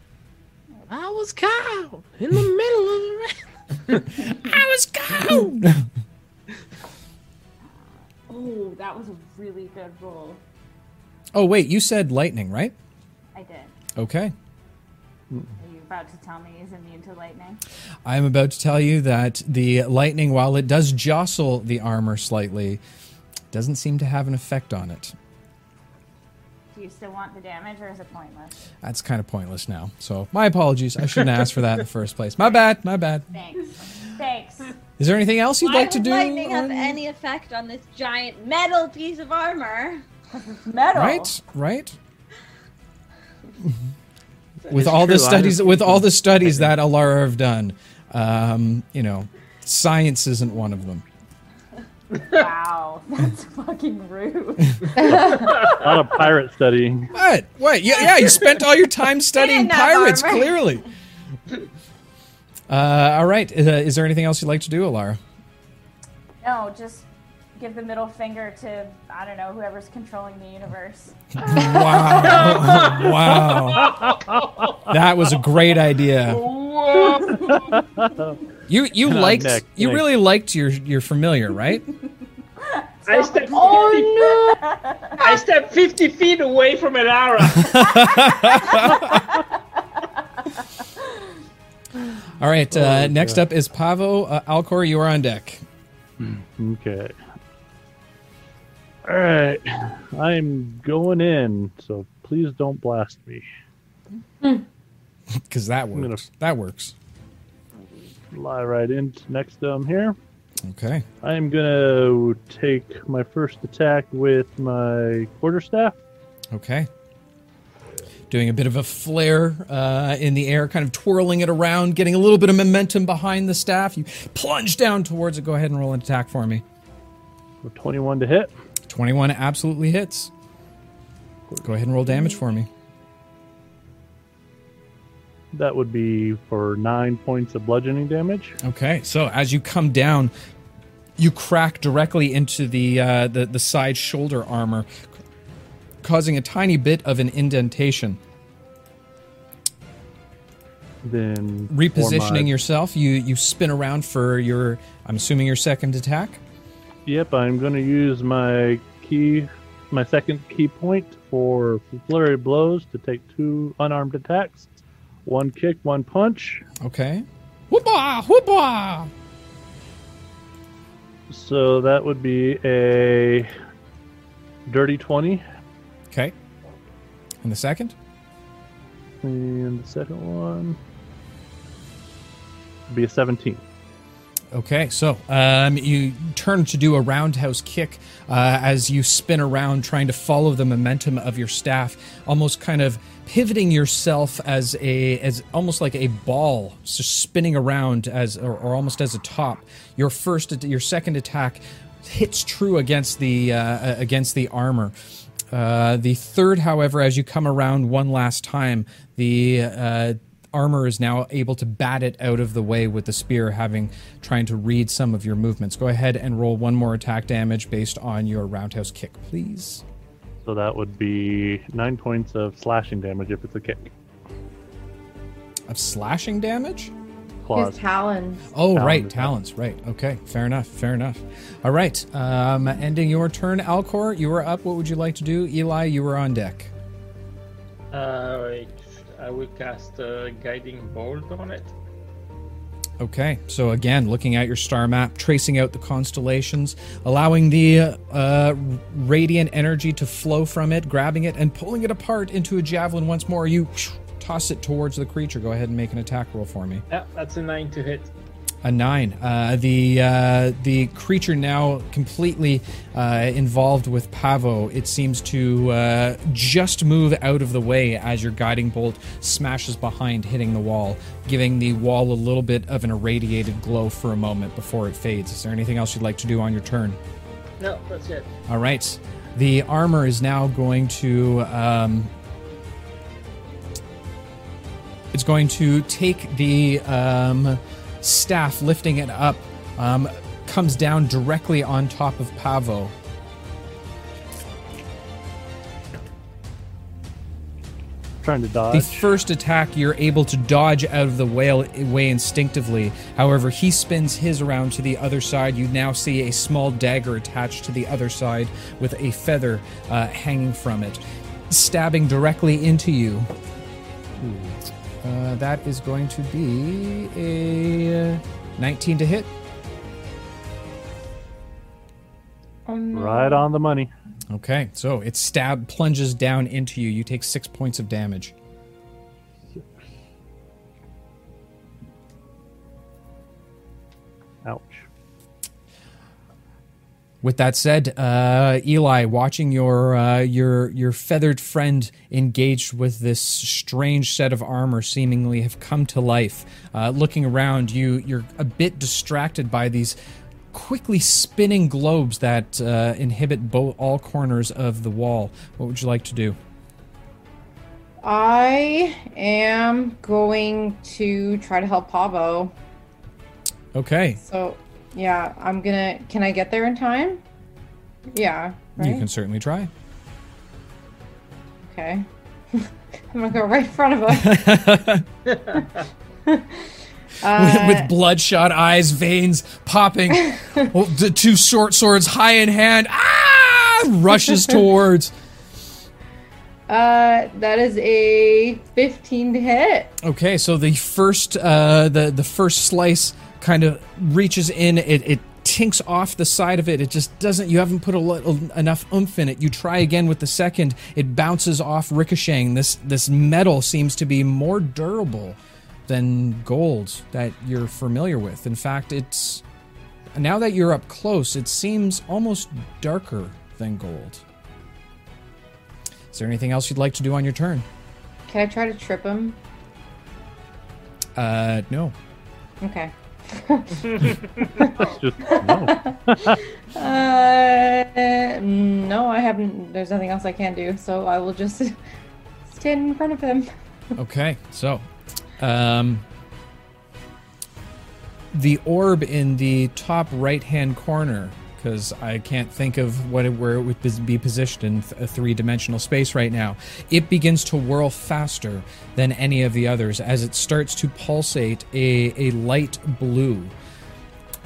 I was cow in the middle of the (laughs) i was cold (laughs) Oh, that was a really good roll. Oh wait you said lightning right I did. okay Are you about to tell me he's immune to lightning? i'm about to tell you that the lightning while it does jostle the armor slightly doesn't seem to have an effect on it Do you still want the damage or is it pointless? that's kind of pointless now so my apologies i shouldn't ask for that in the first place my bad my bad Thanks. Thanks. is there anything else you'd Why like to would do lightning have on- any effect on this giant metal piece of armor? (laughs) Metal. right right (laughs) with all true, the studies honestly. with all the studies that elara have done um, you know science isn't one of them Wow. (laughs) That's fucking rude. Not A lot of pirate studying. what what yeah, yeah you spent all your time studying pirates armor. clearly uh, all right uh, is there anything else you'd like to do elara no, just give the middle finger to, I don't know, whoever's controlling the universe. (laughs) wow wow that was a great idea you you liked Nick, you Nick. really liked your your familiar right I stepped, Oh, no! I stepped 50 feet away from Elara. (laughs) All right. Oh, Uh, next up is Pavo uh, Alcor. You are on deck. Okay. All right, I'm going in, so please don't blast me. (laughs) Because that gonna- works. That works. Lie right in next to him here. Okay. I'm gonna take my first attack with my quarterstaff. Okay. Doing a bit of a flare uh, in the air, kind of twirling it around, getting a little bit of momentum behind the staff. You plunge down towards it. Go ahead and roll an attack for me. 21 to hit. 21 absolutely hits. Go ahead and roll damage for me. That would be for nine points of bludgeoning damage. Okay, so as you come down, you crack directly into the uh, the, the side shoulder armor, causing a tiny bit of an indentation. Then Repositioning my- yourself, you you spin around for your. I'm assuming your second attack. Yep, I'm going to use my ki, my second ki point for flurry blows to take two unarmed attacks. One kick, one punch. Okay. Whoopah! Whoopah! So that would be a dirty 20. Okay. And the second. And the second one would be a 17. Okay, so um, you turn to do a roundhouse kick uh, as you spin around, trying to follow the momentum of your staff, almost kind of pivoting yourself as a as almost like a ball, just spinning around as or, or almost as a top. Your first, your second attack hits true against the uh, against the armor. Uh, the third, however, as you come around one last time, the uh, armor is now able to bat it out of the way with the spear, having trying to read some of your movements. Go ahead and roll one more attack damage based on your roundhouse kick, please. So that would be nine points of slashing damage if it's a kick. Of slashing damage? Claws. His talons. Oh, Talon right, attack. talents. Right. Okay. Fair enough. Fair enough. All right. Um, ending your turn, Alcor. You were up. What would you like to do? Eli, you were on deck. Uh, I will cast a guiding bolt on it. Okay, so again, looking at your star map, tracing out the constellations, allowing the uh, radiant energy to flow from it, grabbing it, and pulling it apart into a javelin once more. You toss it towards the creature. Go ahead and make an attack roll for me. Yeah, that's a nine to hit. A nine. Uh, the uh, the creature now completely uh, involved with Pavo. It seems to uh, just move out of the way as your guiding bolt smashes behind, hitting the wall, giving the wall a little bit of an irradiated glow for a moment before it fades. Is there anything else you'd like to do on your turn? No, that's it. All right. The armor is now going to. Um, it's going to take the um, staff, lifting it up, um, comes down directly on top of Pavo. Trying to dodge. The first attack, you're able to dodge out of the whale way instinctively. However, he spins his around to the other side. You now see a small dagger attached to the other side with a feather uh, hanging from it, stabbing directly into you. Uh, that is going to be a uh, 19 to hit. right on the money. Okay, so it stab plunges down into you. You take six points of damage. With that said, uh, Eli, watching your uh, your your feathered friend engaged with this strange set of armor, seemingly have come to life. Uh, looking around, you you're a bit distracted by these quickly spinning globes that uh, inhibit bo- all corners of the wall. What would you like to do? I am going to try to help Pavo. Okay, So, yeah, I'm gonna. Can I get there in time? Yeah. Right? you can certainly try. Okay. (laughs) I'm gonna go right in front of him. (laughs) with, Uh, with bloodshot eyes, veins popping, well, (laughs) the two short swords high in hand. Ah! Rushes towards. uh, that is a 15 to hit. Okay, so the first uh, the the first slice kind of reaches in. It, it tinks off the side of it. It just doesn't. You haven't put a little, enough oomph in it. You try again with the second. It bounces off, ricocheting. This this metal seems to be more durable than gold that you're familiar with. In fact, it's now that you're up close, it seems almost darker than gold. Is there anything else you'd like to do on your turn? Can I try to trip him? Uh, no. Okay. Just no. (laughs) Uh, no, I haven't. There's nothing else I can do, so I will just (laughs) stand in front of him. Okay, so um, the orb in the top right-hand corner, because I can't think of what it, where it would be positioned in a three-dimensional space right now. It begins to whirl faster than any of the others as it starts to pulsate a, a light blue.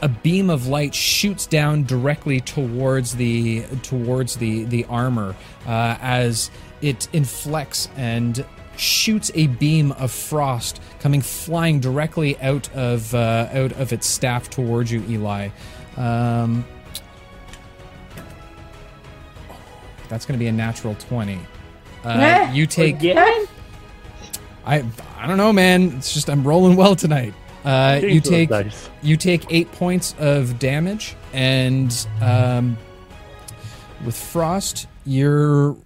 A beam of light shoots down directly towards the towards the the armor uh, as it inflects and shoots a beam of frost coming flying directly out of uh, out of its staff towards you, Eli. Um, that's going to be a natural twenty. Uh, you take. Again? I I don't know, man. It's just I'm rolling well tonight. Uh, you take dice. you take eight points of damage, and um, with frost, your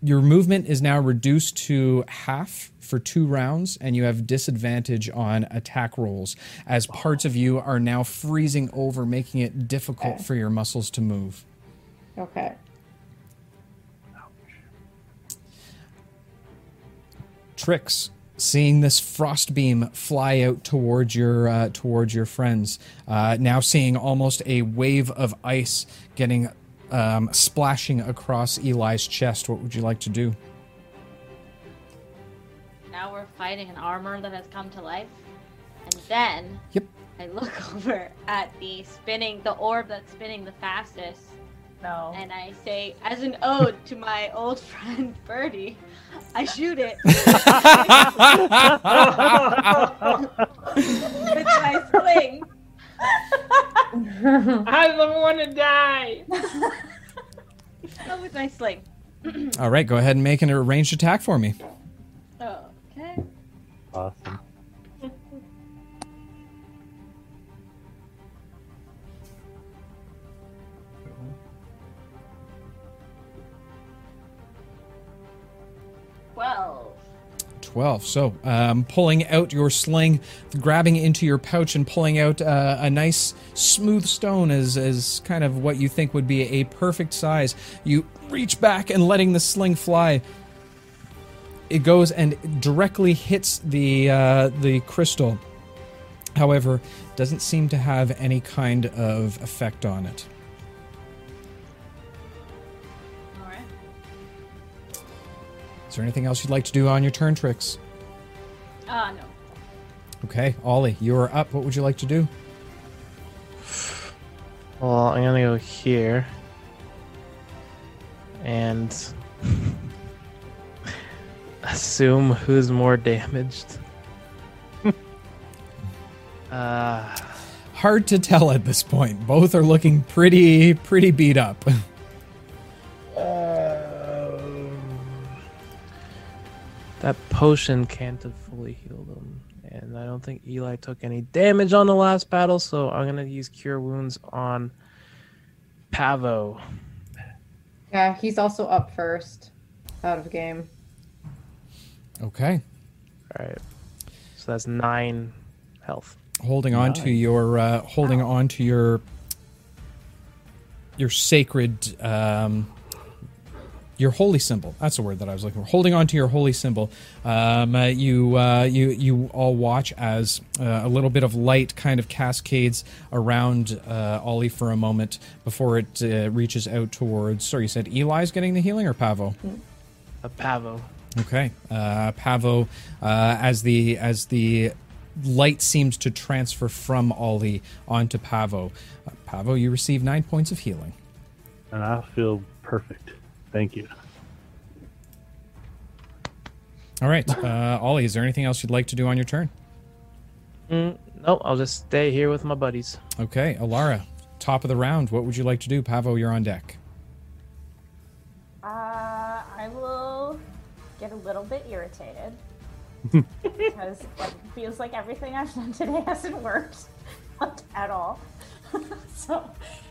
your movement is now reduced to half for two rounds, and you have disadvantage on attack rolls as parts of you are now freezing over, making it difficult Okay. for your muscles to move. Okay. Trix, seeing this frost beam fly out towards your uh, towards your friends, uh, now seeing almost a wave of ice getting um, splashing across Eli's chest. What would you like to do? Now we're fighting an armor that has come to life. And then Yep. I look (laughs) over at the spinning, the orb that's spinning the fastest, No. and I say, as an ode to my old (laughs) friend Birdie, I shoot it (laughs) (laughs) with my sling. I don't want to die. Oh, with my sling. All right, go ahead and make an ranged attack for me. Okay. Awesome. Twelve. 12. So, um, pulling out your sling, grabbing into your pouch, and pulling out uh, a nice smooth stone as, as kind of what you think would be a perfect size. You reach back and letting the sling fly. It goes and directly hits the uh, the crystal. However, doesn't seem to have any kind of effect on it. Is there anything else you'd like to do on your turn, Trix? Ah, no. Okay, Ollie, you are up. What would you like to do? Well, I'm gonna go here. And (laughs) assume who's more damaged. (laughs) uh, Hard to tell at this point. Both are looking pretty pretty beat up. (laughs) that potion can't have fully healed him. And I don't think Eli took any damage on the last battle, so I'm gonna use Cure Wounds on Pavo. Yeah, he's also up first out of game. Okay. Alright. So that's nine health. Holding on to your uh, holding on to your your sacred um your holy symbol. That's the word that I was looking for. Holding on to your holy symbol. Um, uh, you uh, you you all watch as uh, a little bit of light kind of cascades around uh, Ollie for a moment before it uh, reaches out towards. Sorry, you said Eli's getting the healing or Pavo? A Pavo. Okay, uh, Pavo, uh, as the as the light seems to transfer from Ollie onto Pavo. Uh, Pavo, you receive nine points of healing. And I feel perfect. Thank you. All right, uh, Ollie, is there anything else you'd like to do on your turn? Mm, nope, I'll just stay here with my buddies. Okay, Elara, top of the round. What would you like to do, Pavo? You're on deck. Uh, I will get a little bit irritated (laughs) because it feels like everything I've done today (laughs) hasn't worked (laughs) at all. so,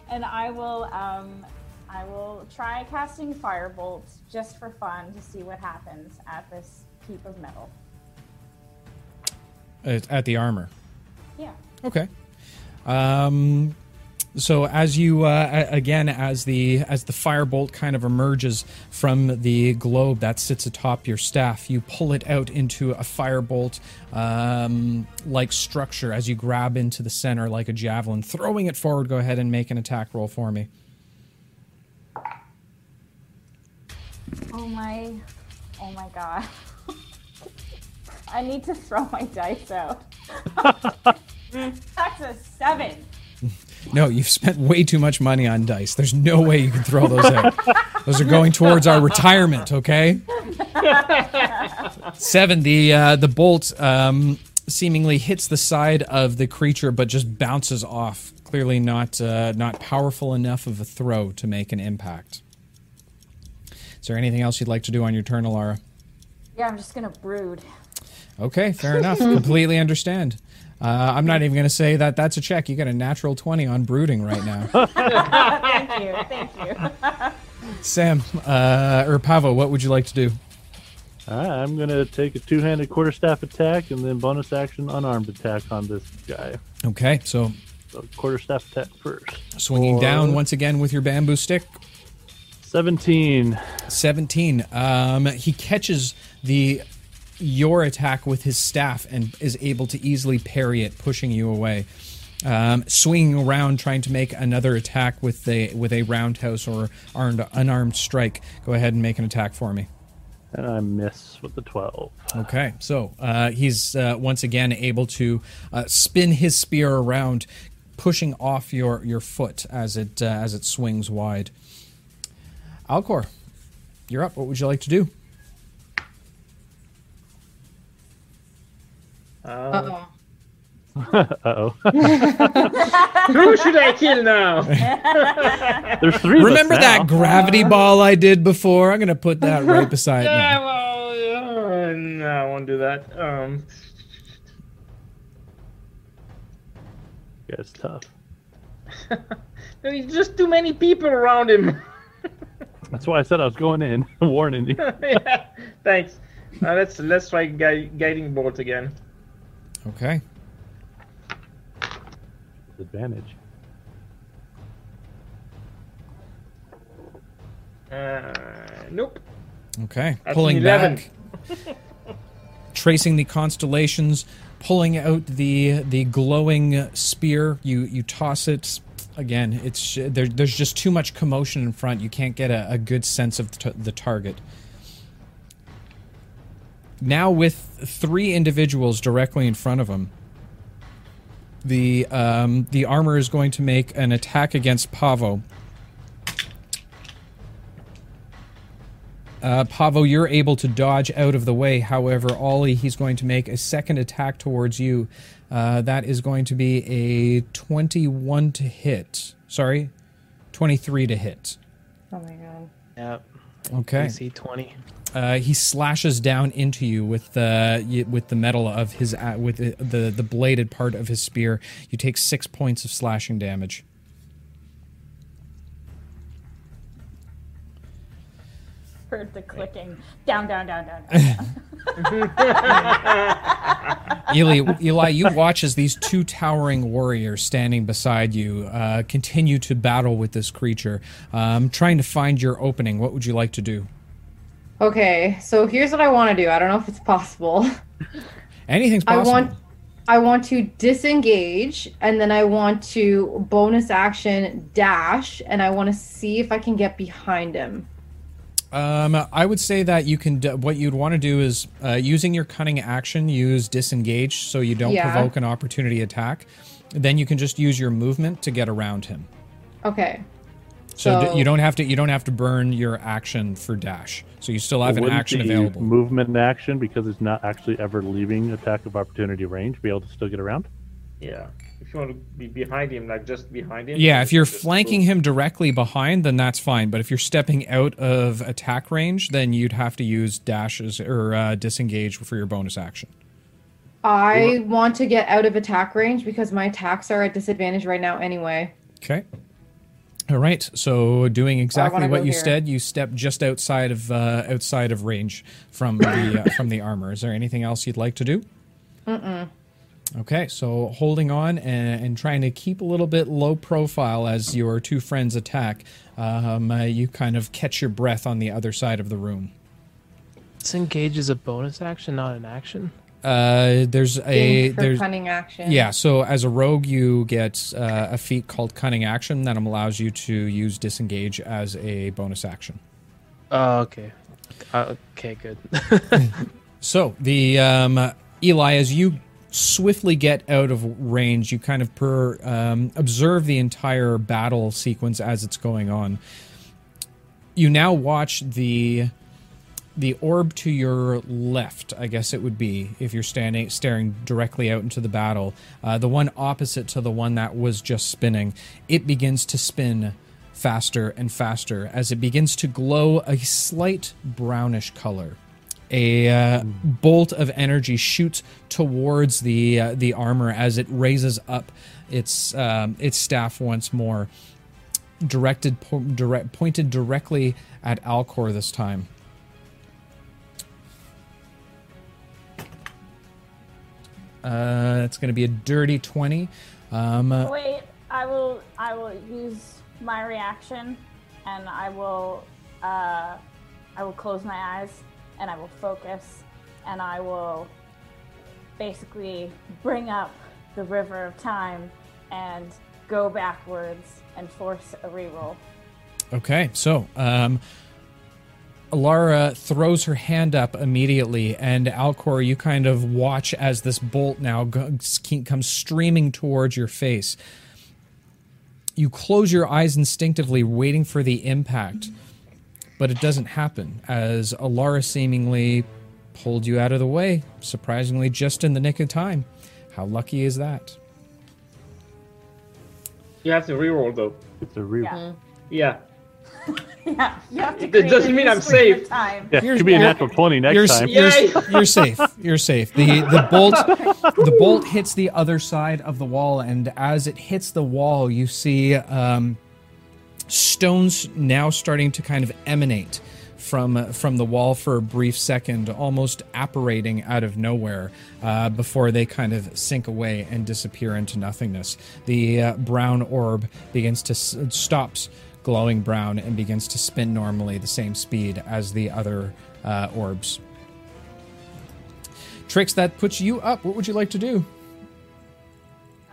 and I will, um, I will try casting firebolt just for fun to see what happens at this heap of metal. At the armor. Yeah. Okay. Um, so as you uh, again as the as the firebolt kind of emerges from the globe that sits atop your staff, you pull it out into a firebolt um, like structure as you grab into the center like a javelin, throwing it forward. Go ahead and make an attack roll for me. Oh my, oh my god. (laughs) I need to throw my dice out. (laughs) That's a seven. No, you've spent way too much money on dice. There's no way you can throw those out. Those are going towards our retirement, okay? (laughs) Seven. The uh, the bolt um, seemingly hits the side of the creature, but just bounces off. Clearly not uh, not powerful enough of a throw to make an impact. Is there anything else you'd like to do on your turn, Elara? Yeah, I'm just gonna brood. Okay, fair (laughs) enough. Completely understand. Uh, I'm not even going to say that that's a check. You got a natural 20 on brooding right now. (laughs) thank you, thank you. (laughs) Sam, uh, or Pavo, what would you like to do? Alright, I'm gonna take a two-handed quarterstaff attack and then bonus action unarmed attack on this guy. Okay, so So quarterstaff attack first. swinging For down once again with your bamboo stick. Seventeen. 17. Um, he catches the your attack with his staff and is able to easily parry it, pushing you away. Um, swinging around, trying to make another attack with a with a roundhouse or armed, unarmed strike. Go ahead and make an attack for me. And I miss with the twelve. Okay, so uh, he's uh, once again able to uh, spin his spear around, pushing off your, your foot as it uh, as it swings wide. Alcor, you're up. What would you like to do? Uh-oh. (laughs) Uh oh. (laughs) Who should I kill now? (laughs) There's three. of us Remember that now. gravity ball I did before? I'm gonna put that right beside yeah, me. well, uh, no, I won't do that. Um, Yeah, it's tough. there's just too many people around him. That's why I said I was going in, (laughs) warning you. (laughs) yeah, thanks. Uh, let's let's try gui- guiding bolt again. Okay. Advantage. Uh, nope. Okay. That's pulling back, (laughs) tracing the constellations, pulling out the the glowing spear. You you toss it. Again, it's there, there's just too much commotion in front. You can't get a, a good sense of the, target. Now, with three individuals directly in front of him, the um, the armor is going to make an attack against Pavo. Uh, Pavo, you're able to dodge out of the way. However, Ollie, he's going to make a second attack towards you. Uh, that is going to be a 21 to hit. Sorry, 23 to hit. Oh my god. Yep. Okay. DC 20. Uh, he slashes down into you with the with the metal of his uh, with the, the the bladed part of his spear. You take six points of slashing damage. Heard the clicking. Down, down, down, down, down. down. (laughs) (laughs) Eli, Eli, you watch as these two towering warriors standing beside you uh, continue to battle with this creature, um, trying to find your opening. What would you like to do? Okay, so here's what I want to do. I don't know if it's possible. (laughs) Anything's possible. I want I want to disengage and then I want to bonus action dash and I want to see if I can get behind him. Um, I would say that you can. Do, what you'd want to do is uh, using your cunning action, use disengage so you don't Yeah. provoke an opportunity attack. Then you can just use your movement to get around him. Okay. So, d- you don't have to. You don't have to burn your action for dash. So you still have an Wouldn't action the available. Movement and action because it's not actually ever leaving attack of opportunity range. Be able to still get around. Yeah. If you want to be behind him, like just behind him. Yeah, if you're flanking move. him directly behind, then that's fine. But if you're stepping out of attack range, then you'd have to use dashes or uh, disengage for your bonus action. I want to get out of attack range because my attacks are at disadvantage right now anyway. Okay. All right. So doing exactly what you here. said, you step just outside of uh, outside of range from the uh, from the armor. Is there anything else you'd like to do? Mm-mm. Okay, so holding on and, and trying to keep a little bit low profile as your two friends attack, um, uh, you kind of catch your breath on the other side of the room. Disengage is a bonus action, not an action. Uh, there's a Think for there's cunning action. yeah. So as a rogue, you get uh, a feat called Cunning Action that allows you to use Disengage as a bonus action. Oh, okay. Uh, okay, good. (laughs) So the um, Eli, as you swiftly get out of range, you kind of per, um, observe the entire battle sequence as it's going on. You now watch the the orb to your left. I guess it would be if you're standing staring directly out into the battle. Uh, the one opposite to the one that was just spinning, it begins to spin faster and faster as it begins to glow a slight brownish color a uh, bolt of energy shoots towards the uh, the armor as it raises up its um, its staff once more, directed po- direct, pointed directly at Alcor this time. Uh, it's going to be a dirty twenty. Um, uh, Wait, I will. I will use my reaction, and I will. Uh, I will close my eyes, and I will focus, and I will basically bring up the river of time and go backwards and force a reroll. Okay, so um, Elara throws her hand up immediately, and Alcor, you kind of watch as this bolt now comes streaming towards your face. You close your eyes instinctively, waiting for the impact, but it doesn't happen as Elara seemingly pulled you out of the way, surprisingly just in the nick of time. How lucky is that? You have to reroll though. It's a reroll. Yeah. Yeah. (laughs) yeah, you have to. It doesn't mean I'm safe. Time. Yeah, You're- it could be a natural twenty next you're, time. You're, (laughs) you're safe. You're safe. The the bolt the bolt hits the other side of the wall, and as it hits the wall, you see um, stones now starting to kind of emanate from from the wall for a brief second, almost apparating out of nowhere uh, before they kind of sink away and disappear into nothingness. The uh, brown orb begins to s- stops glowing brown and begins to spin normally the same speed as the other uh, orbs. Trix that puts you up. What would you like to do?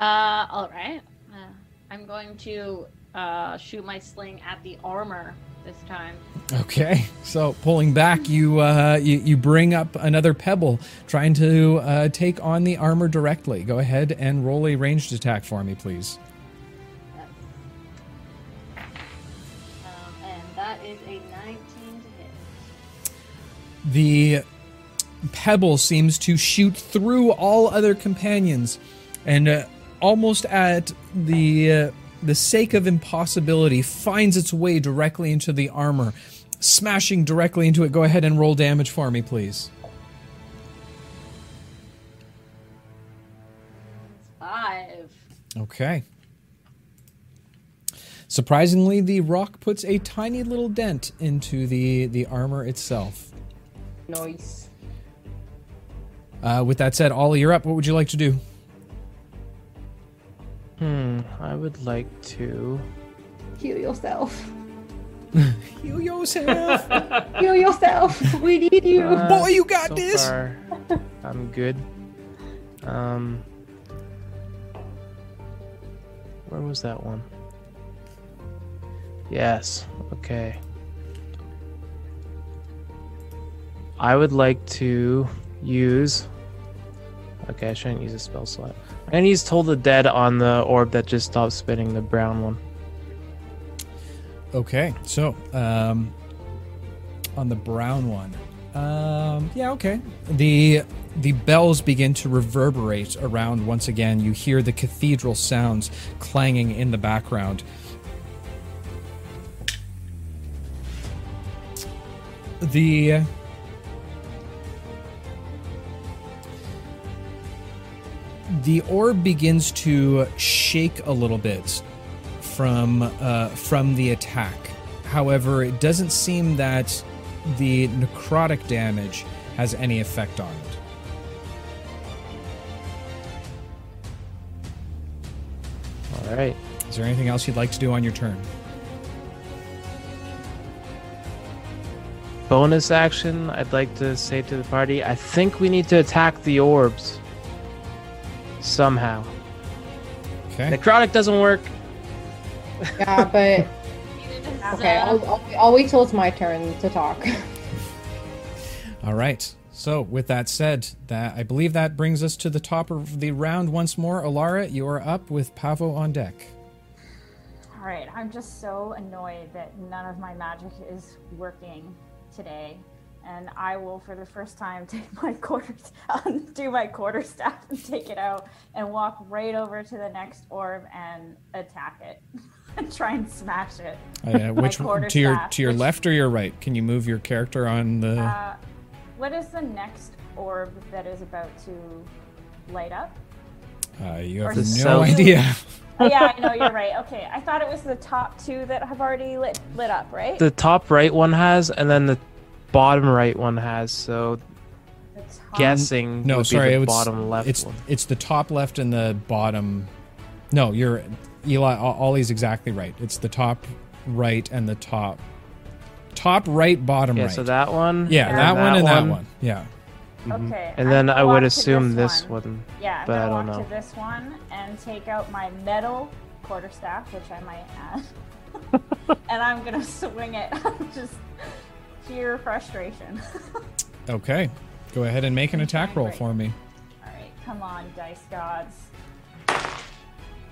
Uh, all right. Uh, I'm going to uh, shoot my sling at the armor this time. Okay, so pulling back, you uh, you, you bring up another pebble, trying to uh, take on the armor directly. Go ahead and roll a ranged attack for me, please. Um, and that is a 19 to hit. The pebble seems to shoot through all other companions, and uh, almost at the uh, the sake of impossibility, finds its way directly into the armor, smashing directly into it. Go ahead and roll damage for me, please. Five. Okay. Surprisingly, the rock puts a tiny little dent into the the armor itself. Nice. Uh, with that said, Ollie, you're up. What would you like to do? Hmm. I would like to. Heal yourself. (laughs) Heal yourself. (laughs) Heal yourself. We need you. Uh, Boy, you got so this. far, I'm good. Um. Where was that one? Yes. Okay. I would like to use. Okay, I shouldn't use a spell slot. Gonna use Toll the Dead on the orb that just stopped spinning, the brown one. Okay, so um, on the brown one, um, yeah, okay. The the bells begin to reverberate around once again. You hear the cathedral sounds clanging in the background. The the orb begins to shake a little bit from uh, from the attack. However, it doesn't seem that the necrotic damage has any effect on it. All right. Is there anything else you'd like to do on your turn? Bonus action, I'd like to say to the party, I think we need to attack the orbs. Somehow. Okay. Necrotic doesn't work. Yeah, (laughs) but okay, I'll, (laughs) I'll, I'll wait till it's my turn to talk. (laughs) All right. So, with that said, that I believe that brings us to the top of the round once more. Elara, you are up with Pavo on deck. All right, I'm just so annoyed that none of my magic is working today, and I will, for the first time, (laughs) take my quarter, do my quarter staff and take it out, and walk right over to the next orb and attack it, and (laughs) try and smash it. Uh, yeah, (laughs) which quarter to your to your which- left or your right? Can you move your character on the? Uh, what is the next orb that is about to light up? Uh, you or have no south. idea. Oh, yeah, I know you're right. Okay, I thought it was the top two that have already lit lit up, right? The top right one has, and then the bottom right one has. So guessing No, would sorry, be it the was bottom left It's one. it's the top left and the bottom. No, you're Eli. Ollie's exactly right. It's the top right and the top top right, bottom Yeah, right. so that one. yeah, and that, one and that one. Yeah. Mm-hmm. Okay. And I'm then gonna I would assume this one. one. Yeah, I'm but I gonna don't walk know. to this one and take out my metal quarterstaff, which I might add, (laughs) (laughs) and I'm gonna swing it. (laughs) Just pure frustration. (laughs) Okay. Go ahead and make an attack roll for me. All right, come on, dice gods.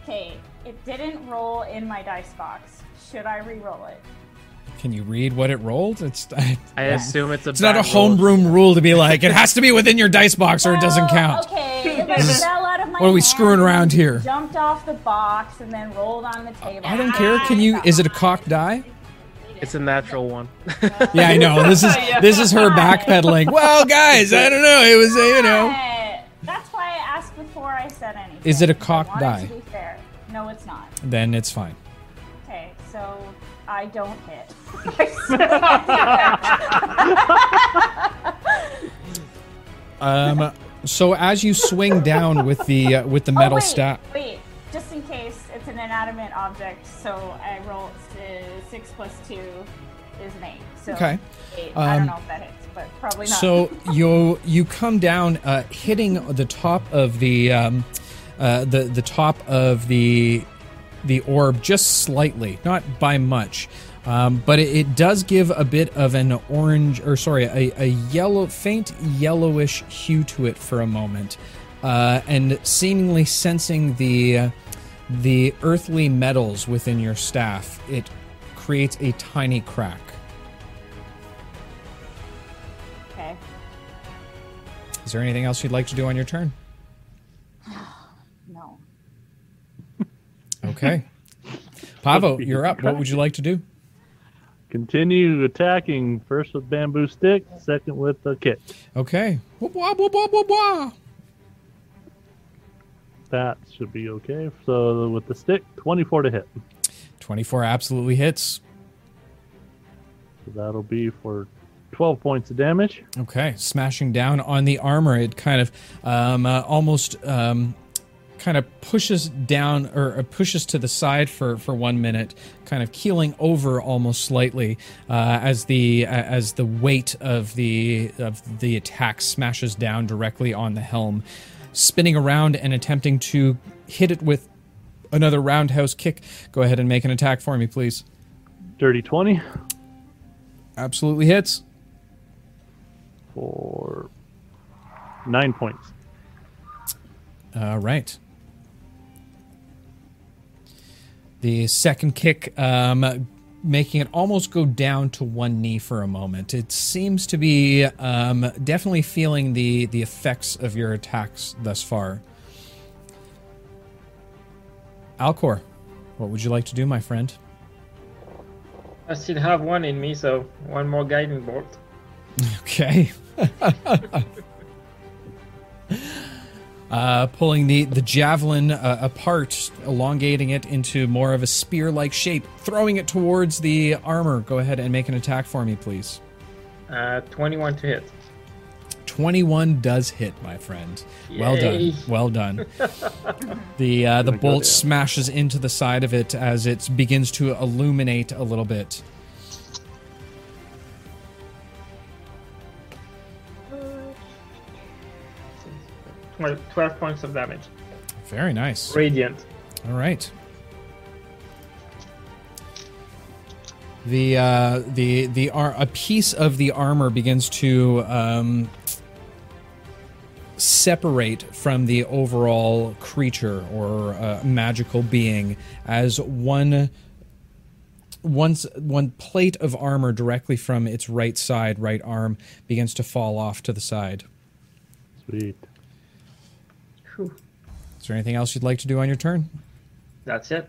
Okay, it didn't roll in my dice box. Should I re-roll it? Can you read what it rolled? It's (laughs) I assume it's a. it's not a bad roll. homebrew rule to be like it has to be within your dice box or it doesn't count. Okay, (laughs) if it fell out of my what are we hand, screwing around here? Jumped off the box and then rolled on the table. I don't care. Can you? Ah, is it a ah, cock die? Ah. It's a natural one. (laughs) Yeah, I know. This is this is her backpedaling. Well, guys, I don't know. It was a, you know. Uh, That's why I asked before I said anything. Is it a cock wanted die? To be fair. No, it's not. Then it's fine. Okay, so I don't hit. (laughs) Um. So as you swing down with the uh, with the metal oh, wait, staff. Wait, just in case it's an inanimate object, so plus two is an eight. So Okay. eight. I Um, don't know if that hits, but probably not. So (laughs) you you come down, uh, hitting the top of the um, uh, the the top of the the orb just slightly, not by much, um, but it, it does give a bit of an orange or sorry, a, a yellow, faint yellowish hue to it for a moment, uh, and seemingly sensing the uh, the earthly metals within your staff, it creates a tiny crack. okay. Is there anything else you'd like to do on your turn? (sighs) No. Okay. (laughs) Pavo, you're up. What would you like to do? Continue attacking first with bamboo stick, second with a kick. Okay. Wah, wah, wah, wah, wah, wah. That should be okay. So with the stick, 24 to hit. 24 absolutely hits. So that'll be for 12 points of damage. Okay. Smashing down on the armor, it kind of um, uh, almost um, kind of pushes down or uh, pushes to the side for, for one minute, kind of keeling over almost slightly uh, as the uh, as the weight of the of the attack smashes down directly on the helm, spinning around and attempting to hit it with another roundhouse kick. Go ahead and make an attack for me, please. Dirty 20 Absolutely hits. for 9 points. All right. The second kick um, making it almost go down to one knee for a moment. It seems to be um, definitely feeling the the effects of your attacks thus far. Alcor, what would you like to do, my friend? I still have one in me, so one more guiding bolt. (laughs) Okay. uh, pulling the, the javelin uh, apart, elongating it into more of a spear like shape, throwing it towards the armor. Go ahead and make an attack for me, please. Uh, 21 to hit. 21 does hit, my friend. Well done. Well done. (laughs) the uh, the bolt smashes into the side of it as it begins to illuminate a little bit. 12 points of damage. Very nice. Radiant. All right. The uh, the the ar- a piece of the armor begins to um, separate from the overall creature or uh, magical being as one once one plate of armor directly from its right side, right arm, begins to fall off to the side. Sweet. Whew. Is there anything else you'd like to do on your turn? That's it.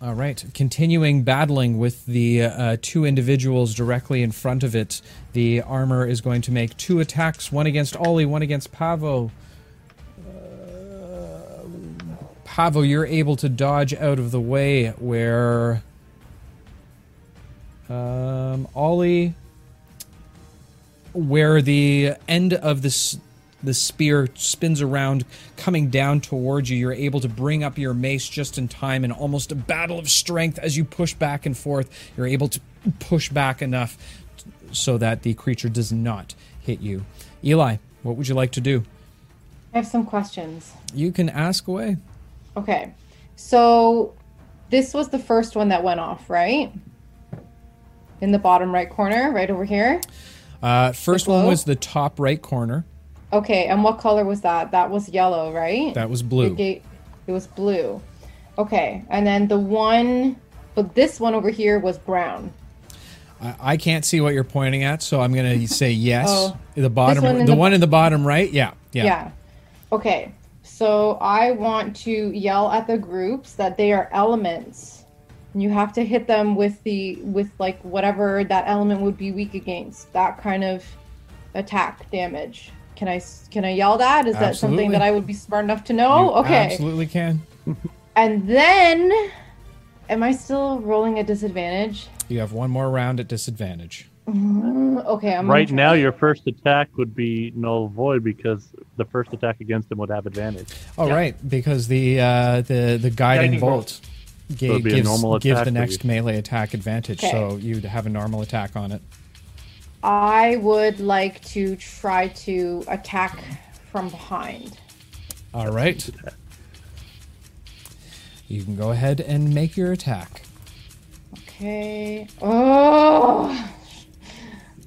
All right. Continuing battling with the uh, two individuals directly in front of it, the armor is going to make two attacks one against Ollie, one against Pavo. Uh, Pavo, you're able to dodge out of the way where. Um, Ollie. Where the end of this the spear spins around, coming down towards you. You're able to bring up your mace just in time, in almost a battle of strength as you push back and forth. You're able to push back enough so that the creature does not hit you. Eli, what would you like to do? I have some questions. You can ask away. Okay. So this was the first one that went off, right? In the bottom right corner, right over here. Uh, first one was the top right corner. Okay, and what color was that? That was yellow, right? That was blue. It, ga- it was blue. Okay, and then the one, but this one over here was brown. I, I can't see what you're pointing at, so I'm going to say yes. Oh. the bottom, one the the- one in the bottom right. Yeah, yeah. Yeah. Okay. So I want to yell at the groups that they are elements. And you have to hit them with the with like whatever that element would be weak against. That kind of attack damage. Can I s- can I yell that? Is that Absolutely. something that I would be smart enough to know? You okay. absolutely can. And then am I still rolling a disadvantage? You have one more round at disadvantage. Mm, Okay, I'm Right now, your first attack would be null void because the first attack against him would have advantage. Oh Yeah. right, because the uh, the the guiding, Guiding bolt, ga- it'd be a gives normal gives attack the next melee attack advantage, Okay. so you'd have a normal attack on it. I would like to try to attack from behind. All right, you can go ahead and make your attack. Okay. Oh,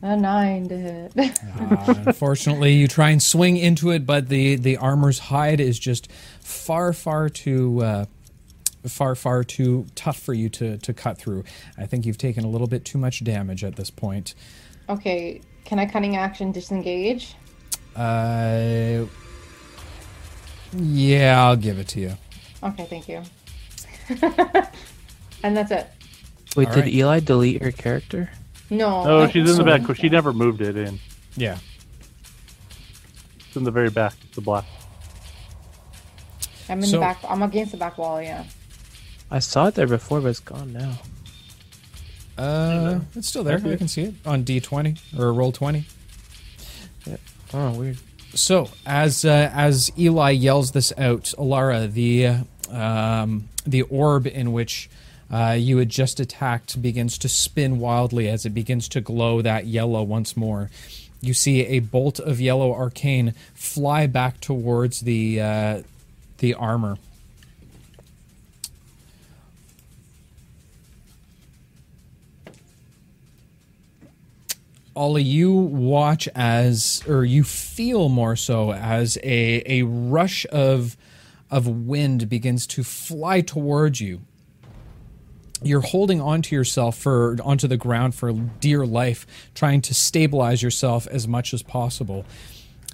a nine to hit. (laughs) Uh, unfortunately, you try and swing into it, but the the armor's hide is just far far too. Uh, Far, far too tough for you to, to cut through. I think you've taken a little bit too much damage at this point. Okay, can I cunning action disengage? Uh, yeah, I'll give it to you. Okay, thank you. (laughs) and that's it. Wait, All did right. Eli delete her character? No. Oh, I- she's in the back. She never moved it in. Yeah. It's in the very back. It's the black. I'm in So- the back. I'm against the back wall. Yeah. I saw it there before, but it's gone now. Uh, it's still there. I can see it on D20 or roll 20. Oh, weird. So as uh, as Eli yells this out, Elara, the um, the orb in which uh, you had just attacked begins to spin wildly as it begins to glow that yellow once more. You see a bolt of yellow arcane fly back towards the uh, the armor. Ollie, you watch as, or you feel more so as a a rush of of wind begins to fly towards you. you're holding onto yourself for onto the ground for dear life, trying to stabilize yourself as much as possible.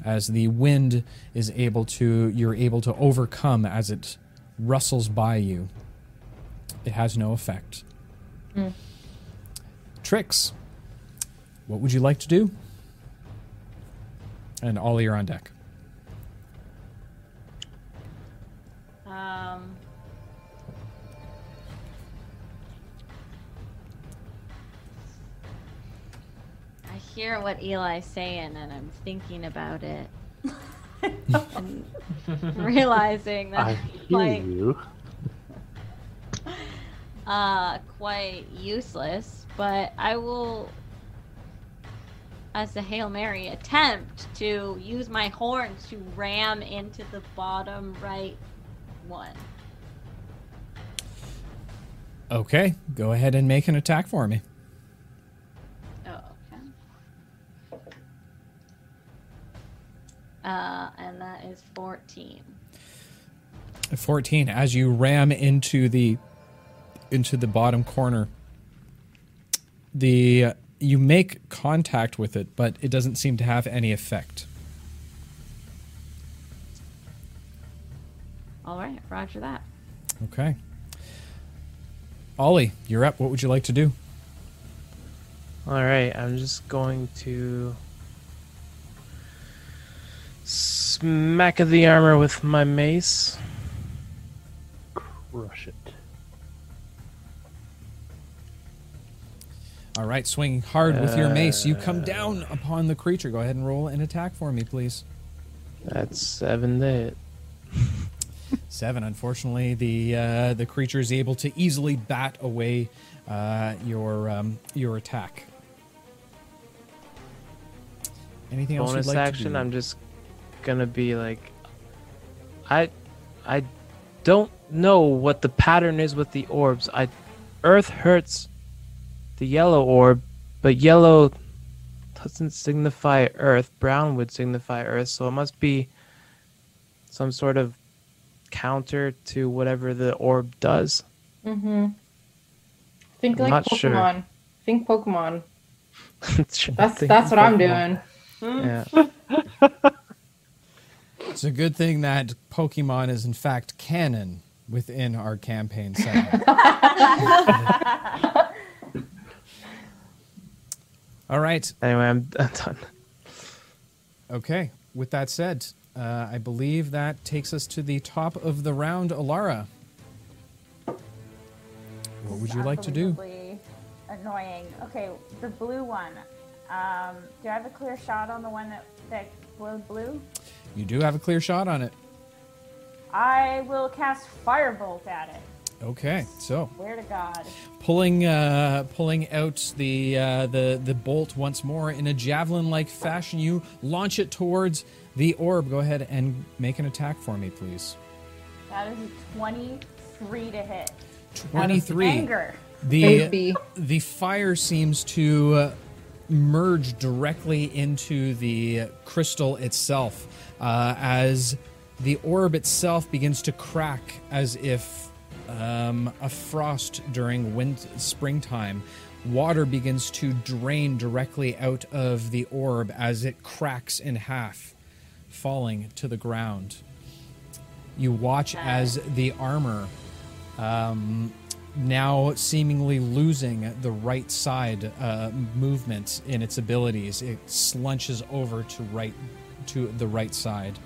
As the wind is able to, you're able to overcome as it rustles by you. It has no effect. Mm. Trix. What would you like to do? And Ollie, you're on deck. Um. I hear what Eli's saying, and I'm thinking about it, (laughs) and realizing I that hear like you. uh quite useless. But I will, as a hail mary, attempt to use my horns to ram into the bottom right one. Okay, go ahead and make an attack for me. Oh, okay. Uh, and that is 14. 14 as you ram into the into the bottom corner the you make contact with it but it doesn't seem to have any effect All right, roger that. okay ollie you're up what would you like to do All right, I'm just going to smack at the armor with my mace. Crush it. All right swinging hard with your mace you come down upon the creature go ahead and roll an attack for me please That's seven to hit. (laughs) Seven. Unfortunately, the uh, the creature is able to easily bat away uh, your um, your attack. Anything else Bonus you'd like action. to do? I'm just gonna be like, I, I don't know what the pattern is with the orbs. I, Earth hurts the yellow orb, but yellow doesn't signify Earth. Brown would signify Earth, so it must be some sort of counter to whatever the orb does. Mm-hmm. Think I'm like not Pokemon. sure. Think Pokemon. (laughs) That's That's that's what I'm doing. Yeah. (laughs) It's a good thing that Pokemon is in fact canon within our campaign setting. (laughs) All right. Anyway, I'm, I'm done. Okay. With that said, uh, I believe that takes us to the top of the round. Elara, what would you like to do? Unbelievably Annoying. Okay, the blue one. Um, do I have a clear shot on the one that that glowed blue? You do have a clear shot on it. I will cast firebolt at it. Okay, so Swear to God. pulling uh, pulling out the uh, the the bolt once more in a javelin-like fashion, you launch it towards the orb. Go ahead and make an attack for me, please. That is a 23 to hit. Twenty-three. Anger. The Baby. the fire seems to uh, merge directly into the crystal itself uh, as the orb itself begins to crack as if um, a frost during wind springtime. Water begins to drain directly out of the orb as it cracks in half, falling to the ground. You watch as the armor um, now seemingly losing the right side uh, movement in its abilities. It slunches over to right to the right side.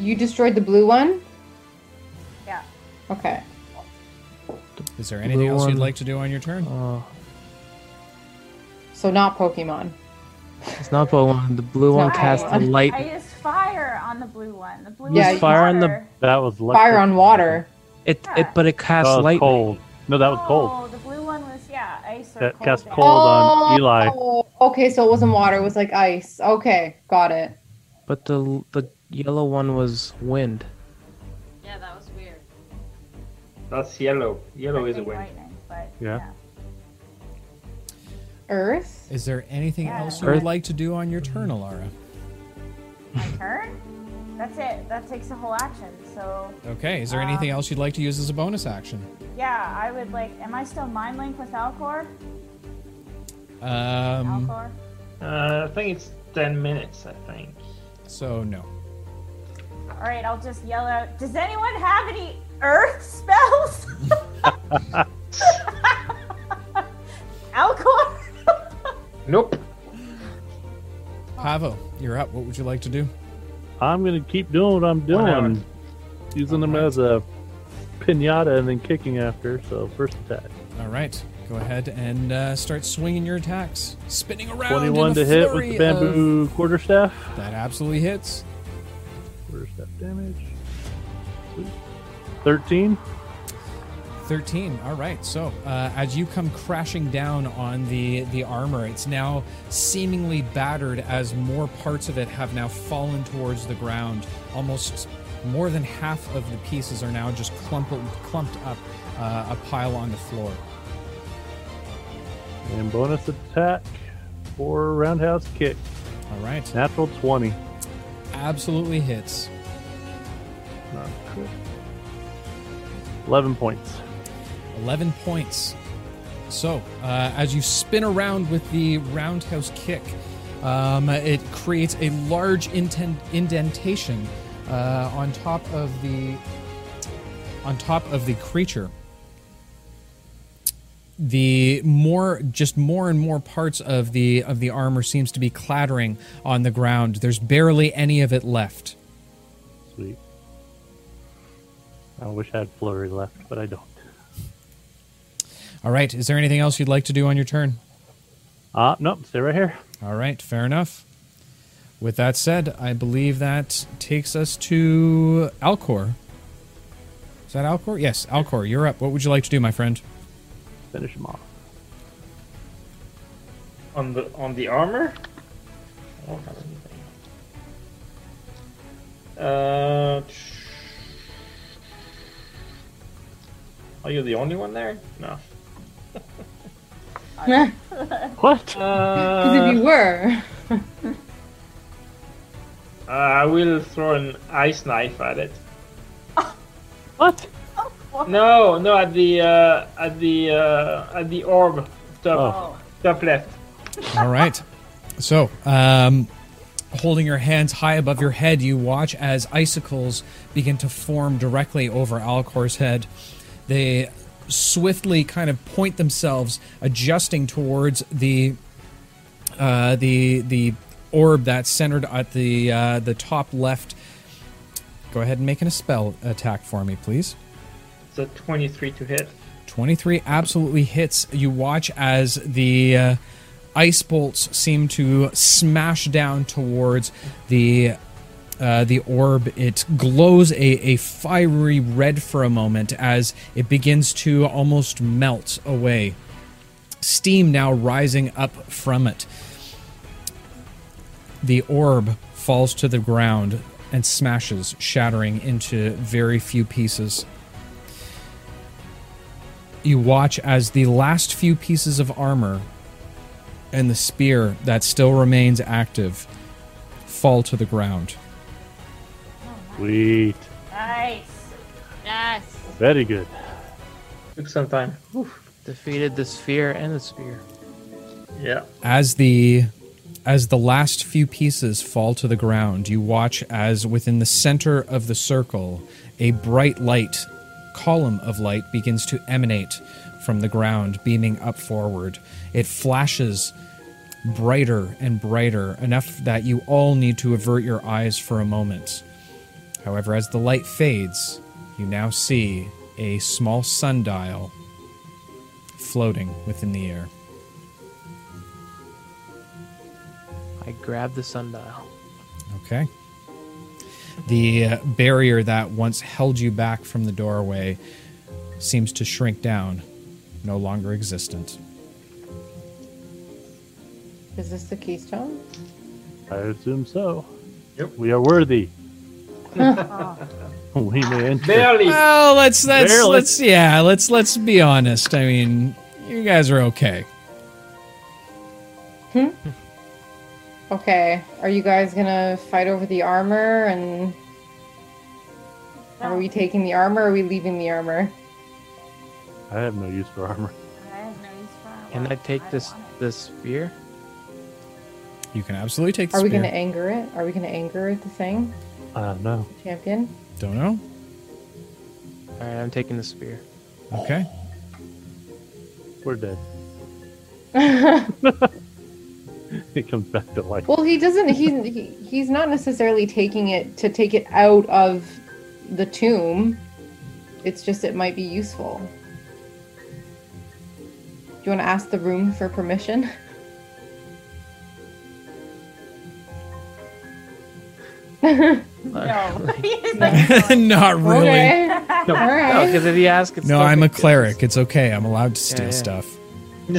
You destroyed the blue one? Yeah. Okay. Is there anything Blue else you'd like to do on your turn? Oh, So not Pokemon. it's not Pokemon. The blue one not casts the light. I used fire on the blue one. The blue Yeah, was fire on the- That was light Fire on water. It it but it casts light. cold. No, that was cold. Oh, the blue one was yeah, ice or That cold. cast damage. cold on oh, Eli. Oh, okay, so it wasn't water, it was like ice. Okay, got it. But the the yellow one was wind. That's yellow. Yellow is a Lightning, win. lightning, but, Yeah. Earth? Is there anything Yeah. else you would like to do on your turn, Elara? My turn? That's it. That takes a whole action. So Okay, is there anything else you'd like to use as a bonus action? yeah, I would like. Am I still mind link with Alcor? Um, Alcor. Uh, I think it's ten minutes. I think. so no. All right, I'll just yell out. Does anyone have any Earth spells? Alcor. Nope. Pavo, you're up. What would you like to do? I'm gonna keep doing what I'm doing, using them as a pinata and then kicking after. So first attack, All right, go ahead and uh, start swinging your attacks, spinning around. in 21 a to hit with the bamboo quarterstaff. That absolutely hits. Quarterstaff damage. Sweet. 13. 13 all right so uh, as you come crashing down on the the armor it's now seemingly battered as more parts of it have now fallen towards the ground almost more than half of the pieces are now just clumped, clumped up uh, a pile on the floor And bonus attack for roundhouse kick. all right Natural 20. absolutely hits Not. 11 points. 11 points. So, uh, as you spin around with the roundhouse kick, um, it creates a large intent- indentation uh, on top of the on top of the creature. The more, just more and more parts of the of the armor seems to be clattering on the ground. There's barely any of it left. Sweet. I wish I had flurry left, but I don't. All right, is there anything else you'd like to do on your turn? Ah, nope, stay right here. All right, fair enough. With that said, I believe that takes us to Alcor. Is that Alcor? Yes, Alcor, you're up. What would you like to do, my friend? Finish him off. On the on the armor. I don't have anything. Uh. Are you the only one there? No. (laughs) Because What? Uh, if you were, (laughs) uh, I will throw an ice knife at it. (laughs) What? No, no, at the uh, at the uh, at the orb top Oh. top left. All right. So, um, holding your hands high above your head, you watch as icicles begin to form directly over Alcor's head. They swiftly kind of point themselves, adjusting towards the uh, the the orb that's centered at the uh, the top left. Go ahead and make a spell attack for me, please. It's a 23 to hit. 23 absolutely hits. You watch as the uh, ice bolts seem to smash down towards the uh, the orb. It glows a, a fiery red for a moment as it begins to almost melt away. Steam now rising up from it. The orb falls to the ground and smashes, shattering into very few pieces you watch as the last few pieces of armor and the spear that still remains active fall to the ground. Sweet. Nice. Yes. Very good. Took some time. Defeated the sphere and the spear. Yeah. As the as the last few pieces fall to the ground, you watch as within the center of the circle, a bright light column of light begins to emanate from the ground, beaming up forward. It flashes brighter and brighter, enough that you all need to avert your eyes for a moment. However, as the light fades, you now see a small sundial floating within the air. I grab the sundial. Okay. The uh, barrier that once held you back from the doorway seems to shrink down, no longer existent. is this the keystone? I assume so. Yep. We are worthy. (laughs) we may enter. Barely. Well, let's let's Barely. let's yeah, let's let's be honest. I mean, you guys are okay. Hmm? Okay, are you guys gonna fight over the armor and Are we taking the armor or are we leaving the armor? I have no use for armor. I have no use for Can I take don't this this spear? You can absolutely take the Are we going to anger it? Are we going to anger the thing? I don't know. Champion? Don't know. All right, I'm taking the spear. Okay. We're dead. (laughs) (laughs) It comes back to life. Well, he doesn't. He, he he's not necessarily taking it to take it out of the tomb. It's just it might be useful. Do you want to ask the room for permission? (laughs) No. (laughs) Not really. Okay. No, All no, because if you ask, it's No, I'm a cleric. It's okay. I'm allowed to steal yeah. stuff. (laughs)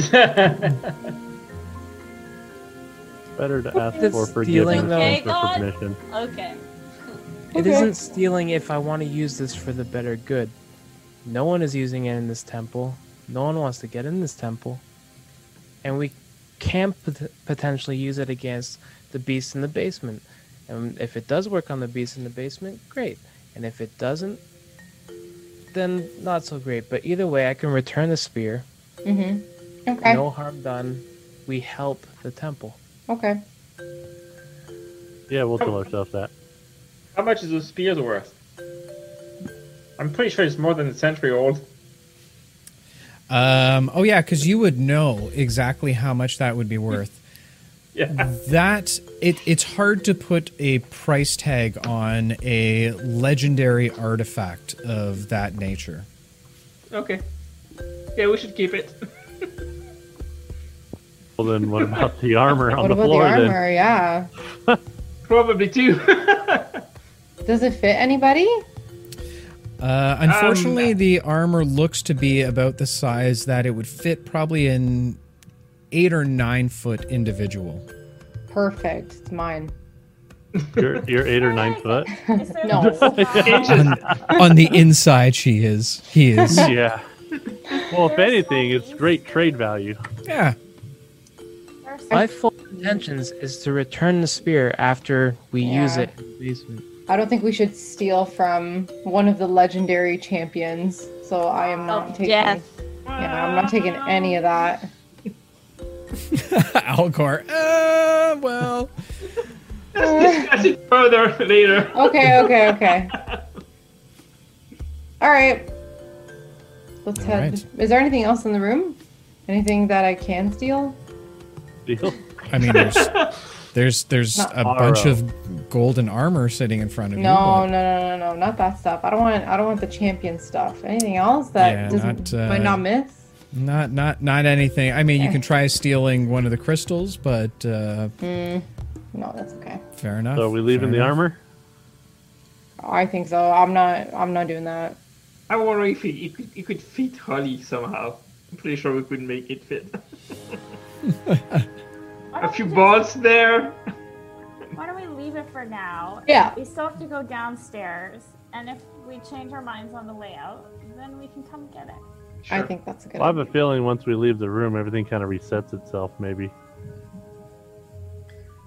Better to ask It's for stealing, forgiveness though. than for God. permission. Okay. It Okay. isn't stealing if I want to use this for the better good. No one is using it in this temple. No one wants to get in this temple. And we can pot- potentially use it against the beast in the basement. And if it does work on the beast in the basement, great. And if it doesn't, then not so great. But either way, I can return the spear. Mm-hmm. Okay. No harm done. We help the temple. Okay. Yeah, we'll tell ourselves that. How much is the spear worth? I'm pretty sure it's more than a century old. Um, oh yeah, because you would know exactly how much that would be worth. Yeah. That it it's hard to put a price tag on a legendary artifact of that nature. Okay. Yeah, we should keep it. Well, then what about the armor (laughs) on What the about the floor then? armor? Yeah. (laughs) Probably too. (laughs) Does it fit anybody? Uh, unfortunately, Um, the armor looks to be about the size that it would fit probably an eight or nine foot individual. Perfect. It's mine. You're, you're eight or nine foot. No. (laughs) on, on the inside, she is. He is. (laughs) Yeah. Well, if anything, it's great trade value. Yeah. My full intentions is to return the spear after we use it in the basement. I don't think we should steal from one of the legendary champions. So I am not Of taking. death. Yeah, I'm not taking any of that. (laughs) Alcor. Uh, well. Discuss it further later. Okay, okay, okay. (laughs) All right. Let's All head. right. Is there anything else in the room? Anything that I can steal? Deal. I mean, there's (laughs) there's there's Not a bunch of golden armor sitting in front of you. No, but- no, no, no, no, not that stuff. I don't want. I don't want the champion stuff. Anything else that Yeah, doesn't not, uh, might not miss? Not not not anything. I mean, you can try stealing one of the crystals, but uh, Mm, no, that's okay. fair enough. So are we leaving fair the enough. armor? I think so. I'm not. I'm not doing that. I wonder if it, it, could, it could fit Ollie somehow. I'm pretty sure we could make it fit. (laughs) A few we just- there. Why don't we leave it for now? Yeah. We still have to go downstairs, and if we change our minds on the way out, then we can come get it. I think that's a good. Well, I have a feeling once we leave the room, everything kind of resets itself. Maybe.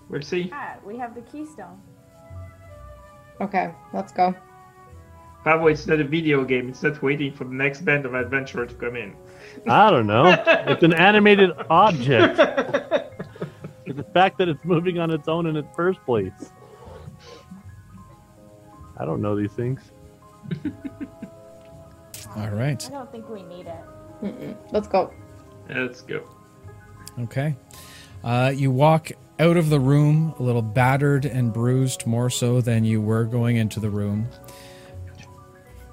We'll see. Ah, we have the keystone. Okay, let's go. Pablo, it's not a video game. It's not waiting for the next band of adventure to come in. I don't know. it's an animated (laughs) object. the fact that it's moving on its own in its first place. I don't know these things. (laughs) All right. I don't think we need it. Mm-mm. Let's go. Let's go. Okay. Uh, you walk out of the room a little battered and bruised, more so than you were going into the room.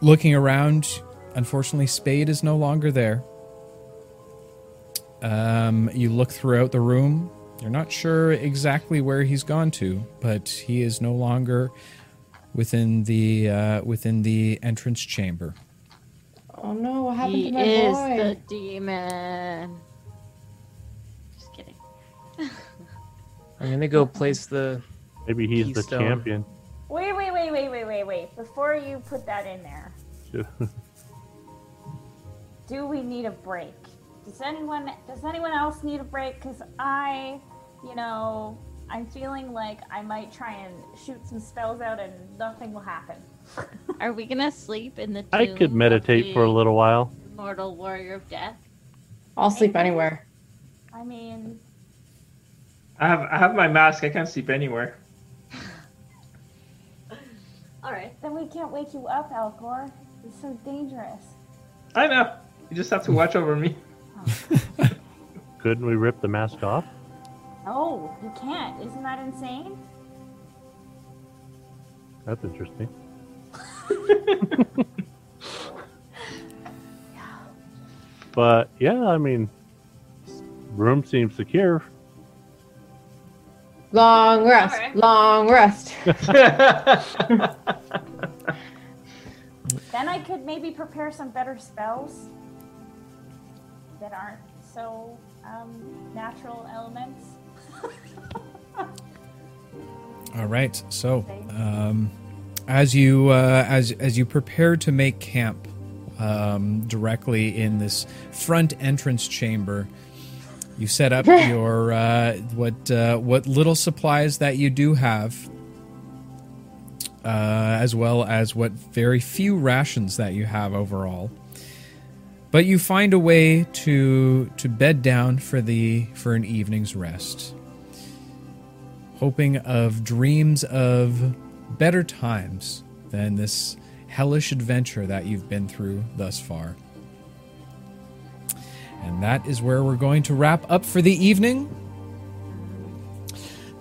Looking around, unfortunately, Spade is no longer there. Um, you look throughout the room. You're not sure exactly where he's gone to, but he is no longer within the uh, within the entrance chamber. Oh no! What happened He to my is boy? the demon. Just kidding. I'm gonna go place the. Maybe he's Keystone. the champion. Wait, wait, wait, wait, wait, wait, wait. Before you put that in there, (laughs) do we need a break? Does anyone does anyone else need a break? Because I, you know, I'm feeling like I might try and shoot some spells out and nothing will happen. (laughs) Are we gonna sleep in the tomb? I could meditate for a little while. Mortal warrior of death. I'll sleep anywhere. I mean, I have I have my mask. I can't sleep anywhere. (laughs) All right. then we can't wake you up, Alcor. It's so dangerous. I know. You just have to watch over me. (laughs) Couldn't we rip the mask off? No, you can't. Isn't that insane? That's interesting. (laughs) but yeah, I mean, room seems secure. Long rest. Alright. Long rest. (laughs) Then I could maybe prepare some better spells that aren't so um, natural elements. (laughs) All right. So, um, as you uh, as as you prepare to make camp um, directly in this front entrance chamber, you set up (laughs) your uh, what uh, what little supplies that you do have, uh, as well as what very few rations that you have overall. But you find a way to to bed down for the for an evening's rest hoping of dreams of better times than this hellish adventure that you've been through thus far. And that is where we're going to wrap up for the evening.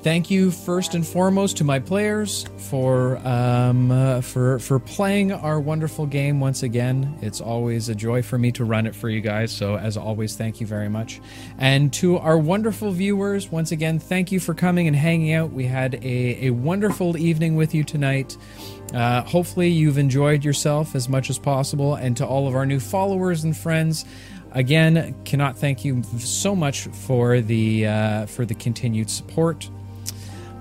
Thank you first and foremost to my players for um, uh, for for playing our wonderful game once again. It's always a joy for me to run it for you guys. So as always, thank you very much. And to our wonderful viewers, once again, thank you for coming and hanging out. We had a, a wonderful evening with you tonight. Uh, hopefully, you've enjoyed yourself as much as possible. And to all of our new followers and friends, again, cannot thank you so much for the uh, for the continued support.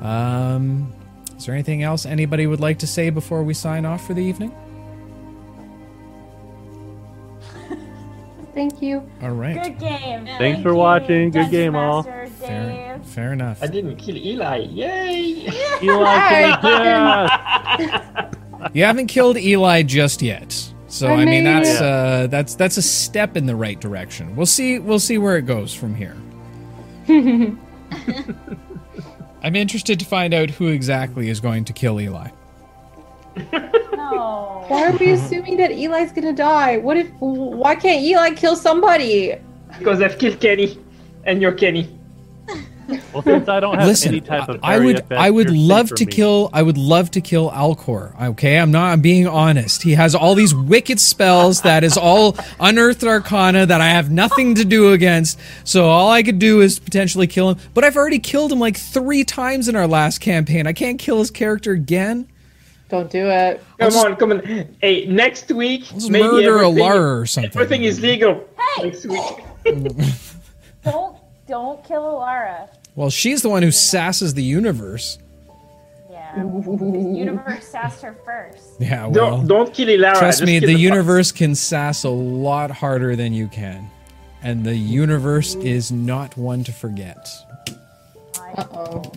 Um, is there anything else anybody would like to say before we sign off for the evening? Thank you. All right. Good game. Thanks Thank for you, watching. Good Dungeon game, all. Fair, fair enough. I didn't kill Eli. Yay! (laughs) Eli Alright. (laughs) You haven't killed Eli just yet. So I I, mean mean- that's uh, that's that's a step in the right direction. We'll see we'll see where it goes from here. (laughs) I'm interested to find out who exactly is going to kill Eli. No. Why are we assuming that Eli's gonna die? What if? Why can't Eli kill somebody? Because I've killed Kenny, and you're Kenny. Well, since I don't have Listen, any type of I parry would effect, I would you're love to me. kill I would love to kill Alcor. Okay, I'm not I'm being honest. He has all these wicked spells that is all unearthed arcana that I have nothing to do against. So all I could do is potentially kill him. But I've already killed him like three times in our last campaign. I can't kill his character again. Don't do it. Come on, come on. Hey, next week, Let's maybe murder everything, Elara or something. everything is legal. Hey! Next week. (laughs) Don't don't kill Elara. Well, she's the one who sasses the universe. Yeah. The universe sassed her first. Yeah, well. Don't don't kill Elara. Trust just me, kill the universe can sass a lot harder than you can. And the universe is not one to forget. Uh oh.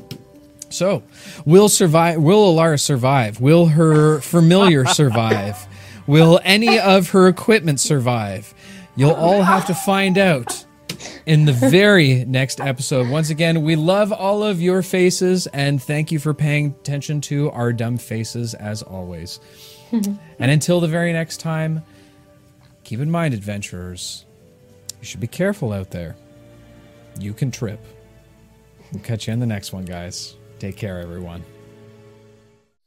So, will survive? Will Elara survive? Will her familiar survive? Will any of her equipment survive? You'll all have to find out in the very next episode. Once again, we love all of your faces and thank you for paying attention to our dumb faces as always. (laughs) and until the very next time, keep in mind, adventurers, you should be careful out there. You can trip. We'll catch you in the next one, guys. Take care, everyone.